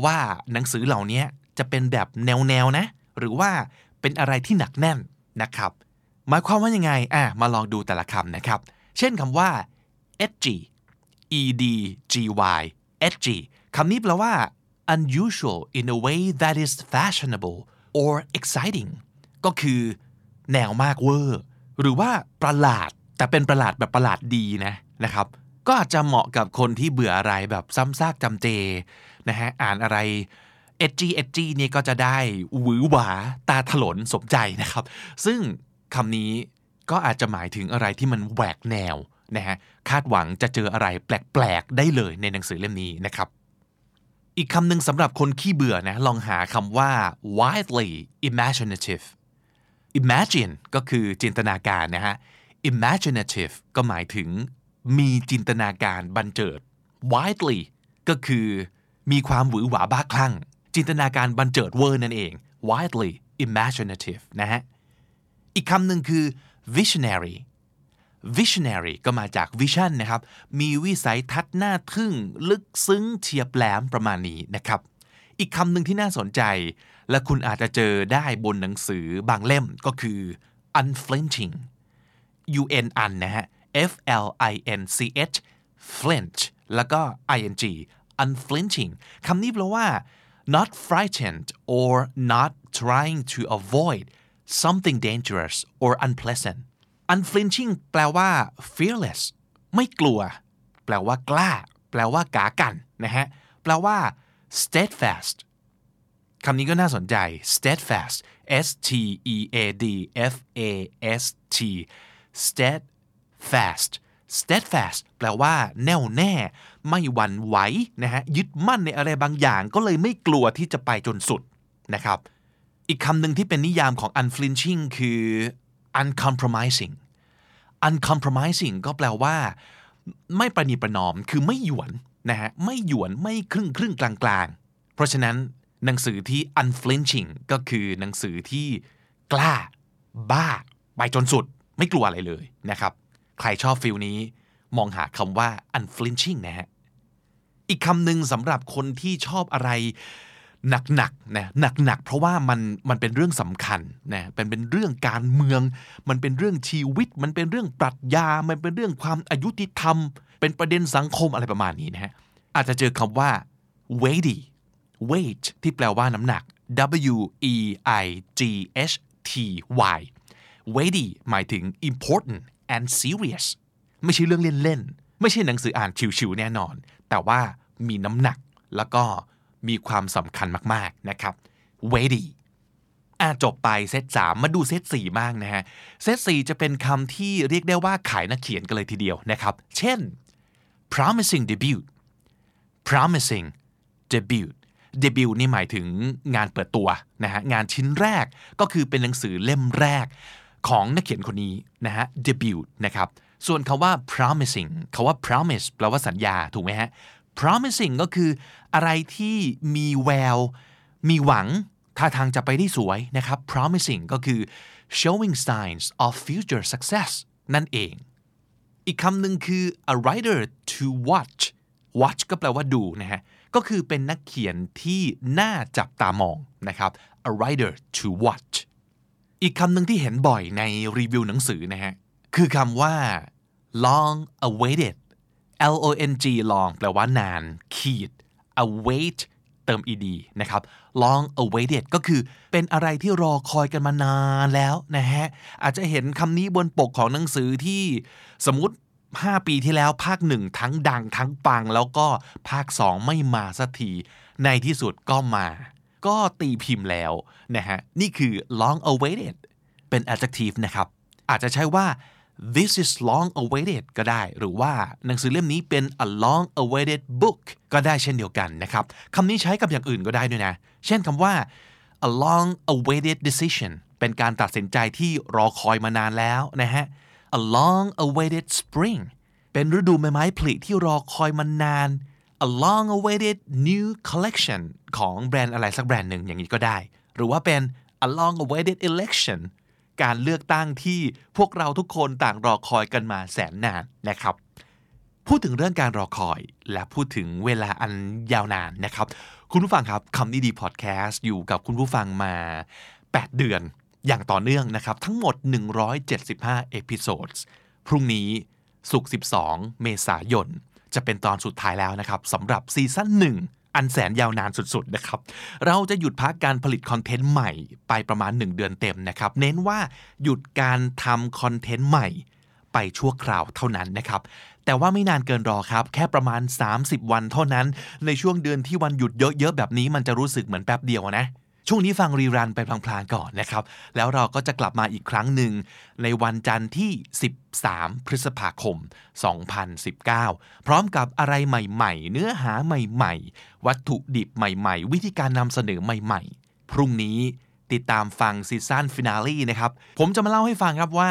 Speaker 2: ว่าหนังสือเหล่านี้ จะเป็นแบบแนวๆนะ หรือว่าเป็นอะไรที่หนักแน่นนะครับ หมายความว่ายังไงอะมาลองดูแต่ละคำนะครับ เช่นคำว่า edgy e d g y edgy คำนี้แปลว่า unusual in a way that is fashionable or exciting ก็คือ แนวมากเวอร์ หรือว่าประหลาด แต่เป็นประหลาดแบบประหลาดดีนะนะครับก็อาจจะเหมาะกับคนที่เบื่ออะไรแบบซ้ำซากจำเจนะฮะอ่านอะไร edgy edgy นี่ก็จะได้หวือหวาตาถลนสมใจนะครับ ซึ่งคำนี้ก็อาจจะหมายถึงอะไรที่มันแหวกแนวนะฮะคาดหวังจะเจออะไรแปลกๆ ได้เลยในหนังสือเล่มนี้นะครับ อีกคำหนึ่งสำหรับคนขี้เบื่อนะลองหาคำว่า widely imaginative imagine ก็คือจินตนาการนะฮะ imaginative ก็หมายถึงมีจินตนาการบันเจิด widely ก็คือมีความหวือหวาบ้าคลั่ง จินตนาการบันเจิดเวอร์นั่นเอง wildly imaginative นะฮะ อีกคำหนึ่งคือ visionary visionary ก็มาจาก vision นะครับ มีวิสัยทัศน์น่าทึ่ง ลึกซึ้งเฉียบแหลมประมาณนี้นะครับ อีกคำหนึ่งที่น่าสนใจ และคุณอาจจะเจอได้บนหนังสือบางเล่มก็คือ unflinching un un นะฮะ f l i n c h flinch แล้วก็ ing unflinching คำนี้แปลว่า not frightened or not trying to avoid something dangerous or unpleasant unflinching แปลว่า fearless ไม่กลัว แปลว่ากล้า แปลว่ากากันนะฮะ แปลว่า steadfast คำนี้ก็น่าสนใจ steadfast s t e a d f a s t steadfast Steadfast แปลว่า แน่วแน่ ไม่หวั่นไหวนะฮะยึดมั่นในอะไรบางอย่าง ก็เลยไม่กลัวที่จะไปจนสุดนะครับ อีกคำหนึ่งที่เป็นนิยามของ unflinching คือ uncompromising uncompromising ก็แปลว่า ไม่ประนีประนอมคือไม่หยวนนะฮะไม่หยวนไม่ครึ่งครึ่งกลางกลางเพราะฉะนั้นหนังสือที่ unflinching ก็คือหนังสือที่กล้า บ้า ไปจนสุด ไม่กลัวอะไรเลยนะครับ ใครชอบฟิลนี้ มองหาคำว่า unflinching นะฮะ อีกคำหนึ่งสำหรับคนที่ชอบอะไรหนักๆนะหนักๆเพราะว่ามันมันเป็นเรื่องสำคัญนะเป็นเป็นเรื่องการเมือง มันเป็นเรื่องชีวิต มันเป็นเรื่องปรัชญา มันเป็นเรื่องความอายุติธรรม เป็นประเด็นสังคมอะไรประมาณนี้นะฮะอาจจะเจอคำว่า weighty weight ที่แปลว่าน้ำหนัก w e i g h t y weighty หมายถึง important and serious ไม่ใช่เรื่องเล่นๆ ไม่ใช่หนังสืออ่านชิวๆแน่นอน แต่ว่ามีน้ำหนักแล้วก็มีความสำคัญมากๆนะครับ weighty อะจบไปเซตสามมาดูเซตสี่บ้างนะฮะ เซตสี่จะเป็นคำที่เรียกได้ว่าขายนักเขียนกันเลยทีเดียวนะครับ เช่น promising debut promising debut debut นี่หมายถึงงานเปิดตัวนะฮะ งานชิ้นแรกก็คือเป็นหนังสือเล่มแรก ของนักเขียนคนนี้นะฮะ debut นะครับ ส่วนคาว่า promising คาว่า promise แปลว่าสัญญาถูกไหมฮะ promising ก็คืออะไรที่มีแวว มีหวังท่าทางจะไปได้สวยนะครับ promising ก็คือ showing signs of future success นั่นเอง อีกคำหนึ่งคือ a writer to watch watch ก็แปลว่าดูนะฮะ ก็คือเป็นนักเขียนที่น่าจับตามองนะครับ a writer to watch อีกคำหนึ่งที่เห็นบ่อยในรีวิวหนังสือนะฮะ คือคำว่า long awaited L O N G long แปลว่านาน ขีด await เติม ed นะครับ long awaited ก็คือเป็นอะไรที่รอคอยกันมานานแล้วนะฮะ อาจจะเห็นคำนี้บนปกของหนังสือที่สมมติ 5 ปีที่แล้วภาคหนึ่งทั้งดังทั้งปัง แล้วก็ภาค 2 ไม่มาสักที ในที่สุดก็มา ก็ตีพิมพ์แล้วนะฮะนี่คือ long awaited เป็น adjective นะครับ อาจจะใช้ว่า this is long awaited ก็ได้ หรือว่าหนังสือเล่มนี้เป็น a long awaited book ก็ได้เช่นเดียวกันนะครับคำนี้ใช้กับอย่างอื่นก็ได้ด้วยนะ เช่นคำว่า a long awaited decision เป็นการตัดสินใจที่รอคอยมานานแล้วนะฮะ a long awaited spring เป็นฤดูใบไม้ผลิที่รอคอยมานาน a long awaited new collection ของแบรนด์อะไรสักแบรนด์หนึ่งอย่างนี้ก็ได้ หรือว่าเป็น a long awaited election การเลือกตั้งที่พวกเราทุกคนต่างรอคอยกันมาแสนนานนะครับ พูดถึงเรื่องการรอคอยและพูดถึงเวลาอันยาวนานนะครับ คุณผู้ฟังครับคำนี้ดีพอดแคสต์อยู่กับคุณผู้ฟังมา 8 เดือนอย่างต่อเนื่องนะครับ ทั้งหมด 175 episode พรุ่งนี้ศุกร์ 12 เมษายน จะเป็นตอนสุดท้ายแล้วนะครับสำหรับ season หนึ่งอันแสนยาวนานสุดๆนะครับ เราจะหยุดพักการผลิต content ใหม่ไปประมาณ 1 เดือนเต็มนะครับ เน้นว่าหยุดการทำ content ใหม่ไปชั่วคราวเท่านั้นนะครับ แต่ว่าไม่นานเกินรอครับ แค่ประมาณ 30 วันเท่านั้น ในช่วงเดือนที่วันหยุดเยอะๆแบบนี้มันจะรู้สึกเหมือนแป๊บเดียวนะ ช่วงนี้ฟัง rerun ไปพลางๆก่อนนะครับ แล้วเราก็จะกลับมาอีกครั้งหนึ่ง ในวันจันทร์ที่ 13 พฤษภาคม 2019 พร้อมกับอะไรใหม่ๆ เนื้อหาใหม่ๆ วัตถุดิบใหม่ๆ วิธีการนำเสนอใหม่ๆ พรุ่งนี้ติดตามฟัง season finale นะครับ ผมจะมาเล่าให้ฟังครับว่า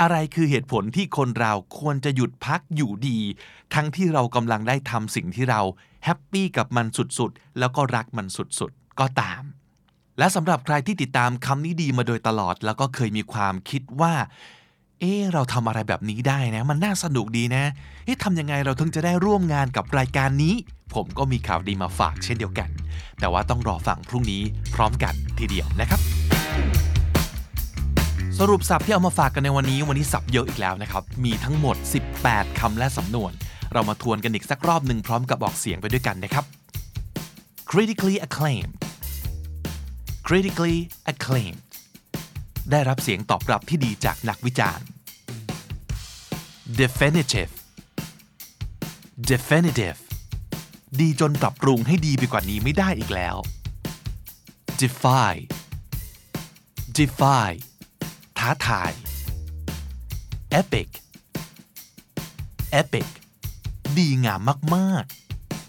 Speaker 2: อะไรคือเหตุผลที่คนเราควรจะหยุดพักอยู่ดี ทั้งที่เรากำลังได้ทำสิ่งที่เราhappy กับมันสุดๆ แล้วก็รักมันสุดๆ ก็ตาม และสำหรับใครที่ติดตามคำนี้ดีมาโดยตลอด แล้วก็เคยมีความคิดว่า เอ๊ะเราทำอะไรแบบนี้ได้นะ มันน่าสนุกดีนะเอ๊ะทำยังไงเราถึงจะได้ร่วมงานกับรายการนี้ ผมก็มีข่าวดีมาฝากเช่นเดียวกัน แต่ว่าต้องรอฟังพรุ่งนี้พร้อมกันทีเดียวนะครับ สรุปศัพท์ที่เอามาฝากกันในวันนี้ วันนี้ศัพท์เยอะอีกแล้วนะครับ มีทั้งหมด 18คำและสำนวน เรามาทวนกันอีกสักรอบหนึ่งพร้อมกับออกเสียงไปด้วยกันนะครับ critically acclaimed critically acclaimed ได้รับเสียงตอบรับที่ดีจากนักวิจารณ์ definitive definitive ดีจนปรับปรุงให้ดีไปกว่านี้ไม่ได้อีกแล้ว defy defy ท้าทาย epic epic ดีงามมาก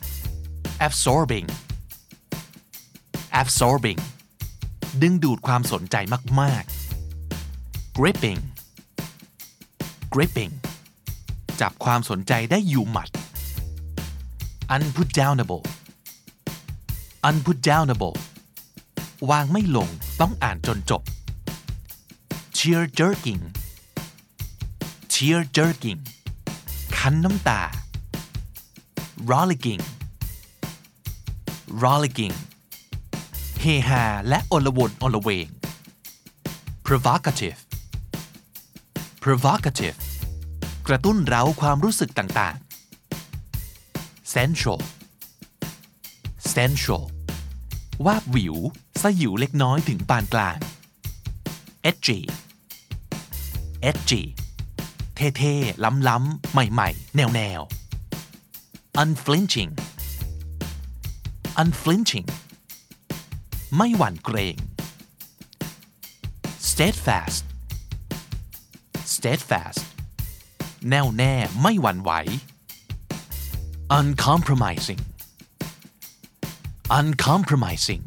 Speaker 2: ๆ absorbing absorbing ดึงดูดความสนใจมาก ๆ gripping gripping จับความสนใจได้อยู่หมัด unputdownable unputdownable วางไม่ลงต้องอ่านจนจบ tear jerking tear jerking คันน้ำตา rollicking rollicking ฮฮาและอลวนอลเวง provocative provocative กระตุ้นเร้าความรู้สึกต่างๆ sensual sensual วาบวิวสยิวเล็กน้อยถึงปานกลาง edgy edgy เท่ๆ ล้ำๆ ใหม่ๆ แนวๆ unflinching unflinching ไม่หวั่นเกรง steadfast steadfast แน่วแน่ไม่หวั่นไหว uncompromising uncompromising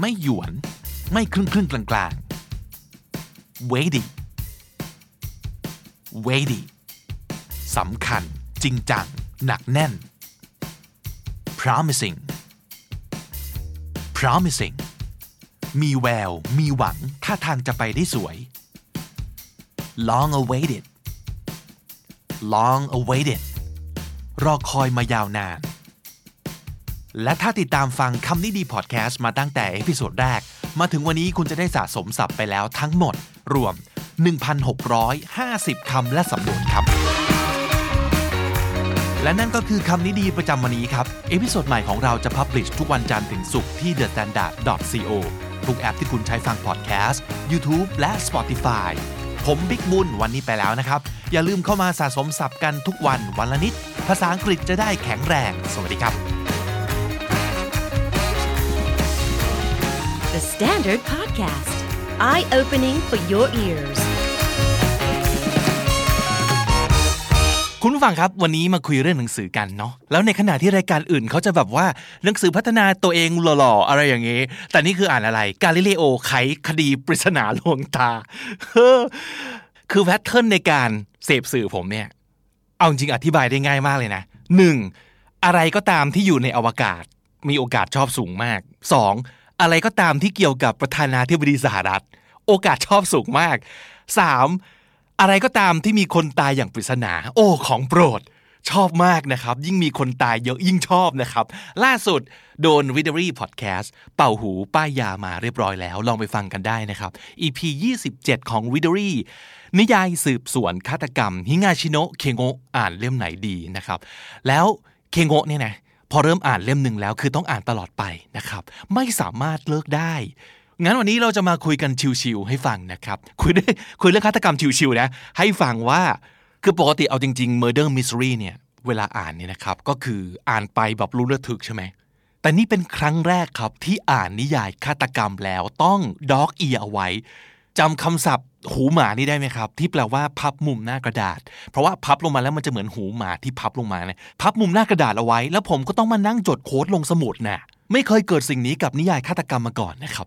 Speaker 2: ไม่หยวน ไม่ครึ่งครึ่งกลางกลาง weighty weighty สำคัญ จริงจัง หนักแน่น promising promising มีแวว มีหวัง ท่าทางจะไปได้สวย long awaited long awaited รอคอยมายาวนาน และถ้าติดตามฟังคำนี้ดีพอดแคสต์มาตั้งแต่ episode แรก มาถึงวันนี้คุณจะได้สะสมศัพท์ไปแล้วทั้งหมด รวม 1,650 คำและสำนวนครับ และนั่นก็คือคำนี้ดีประจำวันนี้ครับ episode ใหม่ของเราจะ publish ทุกวันจันทร์ถึงศุกร์ที่ The Standard co ทุกแอปที่คุณใช้ฟังพอดแคสต์ YouTube และ Spotify ผมบิ๊กบุญวันนี้ไปแล้วนะครับ อย่าลืมเข้ามาสะสมศัพท์กันทุกวันวันละนิด ภาษาอังกฤษจะได้แข็งแรง สวัสดีครับ
Speaker 1: The Standard Podcast. Eye opening for your ears.
Speaker 2: คุณผู้ฟังครับวันนี้มาคุยเรื่องหนังสือกันเนาะแล้วในขณะที่รายการอื่นเขาจะแบบว่าหนังสือพัฒนาตัวเองหล่อๆอะไรอย่างงี้ แต่นี่คืออ่านอะไรกาลิเลโอไขคดีปริศนาลวงตาเฮ้อคือแพทเทิร์นในการเสพสื่อผมเนี่ย เอาจริงอธิบายได้ง่ายมากเลยนะหนึ่งอะไรก็ตามที่อยู่ในอวกาศ มีโอกาสชอบสูงมากสองอะไรก็ตามที่เกี่ยวกับประธานาธิบดีสหรัฐ โอกาสชอบสูงมากสาม อะไรก็ตามที่มีคนตายอย่างปริศนา โอ้ของโปรด ชอบมากนะครับ ยิ่งมีคนตายเยอะยิ่งชอบนะครับ ล่าสุดโดน v i d e r y Podcast เป่าหูป้ายยามาเรียบร้อยแล้ว ลองไปฟังกันได้นะครับ EP 27 ของ v i d e r y นิยายสืบสวนฆาตกรรม ฮิงาชิโนะเคโงอ่านเล่มไหนดีนะครับ แล้วเคโงเนี่ยนะพอเริ่มอ่านเล่มหนึ่งแล้วคือต้องอ่านตลอดไปนะครับ ไม่สามารถเลิกได้ งั้นวันนี้เราจะมาคุยกันชิวๆให้ฟังนะครับ คุยได้คุยเรื่องฆาตกรรมชิวๆนะ ให้ฟังว่า คือปกติเอาจริง ๆ Murder Mystery เนี่ย เวลาอ่านเนี่ยนะครับ ก็คืออ่านไปแบบรู้เรื่องถึกใช่ไหม แต่นี่เป็นครั้งแรกครับที่อ่านนิยายฆาตกรรมแล้วต้องด็อกเอียเอาไว้จำคำศัพท์หูหมานี่ได้ไหมครับ ที่แปลว่าพับมุมหน้ากระดาษ เพราะว่าพับลงมาแล้วมันจะเหมือนหูหมาที่พับลงมาเนี่ยพับมุมหน้ากระดาษเอาไว้ แล้วผมก็ต้องมานั่งจดโค้ดลงสมุดนะไม่เคยเกิดสิ่งนี้กับนิยายฆาตกรรมมาก่อนนะครับ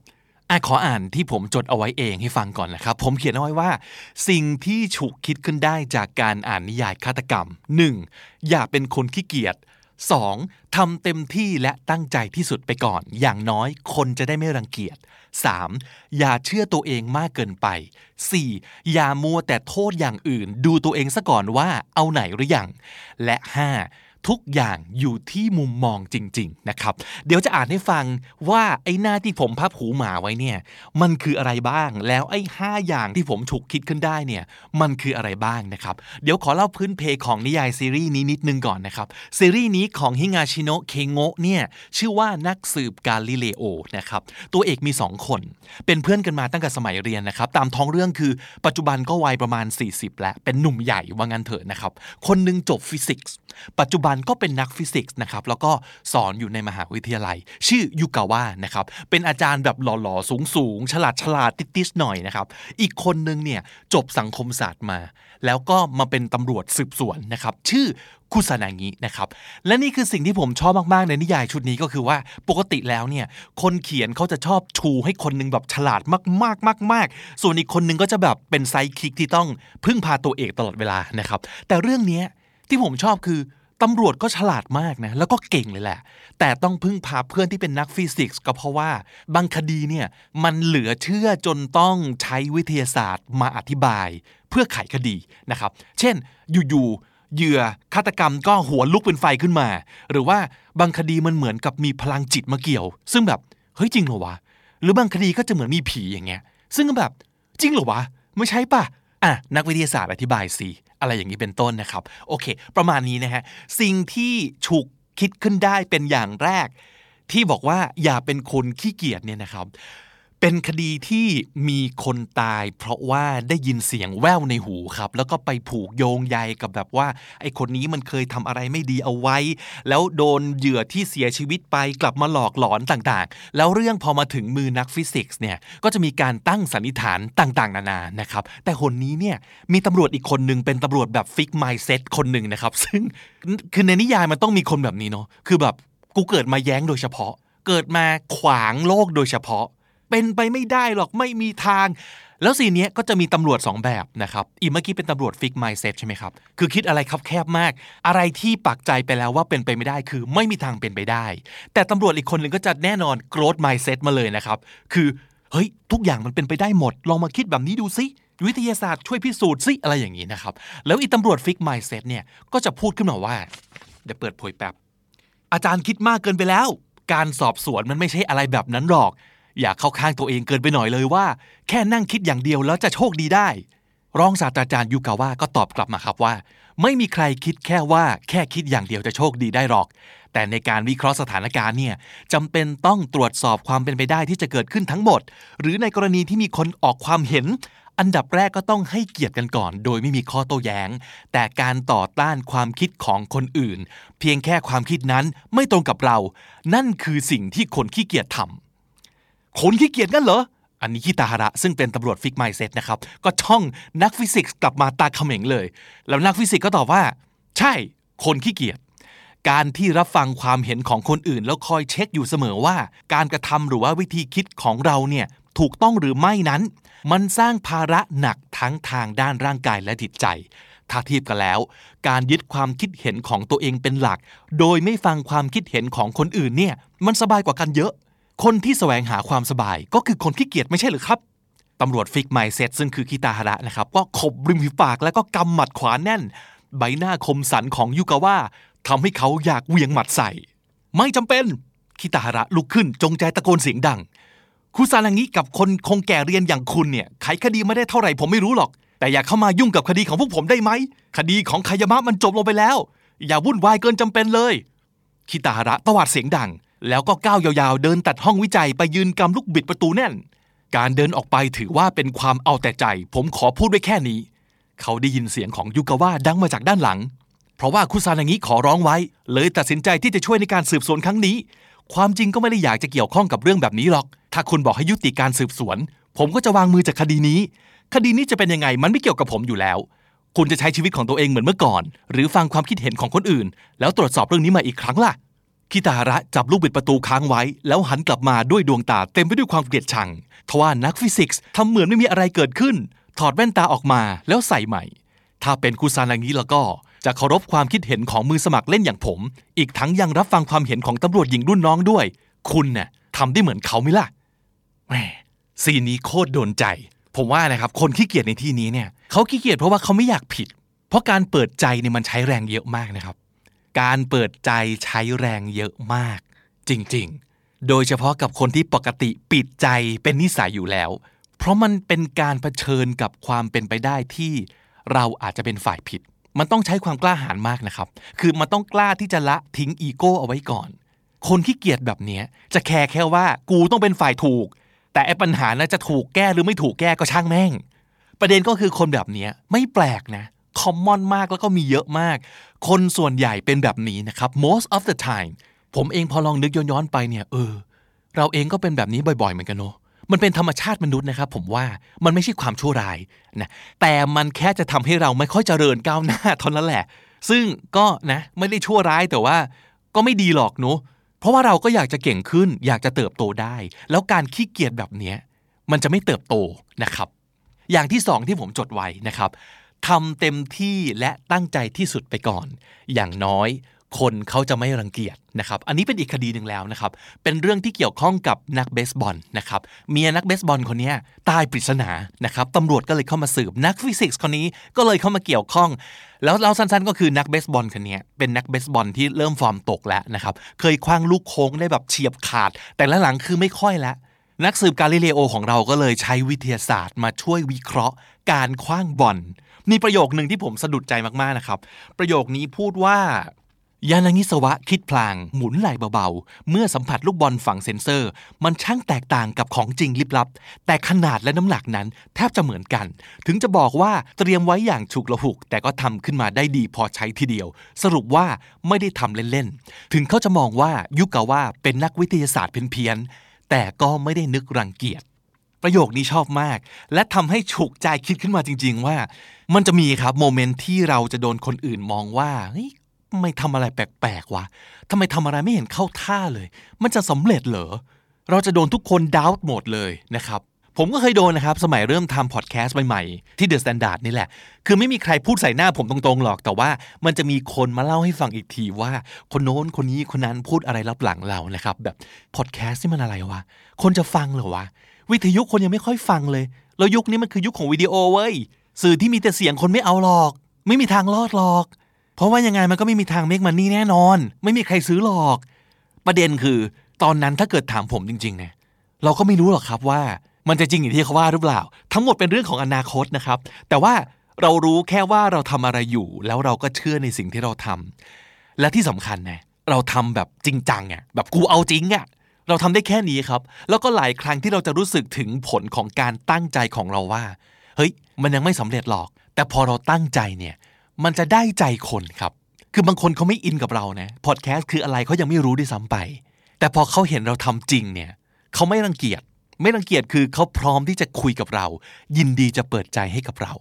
Speaker 2: อะขออ่านที่ผมจดเอาไว้เองให้ฟังก่อนนะครับ ผมเขียนเอาไว้ว่า สิ่งที่ฉุกคิดขึ้นได้จากการอ่านนิยายฆาตกรรม 1. อย่าเป็นคนขี้เกียจ 2. ทำเต็มที่และตั้งใจที่สุดไปก่อน อย่างน้อยคนจะได้ไม่รังเกียจ 3. อย่าเชื่อตัวเองมากเกินไป 4. อย่ามัวแต่โทษอย่างอื่น ดูตัวเองซะก่อนว่าเอาไหนหรือยัง และ 5. ทุกอย่างอยู่ที่มุมมองจริง ๆ นะครับ เดี๋ยวจะอ่านให้ฟังว่าไอ้หน้าที่ผมพับหูหมาไว้เนี่ยมันคืออะไรบ้าง แล้วไอ้ห้าอย่างที่ผมฉุกคิดขึ้นได้เนี่ยมันคืออะไรบ้างนะครับ เดี๋ยวขอเล่าพื้นเพของนิยายซีรีส์นี้นิดนึงก่อนนะครับซีรีส์นี้ของฮิงาชิโนะเคโงะเนี่ยชื่อว่านักสืบกาลิเลโอนะครับตัวเอกมี 2 คน เป็นเพื่อนกันมาตั้งแต่สมัยเรียนนะครับตามท้องเรื่องคือปัจจุบันก็วัยประมาณ 40 แล้วเป็นหนุ่มใหญ่ว่างั้นเถอะนะครับคนหนึงจบฟิสิกส์ปัจจุบันก็เป็นนักฟิสิกส์นะครับแล้วก็สอนอยู่ในมหาวิทยาลัย ชื่อยูกาวะนะครับเป็นอาจารย์แบบหล่อๆ สูงๆ ฉลาดฉลาดติดๆหน่อยนะครับอีกคนนึงเนี่ยจบสังคมศาสตร์มา แล้วก็มาเป็นตำรวจสืบสวนนะครับชื่อคุซานางินะครับและนี่คือสิ่งที่ผมชอบมากๆ ในนิยายชุดนี้ก็คือว่าปกติแล้วเนี่ยคนเขียนเขาจะชอบชูให้คนนึงแบบฉลาดมากๆมากๆ ส่วนอีกคนนึงก็จะแบบเป็นไซคิกที่ต้องพึ่งพาตัวเอกตลอดเวลานะครับแต่เรื่องนี้ที่ผมชอบคือ ตำรวจก็ฉลาดมากนะ แล้วก็เก่งเลยแหละ แต่ต้องพึ่งพาเพื่อนที่เป็นนักฟิสิกส์ก็เพราะว่าบางคดีเนี่ยมันเหลือเชื่อจนต้องใช้วิทยาศาสตร์มาอธิบาย เพื่อไขคดีนะครับ เช่นอยู่ๆเหยื่อฆาตกรรมก็หัวลุกเป็นไฟขึ้นมา หรือว่าบางคดีมันเหมือนกับมีพลังจิตมาเกี่ยว ซึ่งแบบเฮ้ยจริงเหรอวะหรือบางคดีก็จะเหมือนมีผีอย่างเงี้ย ซึ่งก็แบบจริงเหรอวะไม่ใช่ปะอะนักวิทยาศาสตร์อธิบายสิ อะไรอย่างนี้เป็นต้นนะครับ โอเค ประมาณนี้นะฮะ สิ่งที่ฉุกคิดขึ้นได้เป็นอย่างแรก ที่บอกว่าอย่าเป็นคนขี้เกียจเนี่ยนะครับ เป็นคดีที่มีคนตาย เพราะว่าได้ยินเสียงแว่วในหูครับ แล้วก็ไปผูกโยงใยกับแบบว่า ไอ้คนนี้มันเคยทำอะไรไม่ดีเอาไว้ แล้วโดนเหยื่อที่เสียชีวิตไปกลับมาหลอกหลอนต่างๆ แล้วเรื่องพอมาถึงมือนักฟิสิกส์เนี่ยก็จะมีการตั้งสันนิษฐานต่างๆ นานานะครับ แต่คนนี้เนี่ยมีตำรวจอีกคนหนึ่งเป็นตำรวจแบบ fixed mindset คนหนึ่งนะครับ ซึ่งคือในนิยายมันต้องมีคนแบบนี้เนาะคือแบบกูเกิดมาแย้งโดยเฉพาะ เกิดมาขวางโลกโดยเฉพาะ เป็นไปไม่ได้หรอกไม่มีทาง แล้ว scene เนี้ยก็จะมีตำรวจ 2 แบบนะครับ อีเมื่อกี้เป็นตำรวจ fixed mindset ใช่ไหมครับ คือคิดอะไรครับแคบมาก อะไรที่ปักใจไปแล้วว่าเป็นไปไม่ได้คือไม่มีทางเป็นไปได้ แต่ตำรวจอีกคนหนึ่งก็จะแน่นอน growth mindset มาเลยนะครับ คือเฮ้ยทุกอย่างมันเป็นไปได้หมด ลองมาคิดแบบนี้ดูสิวิทยาศาสตร์ช่วยพิสูจน์สิอะไรอย่างนี้นะครับ แล้วอีตำรวจ fixed mindset เนี่ยก็จะพูดขึ้นมาว่าเดี๋ยวเปิดโพยแป๊บอาจารย์คิดมากเกินไปแล้ว การสอบสวนมันไม่ใช่อะไรแบบนั้นหรอก อย่าเข้าข้างตัวเองเกินไปหน่อยเลยว่า แค่นั่งคิดอย่างเดียวแล้วจะโชคดีได้ รองศาสตราจารย์ยูกาวะก็ตอบกลับมาครับว่า ไม่มีใครคิดแค่ว่าแค่คิดอย่างเดียวจะโชคดีได้หรอก แต่ในการวิเคราะห์สถานการณ์เนี่ยจำเป็นต้องตรวจสอบความเป็นไปได้ที่จะเกิดขึ้นทั้งหมด หรือในกรณีที่มีคนออกความเห็นอันดับแรกก็ต้องให้เกียรติกันก่อน โดยไม่มีข้อโต้แย้ง แต่การต่อต้านความคิดของคนอื่น เพียงแค่ความคิดนั้นไม่ตรงกับเรา นั่นคือสิ่งที่คนขี้เกียจทำ คนขี้เกียจงั้นเหรอ อันนี้คิตาฮาระซึ่งเป็นตำรวจฟิกไมเซ็ตนะครับ ก็ช่องนักฟิสิกส์กลับมาตาเขม็งเลย แล้วนักฟิสิกส์ก็ตอบว่า ใช่ คนขี้เกียจ การที่รับฟังความเห็นของคนอื่น แล้วคอยเช็คอยู่เสมอว่า การกระทำหรือว่าวิธีคิดของเราเนี่ยถูกต้องหรือไม่นั้น มันสร้างภาระหนักทั้งทางด้านร่างกายและจิตใจถ้าเทียบกันแล้ว การยึดความคิดเห็นของตัวเองเป็นหลัก โดยไม่ฟังความคิดเห็นของคนอื่นเนี่ย มันสบายกว่ากันเยอะ คนที่แสวงหาความสบาย ก็คือคนขี้เกียจไม่ใช่หรือครับตำรวจฟิกไมเซ็ตซึ่งคือคิตาฮาระนะครับก็ขบริมฝีปากแล้วก็กำหมัดขวาแน่น ใบหน้าคมสันของยูกาวะทำให้เขาอยากเวียงหมัดใส่ ไม่จำเป็นคิตาฮาระลุกขึ้นจงใจตะโกนเสียงดังคุซานางิกับคนคงแก่เรียนอย่างคุณเนี่ยไขคดีไม่ได้เท่าไหร่ผมไม่รู้หรอก แต่อย่าเข้ามายุ่งกับคดีของพวกผมได้ไหมคดีของคายามะมันจบลงไปแล้ว อย่าวุ่นวายเกินจำเป็นเลยคิตาฮาระตวาดเสียงดัง แล้วก็ก้าวยาวๆ เดินตัดห้องวิจัยไปยืนกำลูกบิดประตูแน่น การเดินออกไปถือว่าเป็นความเอาแต่ใจ ผมขอพูดไว้แค่นี้ เขาได้ยินเสียงของยูกาวะดังมาจากด้านหลัง เพราะว่าคุซานางิขอร้องไว้ เลยตัดสินใจที่จะช่วยในการสืบสวนครั้งนี้ ความจริงก็ไม่ได้อยากจะเกี่ยวข้องกับเรื่องแบบนี้หรอก ถ้าคุณบอกให้ยุติการสืบสวน ผมก็จะวางมือจากคดีนี้ คดีนี้จะเป็นยังไงมันไม่เกี่ยวกับผมอยู่แล้ว คุณจะใช้ชีวิตของตัวเองเหมือนเมื่อก่อน หรือฟังความคิดเห็นของคนอื่น แล้วตรวจสอบเรื่องนี้มาอีกครั้งล่ะ คิตาฮาระจับลูกบิดประตูค้างไว้ แล้วหันกลับมาด้วยดวงตาเต็มไปด้วยความเกลียดชังทว่านักฟิสิกส์ทำเหมือนไม่มีอะไรเกิดขึ้น ถอดแว่นตาออกมาแล้วใส่ใหม่ ถ้าเป็นคุซานางิแล้วก็จะเคารพความคิดเห็นของมือสมัครเล่นอย่างผม อีกทั้งยังรับฟังความเห็นของตำรวจหญิงรุ่นน้องด้วย คุณเนี่ยทำได้เหมือนเขาไหมล่ะแหมซีนนี้โคตรโดนใจ ผมว่านะครับคนขี้เกียจในที่นี้เนี่ยเขาขี้เกียจเพราะว่าเขาไม่อยากผิด เพราะการเปิดใจเนี่ยมันใช้แรงเยอะมากนะครับ การเปิดใจใช้แรงเยอะมาก จริงๆ โดยเฉพาะกับคนที่ปกติปิดใจเป็นนิสัยอยู่แล้ว เพราะมันเป็นการเผชิญกับความเป็นไปได้ที่เราอาจจะเป็นฝ่ายผิด มันต้องใช้ความกล้าหาญมากนะครับ คือมันต้องกล้าที่จะละทิ้งอีโก้เอาไว้ก่อน คนขี้เกียจแบบนี้จะแคร์แค่ว่ากูต้องเป็นฝ่ายถูก แต่ไอ้ปัญหานะจะถูกแก้หรือไม่ถูกแก้ก็ช่างแม่ง ประเด็นก็คือคนแบบนี้ไม่แปลกนะคอมมอนมากแล้วก็มีเยอะมาก คนส่วนใหญ่เป็นแบบนี้นะครับ most of the time ผมเองพอลองนึกย้อนๆไปเนี่ยเออ เราเองก็เป็นแบบนี้บ่อยๆ เหมือนกันเนาะมันเป็นธรรมชาติมนุษย์นะครับ ผมว่ามันไม่ใช่ความชั่วร้ายนะแต่มันแค่จะทำให้เราไม่ค่อยเจริญก้าวหน้าเท่านั้นแหละ ซึ่งก็นะไม่ได้ชั่วร้ายแต่ว่าก็ไม่ดีหรอกเนาะเพราะว่าเราก็อยากจะเก่งขึ้น อยากจะเติบโตได้ แล้วการขี้เกียจแบบเนี้ยมันจะไม่เติบโตนะครับ อย่างที่สองที่ผมจดไว้นะครับ ทำเต็มที่และตั้งใจที่สุดไปก่อน อย่างน้อยคนเขาจะไม่รังเกียจนะครับ อันนี้เป็นอีกคดีหนึ่งแล้วนะครับ เป็นเรื่องที่เกี่ยวข้องกับนักเบสบอลนะครับ เมียนักเบสบอลคนนี้ตายปริศนานะครับตำรวจก็เลยเข้ามาสืบ นักฟิสิกส์คนนี้ก็เลยเข้ามาเกี่ยวข้อง แล้วเราสั้นๆ ก็คือนักเบสบอลคนนี้เป็นนักเบสบอลที่เริ่มฟอร์มตกแล้วนะครับ เคยคว้างลูกโค้งได้แบบเฉียบขาด แต่ละหลังคือไม่ค่อยแล้วนักสืบกาลิเลโอของเราก็เลยใช้วิทยาศาสตร์มาช่วยวิเคราะห์ การคว้างบอล มีประโยคหนึ่งที่ผมสะดุดใจมากๆนะครับ ประโยคนี้พูดว่ายานางิสวะคิดพลาง หมุนไหลเบาๆ เมื่อสัมผัสลูกบอลฝังเซ็นเซอร์ มันช่างแตกต่างกับของจริงลิบลับ แต่ขนาดและน้ำหนักนั้นแทบจะเหมือนกัน ถึงจะบอกว่าเตรียมไว้อย่างฉุกละหุก แต่ก็ทำขึ้นมาได้ดีพอใช้ทีเดียว สรุปว่าไม่ได้ทำเล่นๆ ถึงเขาจะมองว่ายุกาว่าเป็นนักวิทยาศาสตร์เพี้ยนๆแต่ก็ไม่ได้นึกรังเกียจประโยคนี้ชอบมาก และทำให้ฉุกใจคิดขึ้นมาจริง ๆ ว่า มันจะมีครับโมเมนต์ที่เราจะโดนคนอื่นมองว่าเฮ้ยทำไมทำอะไรแปลกๆวะทำไมทำอะไรไม่เห็นเข้าท่าเลย มันจะสำเร็จเหรอ เราจะโดนทุกคนดาวต์หมดเลยนะครับ ผมก็เคยโดนนะครับ สมัยเริ่มทำพอดแคสต์ใหม่ๆ ที่ The Standard นี่แหละ คือไม่มีใครพูดใส่หน้าผมตรงๆหรอก แต่ว่ามันจะมีคนมาเล่าให้ฟังอีกทีว่า คนโน้นคนนี้คนนั้นพูดอะไรลับหลังเรานะครับ แบบพอดแคสต์นี่มันอะไรวะ คนจะฟังเหรอวะ วิทยุคนยังไม่ค่อยฟังเลย แล้วยุคนี้มันคือยุคของวิดีโอเว้ย สื่อที่มีแต่เสียงคนไม่เอาหรอก ไม่มีทางรอดหรอก เพราะว่ายังไงมันก็ไม่มีทางเมกมันนี่แน่นอน ไม่มีใครซื้อหรอก ประเด็นคือตอนนั้นถ้าเกิดถามผมจริงๆเนี่ยเราก็ไม่รู้หรอกครับว่า มันจะจริงอย่างที่เขาว่าหรือเปล่า ทั้งหมดเป็นเรื่องของอนาคตนะครับ แต่ว่าเรารู้แค่ว่าเราทำอะไรอยู่ แล้วเราก็เชื่อในสิ่งที่เราทำและที่สำคัญนะเราทำแบบจริงจังอะแบบกูเอาจริงอะเราทำได้แค่นี้ครับ แล้วก็หลายครั้งที่เราจะรู้สึกถึงผลของการตั้งใจของเราว่า เฮ้ย มันยังไม่สำเร็จหรอก แต่พอเราตั้งใจเนี่ย มันจะได้ใจคนครับ คือบางคนเขาไม่อินกับเรานะพอดแคสต์คืออะไรเขายังไม่รู้ด้วยซ้ำไป แต่พอเขาเห็นเราทำจริงเนี่ยเขาไม่รังเกียจ ไม่รังเกียจคือเขาพร้อมที่จะคุยกับเรา ยินดีจะเปิดใจให้กับเรา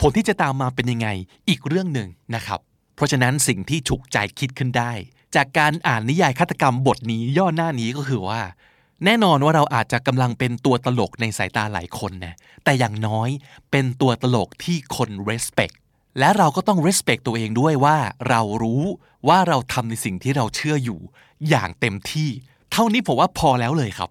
Speaker 2: ผลที่จะตามมาเป็นยังไงอีกเรื่องหนึ่งนะครับ เพราะฉะนั้นสิ่งที่ฉุกใจคิดขึ้นได้ จากการอ่านนิยายฆาตกรรมบทนี้ย่อหน้านี้ก็คือว่า แน่นอนว่าเราอาจจะกำลังเป็นตัวตลกในสายตาหลายคนนะแต่อย่างน้อยเป็นตัวตลกที่คน respect และเราก็ต้อง respect ตัวเองด้วยว่าเรารู้ว่าเราทำในสิ่งที่เราเชื่ออยู่ อย่างเต็มที่ เท่านี้ผมว่าพอแล้วเลยครับ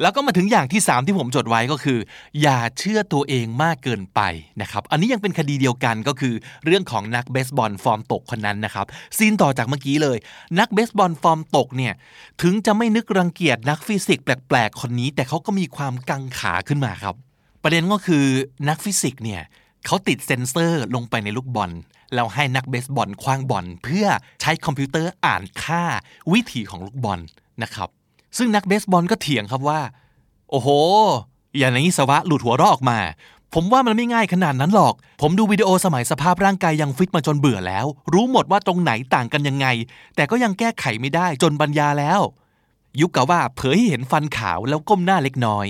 Speaker 2: แล้วก็มาถึงอย่างที่ 3 ที่ผมจดไว้ก็คือ อย่าเชื่อตัวเองมากเกินไปนะครับอันนี้ยังเป็นคดีเดียวกันก็คือเรื่องของนักเบสบอลฟอร์มตกคนนั้นนะครับscene ต่อจากเมื่อกี้เลย นักเบสบอลฟอร์มตกเนี่ยถึงจะไม่นึกรังเกียจนักฟิสิกส์แปลกๆ คนนี้ แต่เขาก็มีความกังขาขึ้นมาครับ ประเด็นก็คือนักฟิสิกส์เนี่ยเขาติดเซ็นเซอร์ลงไปในลูกบอลแล้วให้นักเบสบอลขว้างบอลเพื่อใช้คอมพิวเตอร์อ่านค่าวิถีของลูกบอลนะครับ ซึ่งนักเบสบอลก็เถียงครับว่า โอ้โห ยานางิซาวะหลุดหัวเราะออกมา ผมว่ามันไม่ง่ายขนาดนั้นหรอก ผมดูวิดีโอสมัยสภาพร่างกายยังฟิตมาจนเบื่อแล้ว รู้หมดว่าตรงไหนต่างกันยังไง แต่ก็ยังแก้ไขไม่ได้จนบรรยาแล้ว ยุกกะว่าเผยให้เห็นฟันขาวแล้วก้มหน้าเล็กน้อย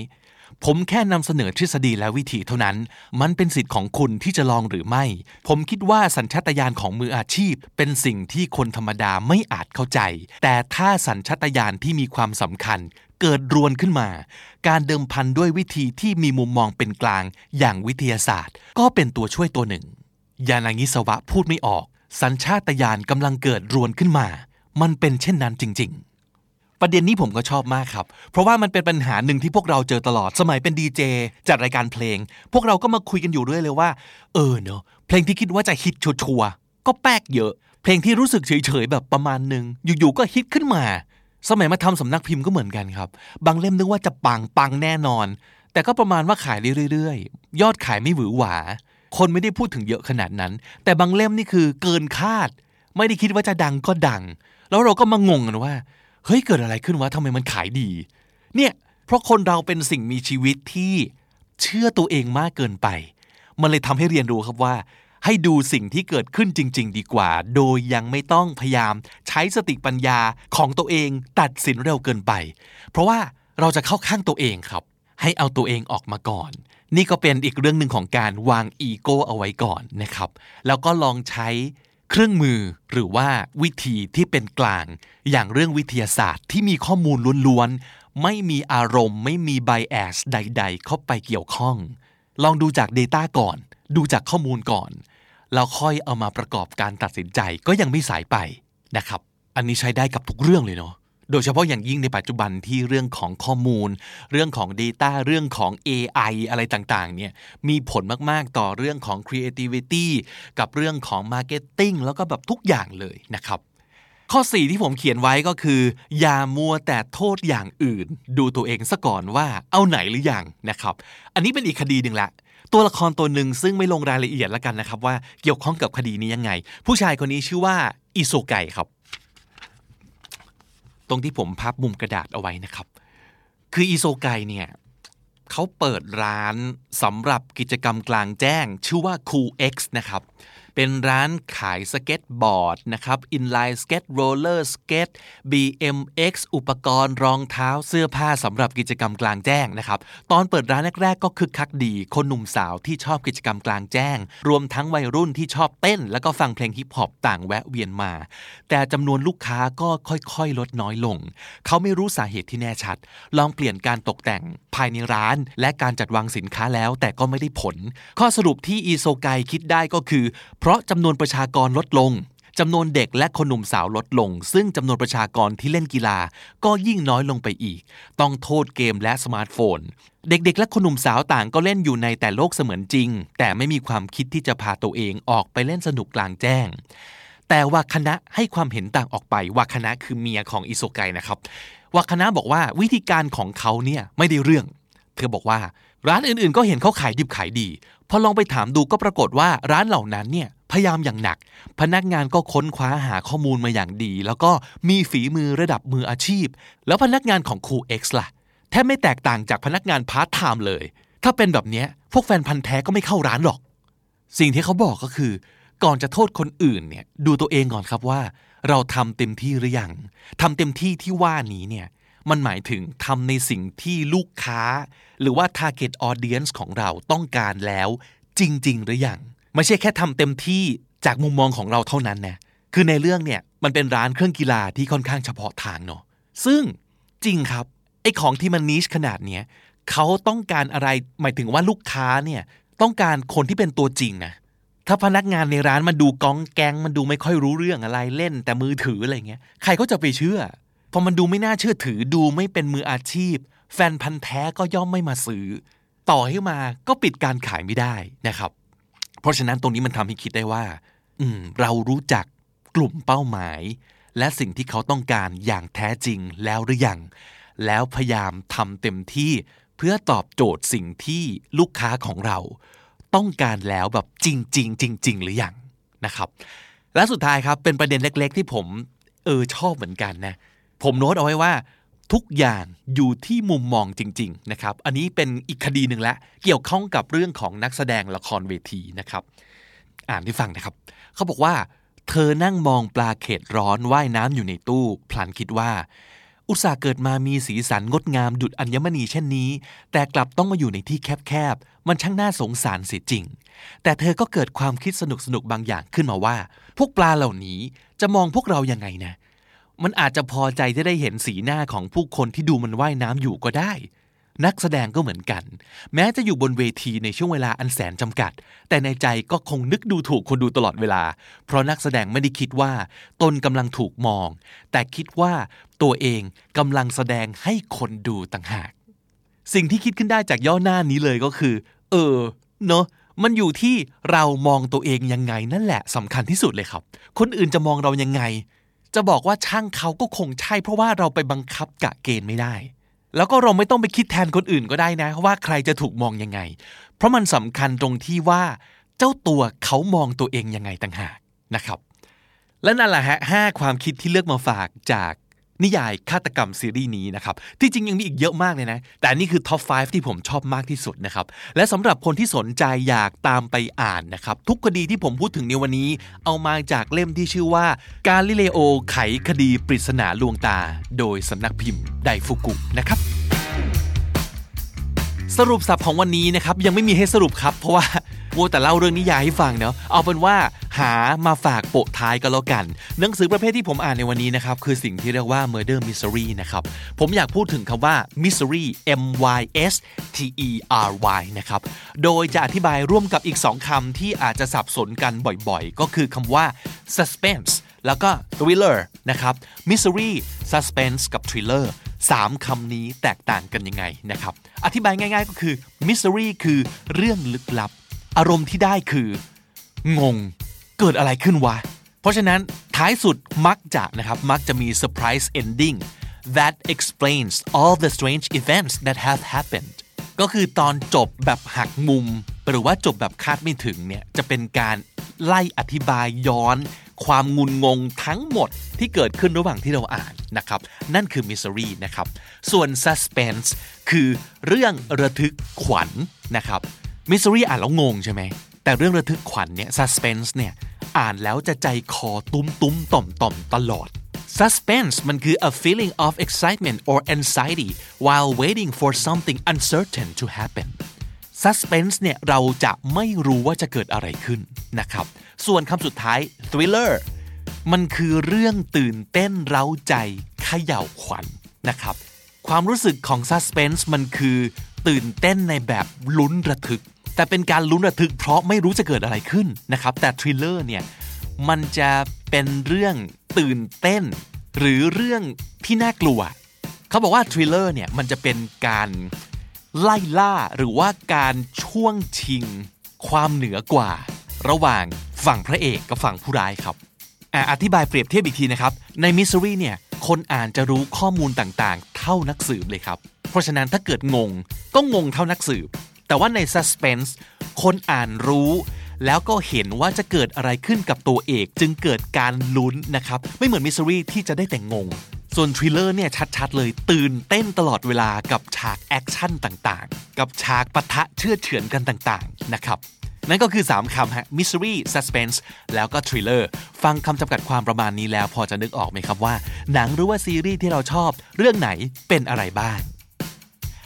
Speaker 2: ผมแค่นำเสนอทฤษฎีและวิธีเท่านั้น มันเป็นสิทธิ์ของคุณที่จะลองหรือไม่ ผมคิดว่าสัญชาตญาณของมืออาชีพ เป็นสิ่งที่คนธรรมดาไม่อาจเข้าใจ แต่ถ้าสัญชาตญาณที่มีความสำคัญ เกิดรวนขึ้นมา การเดิมพันด้วยวิธีที่มีมุมมองเป็นกลางอย่างวิทยาศาสตร์ ก็เป็นตัวช่วยตัวหนึ่ง ยานางิสวะพูดไม่ออก สัญชาตญาณกำลังเกิดรวนขึ้นมา มันเป็นเช่นนั้นจริง ๆ ประเด็นนี้ผมก็ชอบมากครับ เพราะว่ามันเป็นปัญหาหนึ่งที่พวกเราเจอตลอด สมัยเป็นดีเจจัดรายการเพลง พวกเราก็มาคุยกันอยู่เรื่อยเลยว่า เออเนอะเพลงที่คิดว่าจะฮิตชัวร์ก็แป๊กเยอะ เพลงที่รู้สึกเฉยๆแบบประมาณหนึ่งอยู่ๆก็ฮิตขึ้นมา สมัยมาทำสำนักพิมพ์ก็เหมือนกันครับ บางเล่มนึกว่าจะปังปังแน่นอน แต่ก็ประมาณว่าขายเรื่อยๆ ยอดขายไม่หวือหวา คนไม่ได้พูดถึงเยอะขนาดนั้น แต่บางเล่มนี่คือเกินคาด ไม่ได้คิดว่าจะดังก็ดัง แล้วเราก็มางงกันว่า เฮ้ยเกิดอะไรขึ้นวะทำไมมันขายดี เนี่ยเพราะคนเราเป็นสิ่งมีชีวิตที่เชื่อตัวเองมากเกินไป มันเลยทำให้เรียนรู้ครับว่า ให้ดูสิ่งที่เกิดขึ้นจริง ๆ ดีกว่า โดยยังไม่ต้องพยายามใช้สติปัญญาของตัวเองตัดสินเร็วเกินไป เพราะว่าเราจะเข้าข้างตัวเองครับ ให้เอาตัวเองออกมาก่อน นี่ก็เป็นอีกเรื่องหนึ่งของการวางอีโก้เอาไว้ก่อนนะครับ แล้วก็ลองใช้ เครื่องมือหรือว่าวิธีที่เป็นกลาง อย่างเรื่องวิทยาศาสตร์ที่มีข้อมูลล้วนๆ ไม่มีอารมณ์ ไม่มีไบแอสใด ๆ เข้าไปเกี่ยวข้อง ลองดูจาก Data ก่อน ดูจากข้อมูลก่อน แล้วค่อยเอามาประกอบการตัดสินใจก็ยังไม่สายไปนะครับ อันนี้ใช้ได้กับทุกเรื่องเลยเนาะ โดยเฉพาะอย่างยิ่งในปัจจุบันที่เรื่องของข้อมูล เรื่องของ Data เรื่องของ AI อะไรต่างๆเนี่ยมีผลมากๆต่อเรื่องของ creativity กับเรื่องของ marketing แล้วก็แบบทุกอย่างเลยนะครับ ข้อ 4 ที่ผมเขียนไว้ก็คือ อย่ามัวแต่โทษอย่างอื่น ดูตัวเองซะก่อนว่าเอาไหนหรืออยังนะครับ อันนี้เป็นอีกคดีหนึ่งละตัวละครตัวหนึ่งซึ่งไม่ลงรายละเอียดแล้วกันนะครับว่าเกี่ยวข้องกับคดีนี้ยังไง ผู้ชายคนนี้ชื่อว่าอิโซไกครับ ตรงที่ผมพับมุมกระดาษเอาไว้นะครับ คืออิโซไกเนี่ยเขาเปิดร้านสำหรับกิจกรรมกลางแจ้ง ชื่อว่า Cool X นะครับ เป็นร้านขายสเก็ตบอร์ดนะครับ inline skate roller skate BMX อุปกรณ์รองเท้าเสื้อผ้าสำหรับกิจกรรมกลางแจ้งนะครับตอนเปิดร้านแรกๆก็คึกคักดี คนหนุ่มสาวที่ชอบกิจกรรมกลางแจ้ง รวมทั้งวัยรุ่นที่ชอบเต้น แล้วก็ฟังเพลงฮิปฮอปต่างแวะเวียนมา แต่จำนวนลูกค้าก็ค่อยๆ ลดน้อยลง เขาไม่รู้สาเหตุที่แน่ชัด ลองเปลี่ยนการตกแต่งภายในร้าน และการจัดวางสินค้าแล้วแต่ก็ไม่ได้ผล ข้อสรุปที่อีโซไกคิดได้ก็คือเพราะจำนวนประชากรลดลงจำนวนเด็กและคนหนุ่มสาวลดลง ซึ่งจำนวนประชากรที่เล่นกีฬาก็ยิ่งน้อยลงไปอีก ต้องโทษเกมและสมาร์ทโฟน เด็กๆ และคนหนุ่มสาวต่างก็เล่นอยู่ในแต่โลกเสมือนจริง แต่ไม่มีความคิดที่จะพาตัวเองออกไปเล่นสนุกกลางแจ้ง แต่ว่าคณะให้ความเห็นต่างออกไปว่าคณะคือเมียของอิโซไกนะครับว่าคณะบอกว่าวิธีการของเขาเนี่ยไม่ได้เรื่อง เธอบอกว่าร้านอื่นๆ ก็เห็นเขาขายดิบขายดี พอลองไปถามดูก็ปรากฏว่าร้านเหล่านั้นเนี่ยพยายามอย่างหนัก พนักงานก็ค้นคว้าหาข้อมูลมาอย่างดี แล้วก็มีฝีมือระดับมืออาชีพ แล้วพนักงานของครู X ล่ะแทบไม่แตกต่างจากพนักงานพาร์ทไทม์เลย ถ้าเป็นแบบนี้พวกแฟนพันธุ์แท้ก็ไม่เข้าร้านหรอก สิ่งที่เขาบอกก็คือ ก่อนจะโทษคนอื่นเนี่ยดูตัวเองก่อนครับว่า เราทำเต็มที่หรือยังทำเต็มที่ที่ว่านี้เนี่ย มันหมายถึงทำในสิ่งที่ลูกค้า หรือว่า target audience ของเราต้องการแล้วจริง ๆ หรือยัง ไม่ใช่แค่ทำเต็มที่จากมุมมองของเราเท่านั้นนะคือในเรื่องเนี่ยมันเป็นร้านเครื่องกีฬาที่ค่อนข้างเฉพาะทางเนาะซึ่งจริงครับไอของที่มันนิชขนาดเนี้ยเขาต้องการอะไรหมายถึงว่าลูกค้าเนี่ยต้องการคนที่เป็นตัวจริงนะถ้าพนักงานในร้านมันดูก้องแกงมันดูไม่ค่อยรู้เรื่องอะไรเล่นแต่มือถืออะไรเงี้ยใครก็จะไปเชื่อ พอมันดูไม่น่าเชื่อถือดูไม่เป็นมืออาชีพ แฟนพันธ์แท้ก็ย่อมไม่มาซื้อ ต่อให้มาก็ปิดการขายไม่ได้นะครับ เพราะฉะนั้นตรงนี้มันทำให้คิดได้ว่า อืม เรารู้จักกลุ่มเป้าหมาย และสิ่งที่เขาต้องการอย่างแท้จริงแล้วหรือยัง แล้วพยายามทำเต็มที่เพื่อตอบโจทย์สิ่งที่ลูกค้าของเรา ต้องการแล้วแบบจริงจริงจริงๆหรือยังนะครับ และสุดท้ายครับเป็นประเด็นเล็ก ๆ ที่ผมเออชอบเหมือนกันนะ ผมโน้ตเอาไว้ว่าทุกอย่างอยู่ที่มุมมองจริง ๆ นะครับ อันนี้เป็นอีกคดีหนึ่งละ เกี่ยวข้องกับเรื่องของนักแสดงละครเวทีนะครับ อ่านให้ฟังนะครับ เขาบอกว่า เธอนั่งมองปลาเขตร้อนว่ายน้ำอยู่ในตู้ พลันคิดว่า อุตส่าห์เกิดมามีสีสันงดงามดุจอัญมณีเช่นนี้ แต่กลับต้องมาอยู่ในที่แคบๆ มันช่างน่าสงสารเสียจริง แต่เธอก็เกิดความคิดสนุกๆ บางอย่างขึ้นมาว่า พวกปลาเหล่านี้จะมองพวกเรายังไงนะ มันอาจจะพอใจที่ได้เห็นสีหน้าของผู้คนที่ดูมันว่ายน้ำอยู่ก็ได้ นักแสดงก็เหมือนกัน แม้จะอยู่บนเวทีในช่วงเวลาอันแสนจำกัด แต่ในใจก็คงนึกดูถูกคนดูตลอดเวลา เพราะนักแสดงไม่ได้คิดว่าตนกำลังถูกมอง แต่คิดว่าตัวเองกำลังแสดงให้คนดูต่างหาก สิ่งที่คิดขึ้นได้จากย่อหน้านี้เลยก็คือ เออ เนอะมันอยู่ที่เรามองตัวเองยังไงนั่นแหละสำคัญที่สุดเลยครับ คนอื่นจะมองเรายังไง จะบอกว่าช่างเขาก็คงใช่ เพราะว่าเราไปบังคับกะเกณฑ์ไม่ได้ แล้วก็เราไม่ต้องไปคิดแทนคนอื่นก็ได้นะ ว่าใครจะถูกมองยังไง เพราะมันสำคัญตรงที่ว่า เจ้าตัวเขามองตัวเองยังไงต่างหากนะครับ และนั่นแหละฮะห้าความคิดที่เลือกมาฝากจาก นิยายฆาตกรรมซีรีส์นี้นะครับ ที่จริงยังมีอีกเยอะมากเลยนะ แต่นนี่คือท็อป 5 ที่ผมชอบมากที่สุดนะครับ และสำหรับคนที่สนใจอยากตามไปอ่านนะครับ ทุกคดีที่ผมพูดถึงในวันนี้ เอามาจากเล่มที่ชื่อว่า การลิเลโอไขคดีปริศนาลวงตา โดยสำนักพิมพ์ไดฟุกุนะครับ สรุปสับของวันนี้นะครับยังไม่มีให้สรุปครับ เพราะว่ามัวแต่เล่าเรื่องนิยายให้ฟังเนาะเอาเป็นว่าหามาฝากโปะท้ายก็แล้วกัน หนังสือประเภทที่ผมอ่านในวันนี้นะครับ คือสิ่งที่เรียกว่า Murder Mystery นะครับ ผมอยากพูดถึงคำว่า Mystery M Y S T E R Y นะครับ โดยจะอธิบายร่วมกับอีก 2คำที่อาจจะสับสนกันบ่อยๆ ก็คือคำว่า suspense แล้วก็ thriller นะครับ mystery suspense กับ thriller สามคำนี้แตกต่างกันยังไงนะครับ อธิบายง่าย ๆ ก็คือ mystery คือเรื่องลึกลับ อารมณ์ที่ได้คืองง เกิดอะไรขึ้นวะ เพราะฉะนั้นท้ายสุดมักจะนะครับ มักจะมี surprise ending that explains all the strange events that have happened ก็คือตอนจบแบบหักมุม หรือว่าจบแบบคาดไม่ถึงเนี่ย จะเป็นการไล่อธิบายย้อน ความงุนงงทั้งหมดที่เกิดขึ้นระหว่างที่เราอ่านนะครับ นั่นคือ mystery นะครับ ส่วน suspense คือเรื่องระทึกขวัญนะครับ mystery อ่านแล้วงงใช่ไหม แต่เรื่องระทึกขวัญเนี่ย suspense เนี่ยอ่านแล้วจะใจคอตุ้มตุ้มต่อมต่อมตลอด suspense มันคือ a feeling of excitement or anxiety while waiting for something uncertain to happen suspense เนี่ยเราจะไม่รู้ว่าจะเกิดอะไรขึ้นนะครับ ส่วนคำสุดท้าย thriller มันคือเรื่องตื่นเต้นเร้าใจเขย่าวขวัญนะครับ ความรู้สึกของ suspense มันคือตื่นเต้นในแบบลุ้นระทึก แต่เป็นการลุ้นระทึกเพราะไม่รู้จะเกิดอะไรขึ้นนะครับ แต่ thriller เนี่ยมันจะเป็นเรื่องตื่นเต้น หรือเรื่องที่น่ากลัว เขาบอกว่า thriller เนี่ยมันจะเป็นการ ไล่ล่าหรือว่าการช่วงชิง ความเหนือกว่า ระหว่างฝั่งพระเอกกับฝั่งผู้ร้ายครับอะอธิบายเปรียบเทียบอีกทีนะครับ ใน mystery เนี่ยคนอ่านจะรู้ข้อมูลต่างๆ เท่านักสืบเลยครับ เพราะฉะนั้นถ้าเกิดงงก็งงเท่านักสืบ แต่ว่าใน Suspense คนอ่านรู้ แล้วก็เห็นว่าจะเกิดอะไรขึ้นกับตัวเอก จึงเกิดการลุ้นนะครับ ไม่เหมือน mystery ที่จะได้แต่งง ส่วน thriller เนี่ยชัดๆเลยตื่นเต้นตลอดเวลากับฉากแอคชั่นต่างๆ กับฉากปะทะเชือดเฉือนกันต่างๆนะครับนั่นก็คือ 3 คำฮะ mystery suspense แล้วก็ thriller ฟังคำจำกัดความประมาณนี้แล้วพอจะนึกออกไหมครับว่า หนังหรือว่าซีรีส์ที่เราชอบ เรื่องไหนเป็นอะไรบ้าง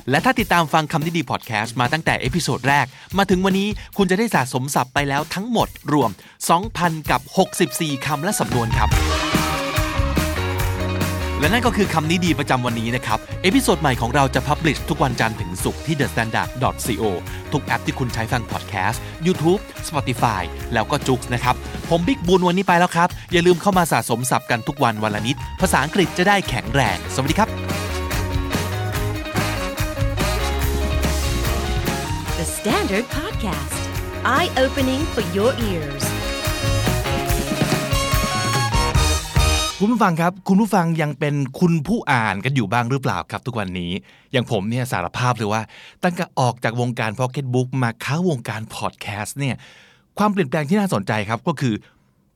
Speaker 2: และถ้าติดตามฟังคำนี้ดีพอดแคสต์มาตั้งแต่ episode แรก มาถึงวันนี้คุณจะได้สะสมศัพท์ไปแล้วทั้งหมดรวม 2,000 กับ 64 คำและสำนวนครับ และนั่นก็คือคำนี้ดีประจำวันนี้นะครับ episode ใหม่ของเราจะ publish ทุกวันจันทร์ถึงศุกร์ที่ The Standard co ทุกแอปที่คุณใช้ฟังพอดแคสต์ YouTube Spotify แล้วก็จุกนะครับ ผมบิ๊กบุญวันนี้ไปแล้วครับ อย่าลืมเข้ามาสะสมศัพท์กันทุกวันวันละนิด ภาษาอังกฤษจะได้แข็งแรง สวัสดีครับ
Speaker 1: The Standard Podcast, eye opening for your ears.
Speaker 2: คุณผู้ฟังครับ คุณผู้ฟังยังเป็นคุณผู้อ่านกันอยู่บ้างหรือเปล่าครับ ทุกวันนี้ อย่างผมเนี่ยสารภาพเลยว่า ตั้งแต่ออกจากวงการ Pocket Book มาเข้าวงการพอดแคสต์เนี่ย ความเปลี่ยนแปลงที่น่าสนใจครับก็คือ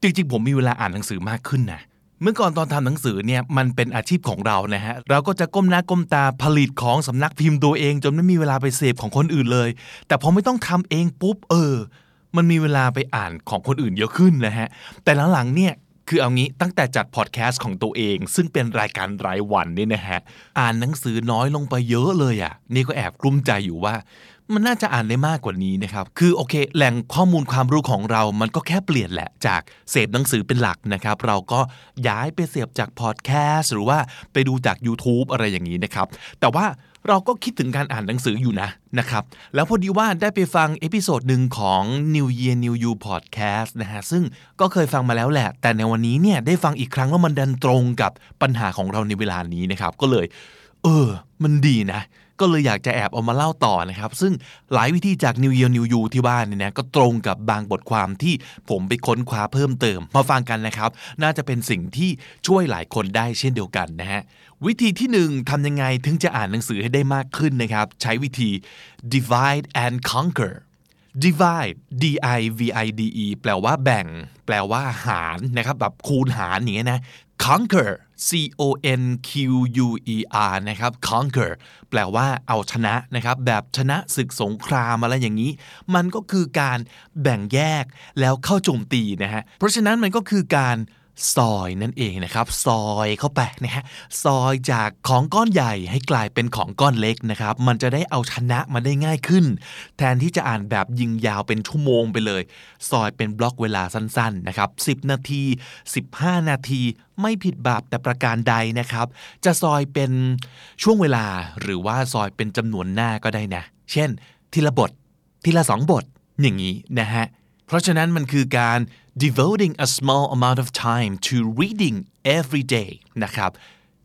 Speaker 2: จริงๆ ผมมีเวลาอ่านหนังสือมากขึ้นนะเมื่อก่อนตอนทำหนังสือเนี่ยมันเป็นอาชีพของเรานะฮะเราก็จะก้มหน้าก้มตาผลิตของสำนักพิมพ์ตัวเอง จนไม่มีเวลาไปเสพของคนอื่นเลย แต่พอไม่ต้องทำเองปุ๊บเออ มันมีเวลาไปอ่านของคนอื่นเยอะขึ้นนะฮะแต่หลังๆเนี่ย คือเอางี้ตั้งแต่จัดพอดแคสต์ของตัวเอง ซึ่งเป็นรายการรายวันนี่นะฮะ อ่านหนังสือน้อยลงไปเยอะเลยอะ่ะ นี่ก็แอบกลุ้มใจอยู่ว่า มันน่าจะอ่านได้มากกว่านี้นะครับ คือโอเค แหล่งข้อมูลความรู้ของเรา มันก็แค่เปลี่ยนแหละ จากเสพหนังสือเป็นหลักนะครับ เราก็ย้ายไปเสพจากพอดแคสต์หรือว่าไปดูจาก YouTube อะไรอย่างนี้นะครับ แต่ว่า เราก็คิดถึงการอ่านหนังสืออยู่นะนะครับแล้วพอดีว่าได้ไปฟัง episode หนึ่งของ New Year New You Podcast นะฮะซึ่งก็เคยฟังมาแล้วแหละ แต่ในวันนี้เนี่ยได้ฟังอีกครั้งแล้วมันดันตรงกับปัญหาของเราในเวลานี้นะครับก็เลย เออ มันดีนะ ก็เลยอยากจะแอบเอามาเล่าต่อนะครับ ซึ่งหลายวิธีจาก New Year New You ที่บ้านเนี่ยนะก็ตรงกับบางบทความที่ผมไปค้นคว้าเพิ่มเติม มาฟังกันนะครับ น่าจะเป็นสิ่งที่ช่วยหลายคนได้เช่นเดียวกันนะฮะ วิธีที่หนึ่งทำยังไงถึงจะอ่านหนังสือให้ได้มากขึ้นนะครับ ใช้วิธี divide and conquer divide d i v i d e แปลว่าแบ่ง แปลว่าหารนะครับแบบคูณหารอย่างเงี้ยนะ conquer c o n q u e r นะครับ conquer แปลว่าเอาชนะนะครับ แบบชนะศึกสงครามอะไรอย่างนี้ มันก็คือการแบ่งแยกแล้วเข้าโจมตีนะฮะเพราะฉะนั้นมันก็คือการ ซอยนั่นเองนะครับ ซอยเข้าไปนะฮะซอยจากของก้อนใหญ่ให้กลายเป็นของก้อนเล็กนะครับ มันจะได้เอาชนะมันได้ง่ายขึ้น แทนที่จะอ่านแบบยิงยาวเป็นชั่วโมงไปเลย ซอยเป็นบล็อกเวลาสั้นๆนะครับ10 นาที 15 นาทีไม่ผิดบาปแต่ประการใดนะครับ จะซอยเป็นช่วงเวลาหรือว่าซอยเป็นจำนวนหน้าก็ได้นะ เช่น ทีละบท ทีละสองบทอย่างนี้นะฮะ เพราะฉะนั้นมันคือการ devoting a small amount of time to reading every day นะครับ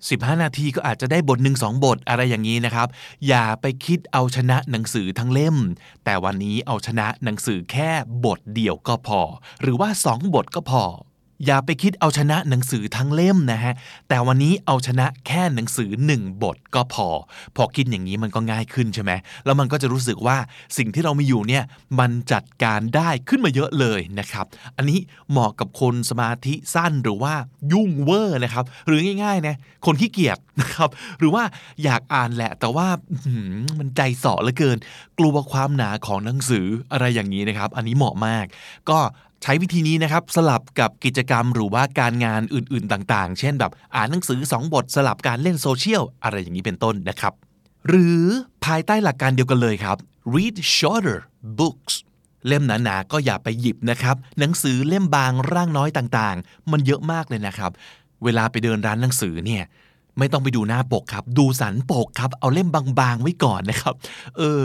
Speaker 2: 15 นาทีก็อาจจะได้บทหนึ่งสองบทอะไรอย่างนี้นะครับ อย่าไปคิดเอาชนะหนังสือทั้งเล่ม แต่วันนี้เอาชนะหนังสือแค่บทเดียวก็พอ หรือว่าสองบทก็พอ อย่าไปคิดเอาชนะหนังสือทั้งเล่มนะฮะ แต่วันนี้เอาชนะแค่หนังสือหนึ่งบทก็พอ พอคิดอย่างนี้มันก็ง่ายขึ้นใช่ไหม แล้วมันก็จะรู้สึกว่าสิ่งที่เรามีอยู่เนี่ย มันจัดการได้ขึ้นมาเยอะเลยนะครับ อันนี้เหมาะกับคนสมาธิสั้นหรือว่ายุ่งเวอร์นะครับ หรือง่ายๆนะคนขี้เกียจนะครับ หรือว่าอยากอ่านแหละ แต่ว่ามันใจสาะเหลือเกิน กลัวความหนาของหนังสืออะไรอย่างนี้นะครับ อันนี้เหมาะมาก ก็ ใช้วิธีนี้นะครับสลับกับกิจกรรมหรือว่าการงานอื่นๆต่างๆ เช่นแบบอ่านหนังสือ 2 บทสลับการเล่นโซเชียลอะไรอย่างนี้เป็นต้นนะครับ หรือภายใต้หลักการเดียวกันเลยครับ read shorter books เล่มหนาๆก็อย่าไปหยิบนะครับ หนังสือเล่มบางร่างน้อยต่างๆ มันเยอะมากเลยนะครับ เวลาไปเดินร้านหนังสือเนี่ยไม่ต้องไปดูหน้าปกครับ ดูสันปกครับ เอาเล่มบางๆ ไว้ก่อนนะครับ เออ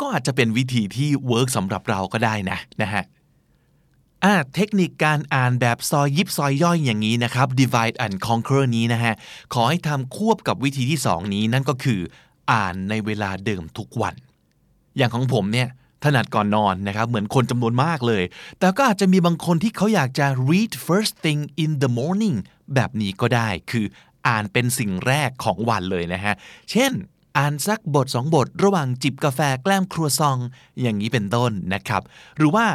Speaker 2: ก็อาจจะเป็นวิธีที่เวิร์กสำหรับเราก็ได้นะนะฮะ อ่าเทคนิคการอ่านแบบซอยยิบซอยย่อยอย่างนี้นะครับ divide and conquer นี้นะฮะ ขอให้ทำควบกับวิธีที่2นี้นั่นก็คือ อ่านในเวลาเดิมทุกวัน อย่างของผมเนี่ยถนัดก่อนนอนนะครับ เหมือนคนจำนวนมากเลย แต่ก็อาจจะมีบางคนที่เขาอยากจะ read first thing in the morning แบบนี้ก็ได้ คืออ่านเป็นสิ่งแรกของวันเลยนะฮะ เช่น อ่านสักบทสองบท ระหว่างจิบกาแฟแกล้มครัวซอง อย่างนี้เป็นต้นนะครับ หรือว่า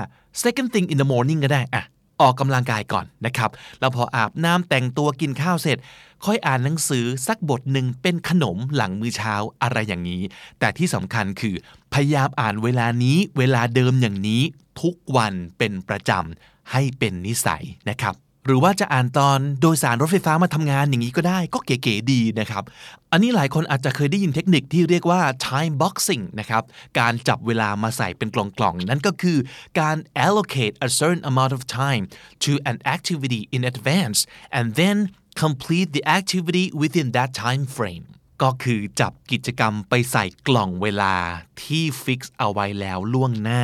Speaker 2: second thing in the morning ก็ได้อะออกกำลังกายก่อนนะครับ แล้วพออาบน้ำแต่งตัวกินข้าวเสร็จ ค่อยอ่านหนังสือสักบทหนึ่งเป็นขนมหลังมื้อเช้าอะไรอย่างนี้ แต่ที่สำคัญคือ พยายามอ่านเวลานี้เวลาเดิมอย่างนี้ ทุกวันเป็นประจำให้เป็นนิสัยนะครับ หรือว่าจะอ่านตอนโดยสารรถไฟฟ้ามาทำงานอย่างนี้ก็ได้ก็เก๋ๆดีนะครับ อันนี้หลายคนอาจจะเคยได้ยินเทคนิคที่เรียกว่า time boxing นะครับ การจับเวลามาใส่เป็นกล่องๆ นั่นก็คือการ allocate a certain amount of time to an activity in advance and then complete the activity within that time frame ก็คือจับกิจกรรมไปใส่กล่องเวลาที่ฟิกซ์เอาไว้แล้วล่วงหน้า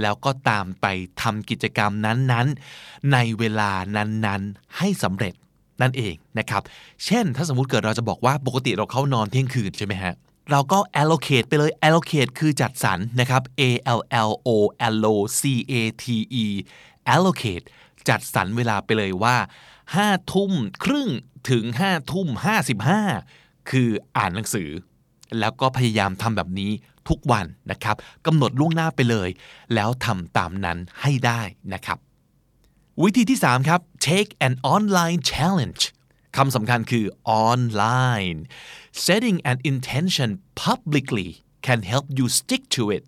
Speaker 2: แล้วก็ตามไปทำกิจกรรมนั้นๆ ในเวลานั้นๆ ให้สำเร็จนั่นเองนะครับ เช่นถ้าสมมุติเกิดเราจะบอกว่าปกติเราเข้านอนเที่ยงคืนใช่ไหมฮะ เราก็ allocate ไปเลย allocate คือจัดสรรนะครับ a l l o l o c a t e allocate จัดสรรเวลาไปเลยว่า5ทุ่มครึ่งถึง5ทุ่ม55 คืออ่านหนังสือ แล้วก็พยายามทำแบบนี้ทุกวันนะครับกำหนดล่วงหน้าไปเลย แล้วทำตามนั้นให้ได้นะครับ วิธีที่ 3 ครับ take an online challenge คำสำคัญคือ online setting an intention publicly can help you stick to it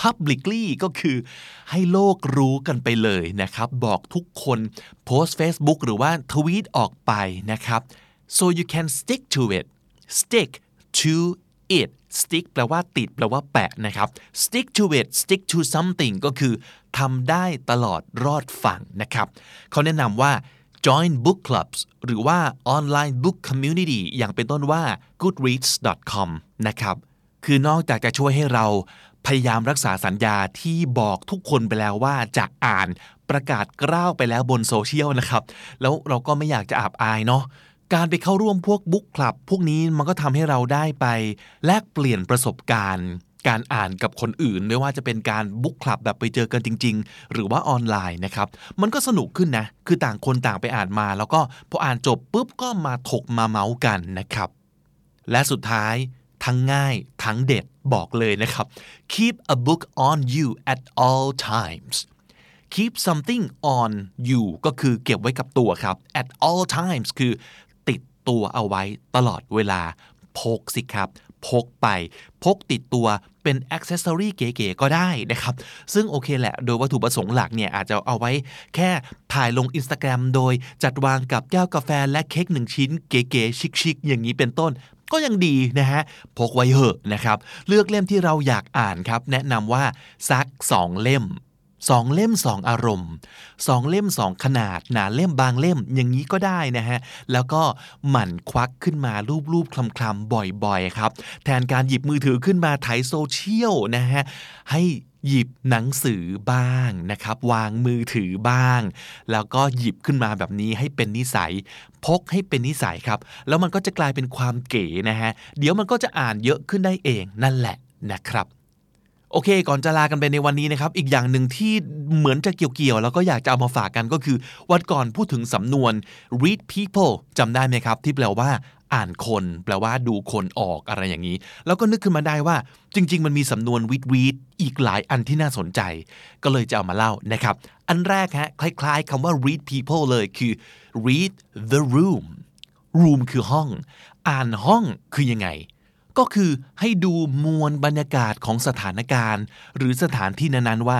Speaker 2: publicly ก็คือให้โลกรู้กันไปเลยนะครับ บอกทุกคนโพสต์ Facebook หรือว่าทวีตออกไปนะครับ so you can stick to it stick to it stick แปลว่าติดแปลว่าแปะนะครับ stick to it stick to something ก็คือทำได้ตลอดรอดฝั่งนะครับ เขาแนะนำว่า join book clubs หรือว่า online book community อย่างเป็นต้นว่า goodreads.com นะครับ คือนอกจากจะช่วยให้เราพยายามรักษาสัญญาที่บอกทุกคนไปแล้วว่าจะอ่านประกาศกล้าวไปแล้วบนโซเชียลนะครับ แล้วเราก็ไม่อยากจะอับอายเนาะ การไปเข้าร่วมพวกบุ๊กคลับ พวกนี้มันก็ทำให้เราได้ไป แลกเปลี่ยนประสบการณ์ การอ่านกับคนอื่น ไม่ว่าจะเป็นการบุ๊กคลับแบบไปเจอกันจริง ๆ หรือว่าออนไลน์นะครับ มันก็สนุกขึ้นนะ คือต่างคนต่างไปอ่านมา แล้วก็พออ่านจบปุ๊บก็มาถกมาเมาส์กันนะครับ และสุดท้ายทั้งง่ายทั้งเด็ดบอกเลยนะครับ keep a book on you at all times keep something on you ก็คือเก็บไว้กับตัวครับ at all times คือ ตัวเอาไว้ตลอดเวลาพกสิครับ พกไป พกติดตัวเป็นอ c เซสซอรี่เก๋ๆก็ได้นะครับ ซึ่งโอเคแหละ โดยวัตถุประสงค์หลักเนี่ย อาจจะเอาไว้แค่ถ่ายลง Instagram โดยจัดวางกับแก้วกาแฟและเค้กหนึ่งชิ้นเก๋ๆชิคๆอย่างนี้เป็นต้นก็ยังดีนะฮะ พกไว้เหอะนะครับ เลือกเล่มที่เราอยากอ่านครับ แนะนำว่าสักสองเล่ม สองเล่มสองอารมณ์สองเล่มสองขนาด หนาเล่มบางเล่มอย่างนี้ก็ได้นะฮะ แล้วก็หมั่นควักขึ้นมารูปๆคลำๆบ่อยๆครับ แทนการหยิบมือถือขึ้นมาถ่ายโซเชียลนะฮะ ให้หยิบหนังสือบ้างนะครับ วางมือถือบ้าง แล้วก็หยิบขึ้นมาแบบนี้ให้เป็นนิสัย พกให้เป็นนิสัยครับ แล้วมันก็จะกลายเป็นความเก๋นะฮะ เดี๋ยวมันก็จะอ่านเยอะขึ้นได้เองนั่นแหละนะครับ โอเค ก่อนจะลากันไปในวันนี้นะครับ อีกอย่างหนึ่งที่เหมือนจะเกี่ยวๆ แล้วก็อยากจะเอามาฝากกันก็คือ วันก่อนพูดถึงสำนวน read people จำได้ไหมครับ ที่แปลว่าอ่านคน แปลว่าดูคนออกอะไรอย่างนี้ แล้วก็นึกขึ้นมาได้ว่า จริง ๆ มันมีสำนวน read read อีกหลายอันที่น่าสนใจ ก็เลยจะเอามาเล่านะครับ อันแรกฮะคล้าย ๆคำว่า read people เลยคือ read the room room คือห้อง อ่านห้องคือยังไง ก็คือให้ดูมวลบรรยากาศของสถานการณ์ หรือสถานที่นั้นๆว่า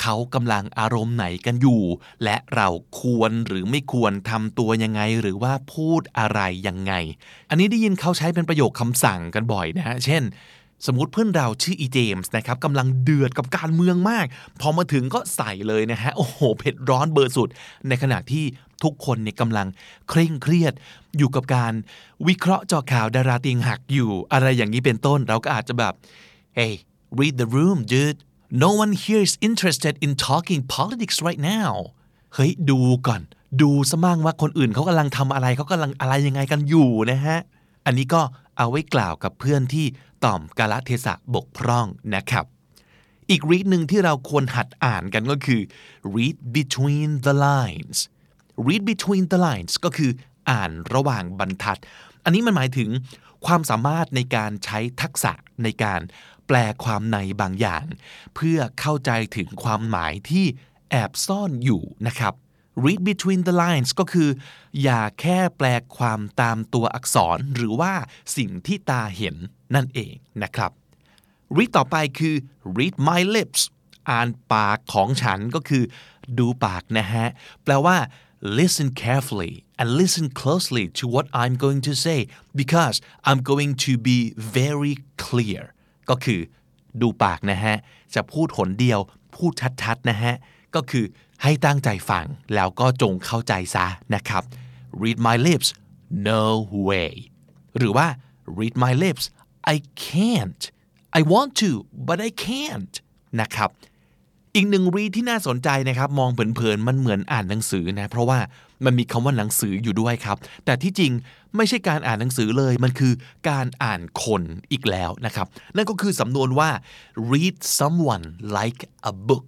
Speaker 2: เขากำลังอารมณ์ไหนกันอยู่ และเราควรหรือไม่ควรทำตัวยังไงหรือว่าพูดอะไรยังไง อันนี้ได้ยินเขาใช้เป็นประโยคคำสั่งกันบ่อยนะฮะเช่น สมมติเพื่อนเราชื่ออีเจมส์นะครับกำลังเดือดกับการเมืองมาก พอมาถึงก็ใส่เลยนะฮะ โอ้โห เผ็ดร้อนเบอร์สุด ในขณะที่ทุกคนเนี่ยกำลังเคร่งเครียด อยู่กับการวิเคราะห์จอข่าวดาราเตียงหักอยู่ อะไรอย่างนี้เป็นต้น เราก็อาจจะแบบ hey read the room dude no one here is interested in talking politics right now เฮ้ยดูก่อน ดูสมั่งว่าคนอื่นเขากำลังทำอะไรเขากำลังอะไรยังไงกันอยู่นะฮะ อันนี้ก็เอาไว้กล่าวกับเพื่อนที่ ต่อมกาลเทศะบกพร่องนะครับ อีก read หนึ่งที่เราควรหัดอ่านกันก็คือ read between the lines read between the lines ก็คืออ่านระหว่างบรรทัด อันนี้มันหมายถึงความสามารถในการใช้ทักษะในการแปลความในบางอย่าง เพื่อเข้าใจถึงความหมายที่แอบซ่อนอยู่นะครับ read between the lines ก็คือ อย่าแค่แปลความตามตัวอักษรหรือว่าสิ่งที่ตาเห็นนั่นเองนะครับ read ต่อไปคือ read my lips อ่านปากของฉันก็คือดูปากนะฮะ แปลว่า listen carefully and listen closely to what I'm going to say because I'm going to be very clear ก็คือดูปากนะฮะ จะพูดหนเดียว พูดชัดๆนะฮะ ก็คือ ให้ตั้งใจฟังแล้วก็จงเข้าใจซะนะครับ read my lips no way หรือว่า read my lips I can't I want to but I can't นะครับ อีกหนึ่งรีที่น่าสนใจนะครับ มองเผินๆมันเหมือนอ่านหนังสือนะ เพราะว่ามันมีคำว่าหนังสืออยู่ด้วยครับ แต่ที่จริงไม่ใช่การอ่านหนังสือเลย มันคือการอ่านคนอีกแล้วนะครับ นั่นก็คือสำนวนว่า read someone like a book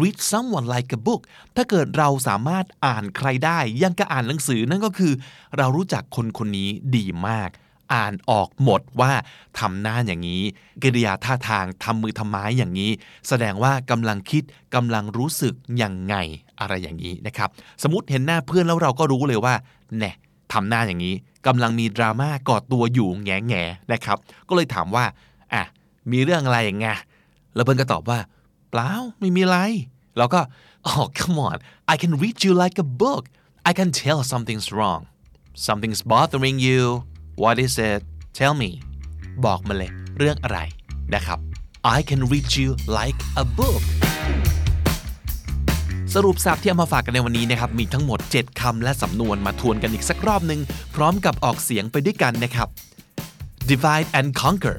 Speaker 2: read someone like a book ถ้าเกิดเราสามารถอ่านใครได้ยังก็อ่านหนังสือนั่นก็คือ เรารู้จักคนคนนี้ดีมาก อ่านออกหมดว่าทำหน้าอย่างนี้กิริยาท่าทางทำมือทำไม้อย่างนี้ แสดงว่ากำลังคิดกำลังรู้สึกยังไงอะไรอย่างนี้นะครับ สมมติเห็นหน้าเพื่อนแล้วเราก็รู้เลยว่าแน่ทำหน้าอย่างนี้กำลังมีดราม่ากอดตัวอยู่แง่แง่นะครับ ก็เลยถามว่าอะมีเรื่องอะไรอย่างไงแล้วเพื่อนก็ตอบว่า เปล่าไม่มีอะไรแล้วก็ oh come on I can read you like a book I can tell something's wrong something's bothering you what is it tell me บอกมาเลยเรื่องอะไรนะครับ I can read you like a book สรุปสับที่เอามาฝากกันในวันนี้นะครับ มีทั้งหมด 7คำและสำนวนมาทวนกันอีกสักรอบหนึ่งพร้อมกับออกเสียงไปด้วยกันนะครับ divide and conquer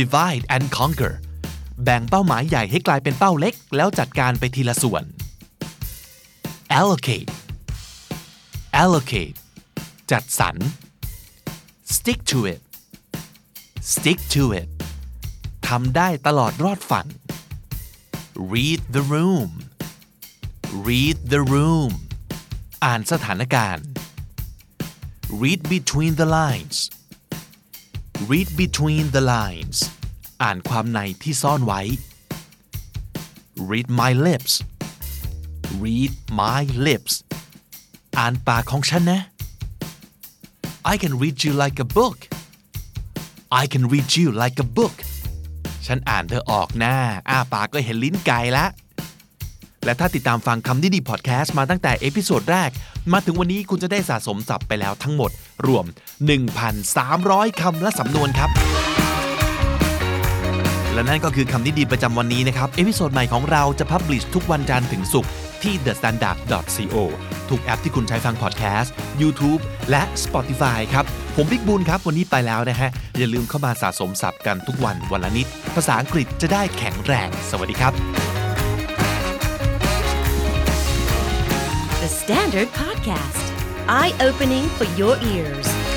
Speaker 2: divide and conquer แบ่งเป้าหมายใหญ่ให้กลายเป็นเป้าเล็ก แล้วจัดการไปทีละส่วน allocate allocate จัดสรร stick to it stick to it ทำได้ตลอดรอดฝั่ง read the room read the room อ่านสถานการณ์ read between the lines read between the lines อ่านความในที่ซ่อนไว้ read my lips read my lips อ่านปากของฉันนะ I can read you like a book I can read you like a book ฉันอ่านเธอออกน่ะ อ้าปากก็เห็นลิ้นไก่ละ และถ้าติดตามฟังคำนี้ดีพอดแคสต์มาตั้งแต่ episode แรก มาถึงวันนี้คุณจะได้สะสมศัพท์ไปแล้วทั้งหมด รวม 1,300 คำและสำนวนครับ และนั่นก็คือคำนี้ดีประจำวันนี้นะครับ episode ใหม่ของเราจะ publish ทุกวันจันทร์ถึงศุกร์ที่ thestandard.co ทุกแอปที่คุณใช้ฟังพอดแคสต์ YouTube และ Spotify ครับ ผมบิ๊กบูลครับ วันนี้ไปแล้วนะฮะ อย่าลืมเข้ามาสะสมศัพท์กันทุกวันวันละนิด ภาษาอังกฤษจะได้แข็งแรง สวัสดีครับ
Speaker 1: The Standard Podcast, eye opening for your ears.